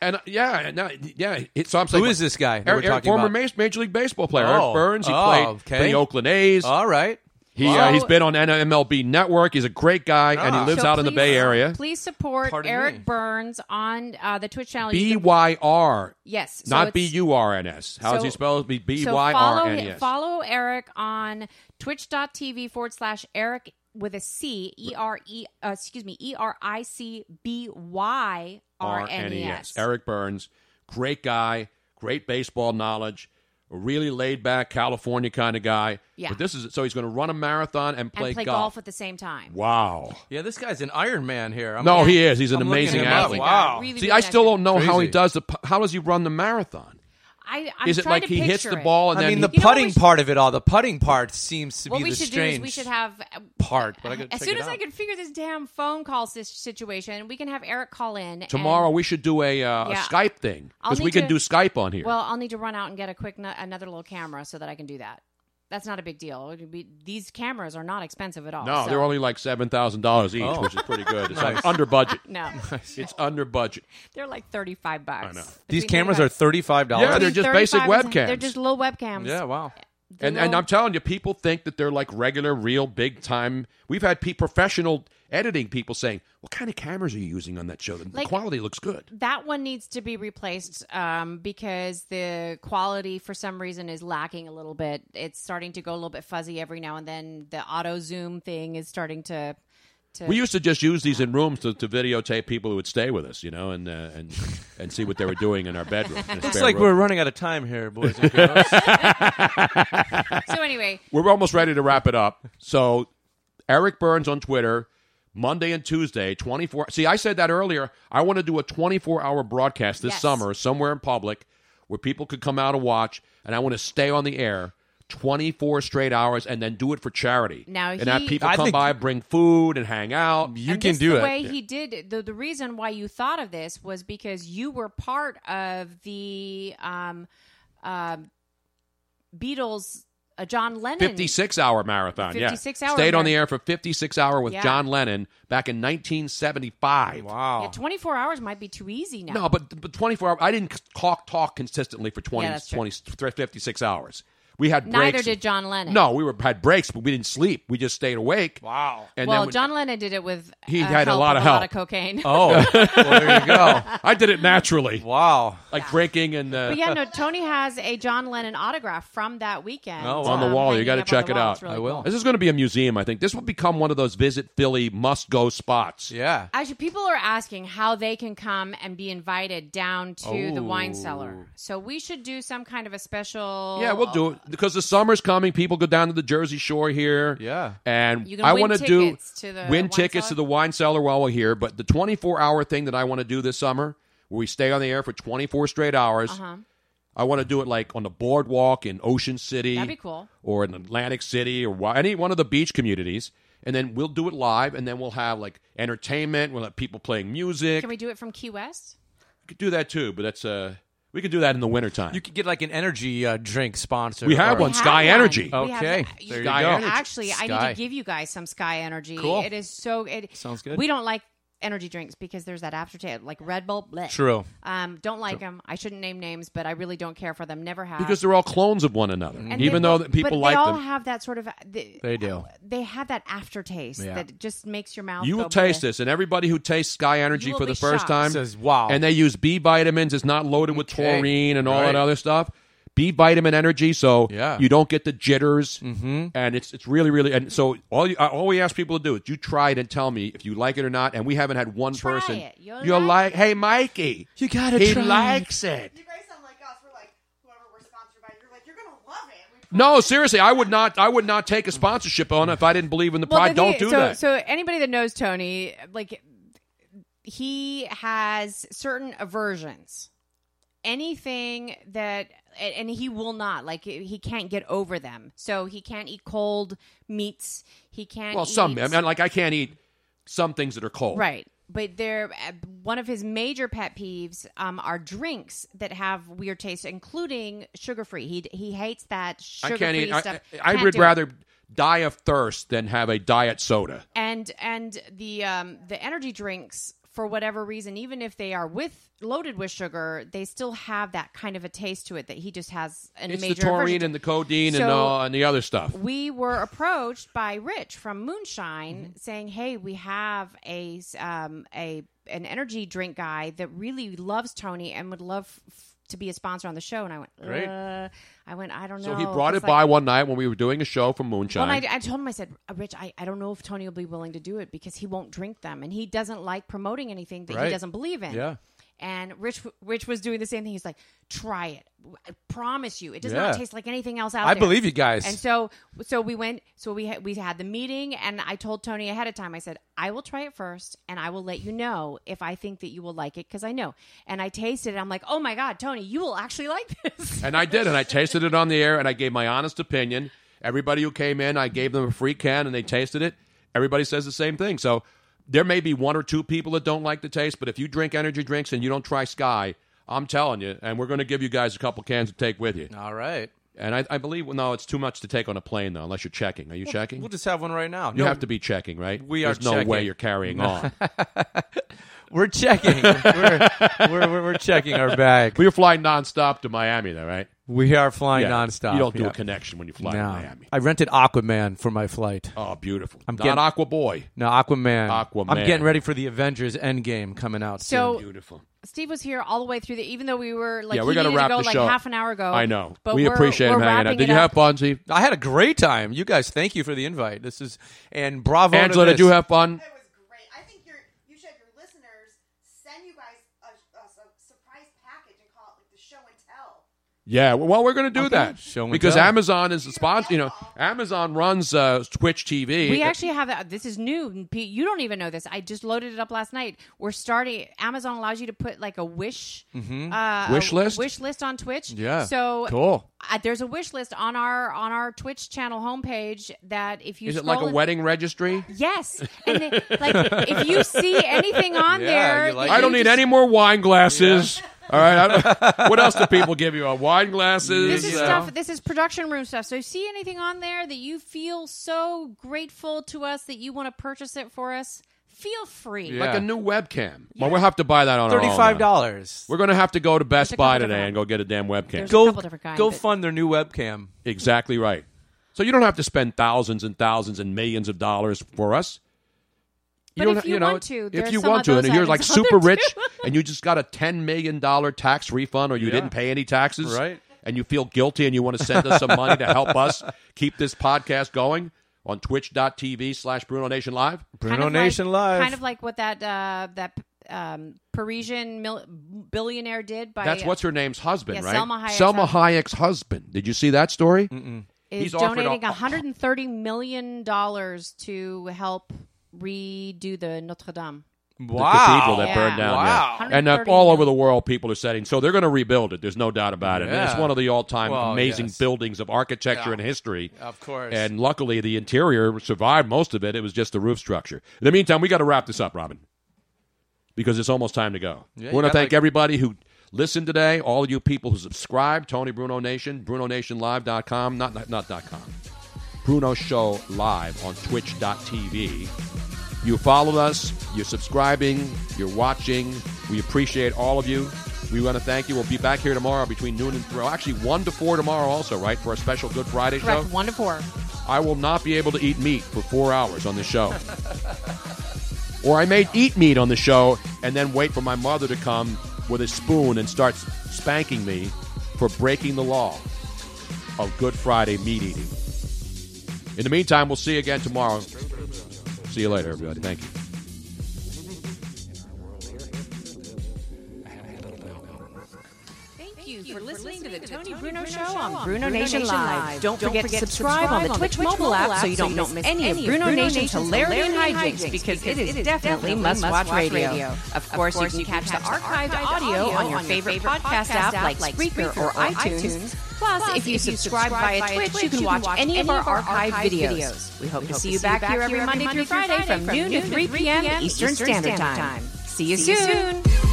And uh, yeah, no, yeah. it- So I'm saying, Who is this guy that Eric, Eric, talking former about? Ma- Major League Baseball player, Oh. Eric Byrnes. He Oh, played okay. for the Oakland A's. All right. He uh, Well- he's been on MLB Network. He's a great guy, and he Ah. lives So out in the Bay Area. Please support Pardon Eric me. Byrnes on uh, the Twitch channel. B You can- Y R, yes, so not B U R N S. How does so- he spell it? B So follow, R N hi- S. follow Eric on twitch.tv forward slash Eric with a C, E R E, uh, excuse me, E R I C B Y R N E S. Eric Byrnes, great guy, great baseball knowledge, a really laid back California kind of guy. Yeah. But this is so he's going to run a marathon and play, And play golf. at the same time. Wow. Yeah, this guy's an Iron Man here. I'm No, Yeah. he is. He's an I'm amazing athlete. Wow. Really, See, I still don't know how he does the. How does he run the marathon? I, I'm is it like to he hits picture the ball and I then mean, he- the You know what putting should- part of it all, the putting part seems to What be we the should strange do is we should have uh, part. But I gotta as check soon it as I can figure this damn phone call si- situation, we can have Eric call in and- tomorrow we should do a, uh, a Yeah. Skype thing I'll because we need can to- do Skype on here. Well, I'll need to run out and get a quick no- another little camera so that I can do that. That's not a big deal. It be- these cameras are not expensive at all. no, so- they're only like seven thousand dollars each, Oh. which is pretty good. It's *laughs* Nice. like under budget. *laughs* no, *laughs* It's under budget. they're like thirty-five bucks. know. These cameras are 35 dollars. Yeah, they're just basic webcams. They're just little webcams. yeah. Wow. They're And and I'm telling you, people think that they're like regular, real, big time. We've had pe- professional editing people saying, "What kind of cameras are you using on that show? The Like- quality looks good." that one needs to be replaced um, because the quality for some reason is lacking a little bit. It's starting to go a little bit fuzzy every now and then. The auto zoom thing is starting to. To We used to just use these in rooms to, to videotape people who would stay with us, you know, and uh, and and see what they were doing in our bedroom. in a Looks like room. we're running out of time here, boys and girls. *laughs* so anyway, we're almost ready to wrap it up. So, Eric Byrnes on Twitter, Monday and Tuesday, 24. See, I said that earlier. I want to do a 24 hour broadcast this Yes. summer somewhere in public where people could come out and watch, and I want to stay on the air. 24 straight hours and then do it for charity. Now, and have people I come by, bring food and hang out. You and can this, do the it. way he did the the reason why you thought of this was because you were part of the um, um Beatles uh, John Lennon 56 hour marathon. 56 yeah. hour Stayed on the air for 56 hour with Yeah. John Lennon back in 1975. wow. Yeah, 24 hours might be too easy now. No, but but 24 hours. I didn't talk talk consistently for 20, Yeah, 20 56 hours. We had Neither breaks. did John Lennon. No, we were had breaks, but we didn't sleep. We just stayed awake. Wow. And well, then we- John Lennon did it with He uh, had a lot of a lot of cocaine. Oh, well, there you go. I did it naturally, Wow. like drinking and uh, But yeah, no. Tony has a John Lennon autograph from that weekend Oh, wow. on the um, wall. You got to check it wall. out. Really I will. cool. This is going to be a museum. I think this will become one of those visit Philly must go spots. Yeah. Actually, people are asking how they can come and be invited down to the wine Oh. cellar. So we should do some kind of a special. Yeah, we'll do it because the summer's coming. People go down to the Jersey Shore here. Yeah. and I want to do to win tickets cellar? to the wine cellar while we're here. But the 24 hour thing that I want to do this summer, where we stay on the air for 24 straight hours, Uh-huh. I want to do it like on the boardwalk in Ocean City, That'd be cool. or in Atlantic City, or any one of the beach communities. And then we'll do it live, and then we'll have like entertainment. We'll have people playing music. Can we do it from Key West? We could do that too, but that's uh, we could do that in the wintertime. You could get like an energy uh, drink sponsor. We have or- one. We Sky have Energy. one. We have Okay. that. There you Sky go. Energy. Actually, I need Sky. to give you guys some Sky Energy. Cool. It is so. It Sounds good. We don't like energy drinks because there's that aftertaste, like Red Bull. bleh. True. Um, don't like them. I shouldn't name names, but I really don't care for them. Never have. because they're all clones of one another. And Even they- though that people but like they all them, have that sort of. They, They do. They have that aftertaste Yeah. that just makes your mouth. you go will taste bleh. this, and everybody who tastes Sky Energy for the first shocked. time Says, wow. and they use B vitamins. It's not loaded with Okay. taurine and all Right. that other stuff. B vitamin energy, so Yeah. you don't get the jitters, mm-hmm. and it's it's really really. And so all you, all we ask people to do is you try it and tell me if you like it or not. And we haven't had one Try person. it. You'll You're like like, hey Mikey, You gotta he try it." likes it. You guys sound like us. We're like, whoever we're sponsored by, you're like, you're gonna love it. We No, seriously, I would not. I would not take a sponsorship on it if I didn't believe in the Well, product. the Don't do so, that. So anybody that knows Tony, like he has certain aversions. Anything that and he will not like he can't get over them. So he can't eat cold meats. He can't. well, some. eat- I mean, like I can't eat some things that are cold. Right. But they're uh, one of his major pet peeves um, are drinks that have weird taste, including sugar free. He he hates that I sugar can't free eat. Stuff. I, I Can't would do it. rather die of thirst than have a diet soda. and and the um the energy drinks for whatever reason, even if they are with loaded with sugar, they still have that kind of a taste to it that he just has a It's the taurine aversion and the codeine and, So- uh, and the other stuff. we were approached by Rich from Moonshine Mm-hmm. saying, "Hey, we have a um, a an energy drink guy that really loves Tony and would love f- to be a sponsor on the show." And I went, Great. Uh, I went, I don't know. So he brought it It's by one night when we were doing a show from Moonshine. Well, and I, I told him, I said, "Uh, Rich, I, I don't know if Tony will be willing to do it because he won't drink them, and he doesn't like promoting anything that Right. he doesn't believe in. Yeah. And Rich, Rich was doing the same thing. He's like, "Try it. I promise you, it does Yeah. not taste like anything else out there. I there." believe you guys. And so, so we went. So we had, we had the meeting, and I told Tony ahead of time. I said, "I will try it first, and I will let you know if I think that you will like it because I know." And I tasted it. I'm like, "Oh my god, Tony, you will actually *laughs* like this." And I did, and I tasted it on the air, and I gave my honest opinion. Everybody who came in, I gave them a free can, and they tasted it. Everybody says the same thing. So there may be one or two people that don't like the taste, but if you drink energy drinks and you don't try Sky, I'm telling you, and we're going to give you guys a couple cans to take with you. All right. And I, I believe, no, it's too much to take on a plane, though, unless you're checking. Are you checking? We'll just have one right now. you No, have to be checking, right? We are There's no way you're carrying *laughs* on. *laughs* We're checking. *laughs* we're, we're, we're, we're checking our bag. but you're flying nonstop to Miami, though, right? We are flying Yeah. nonstop. You don't do yeah. a connection when you fly to No. Miami. I rented Aquaman for my flight. Oh, beautiful. I'm Not getting- Aqua Boy. No, Aquaman. Aquaman. I'm getting ready for the Avengers Endgame coming out So- soon. Beautiful. Steve was here all the way through the. Even though we were like, yeah, we're gonna needed wrap to go the like show. half an hour ago. I know. but we we're- appreciate we're him hanging out. wrapping Did it you up. have fun, Steve? I had a great time. You guys, thank you for the invite. This is and bravo. to Angela, did this. you have fun? It was great. I think you're, you should have your listeners send you guys a, a, a surprise package and call it like the show and tell. Yeah, well, we're going to do that Show and because tell. Amazon is the sponsor. You know, Amazon runs uh, Twitch TV. We actually have a, this is new. Pete, You don't even know this. I just loaded it up last night. We're starting. Amazon allows you to put like a wish uh, Mm-hmm. Wish a list? wish list on Twitch. Yeah. So Cool. Uh, there's a wish list on our on our Twitch channel homepage that if you is it like a scroll in- wedding registry? Yes, and then, like if you see anything on *laughs* Yeah, there, like I don't you need just- any more wine glasses. All right. I don't- what else do people give you? Uh, wine glasses. This is uh, stuff. This is production room stuff. So, you see anything on there that you feel so grateful to us that you want to purchase it for us? Feel free. Yeah. like a new webcam. Well, we'll have to buy that on our. Thirty-five dollars. We're going to have to go to Best There's a couple Buy today and go get a damn webcam. There's- Go, couple different kinds, go but- fund their new webcam. Exactly right. So you don't have to spend thousands and thousands and millions of dollars for us. But don't if ha- you know, want to, if you some want to, and you're like super rich *laughs* and you just got a ten million dollar tax refund, or you Yeah. didn't pay any taxes, Right. And you feel guilty, and you want to send us some money to help us keep this podcast going on Twitch.tv slash Bruno Nation Live. Bruno Kind of Nation like, Live. Kind of like what that uh, that um, Parisian mil- billionaire did by That's what's her name's husband, Yeah, right? Salma Hayek's Salma husband. Hayek's husband. Did you see that story? is he's donating a- 130 million dollars to help redo the Notre Dame. Wow. The wow. cathedral that Yeah. burned down. Wow. Yeah. And uh, 130 all over the world, people are setting. so. They're going to rebuild it. There's no doubt about it. And it's Yeah. one of the all-time Well, amazing yes. buildings of architecture Yeah. and history. Of course. And luckily, the interior survived most of it. It was just the roof structure. In the meantime, we got to wrap this up, Robin, because it's almost time to go. Yeah, we want to got, thank like- everybody who listened today, all you people who subscribe, Tony Bruno Nation, BrunoNationLive.com, not, not, not dot .com, Bruno Show Live on Twitch.tv. You followed us, you're subscribing, you're watching. We appreciate all of you. We want to thank you. We'll be back here tomorrow between noon and three. Actually, 1 to 4 tomorrow, also, right? For a special Good Friday Correct, show. one to four. I will not be able to eat meat for four hours on the show. or I may eat meat on the show and then wait for my mother to come with a spoon and start spanking me for breaking the law of Good Friday meat eating. In the meantime, we'll see you again tomorrow. See you later, everybody. Thank you. To the Tony Bruno Show on Bruno Nation Live. Don't forget to subscribe on the Twitch mobile app so you don't miss any of Bruno Nation's hilarity and hijinks because it is definitely must-watch radio. Of course, you can catch the archived audio on your favorite podcast app like Spreaker or iTunes. Plus, if you subscribe via Twitch, you can watch any of our archived videos. We hope to see you back here every Monday through Friday from noon to 3 p.m. Eastern Standard Time. See you soon.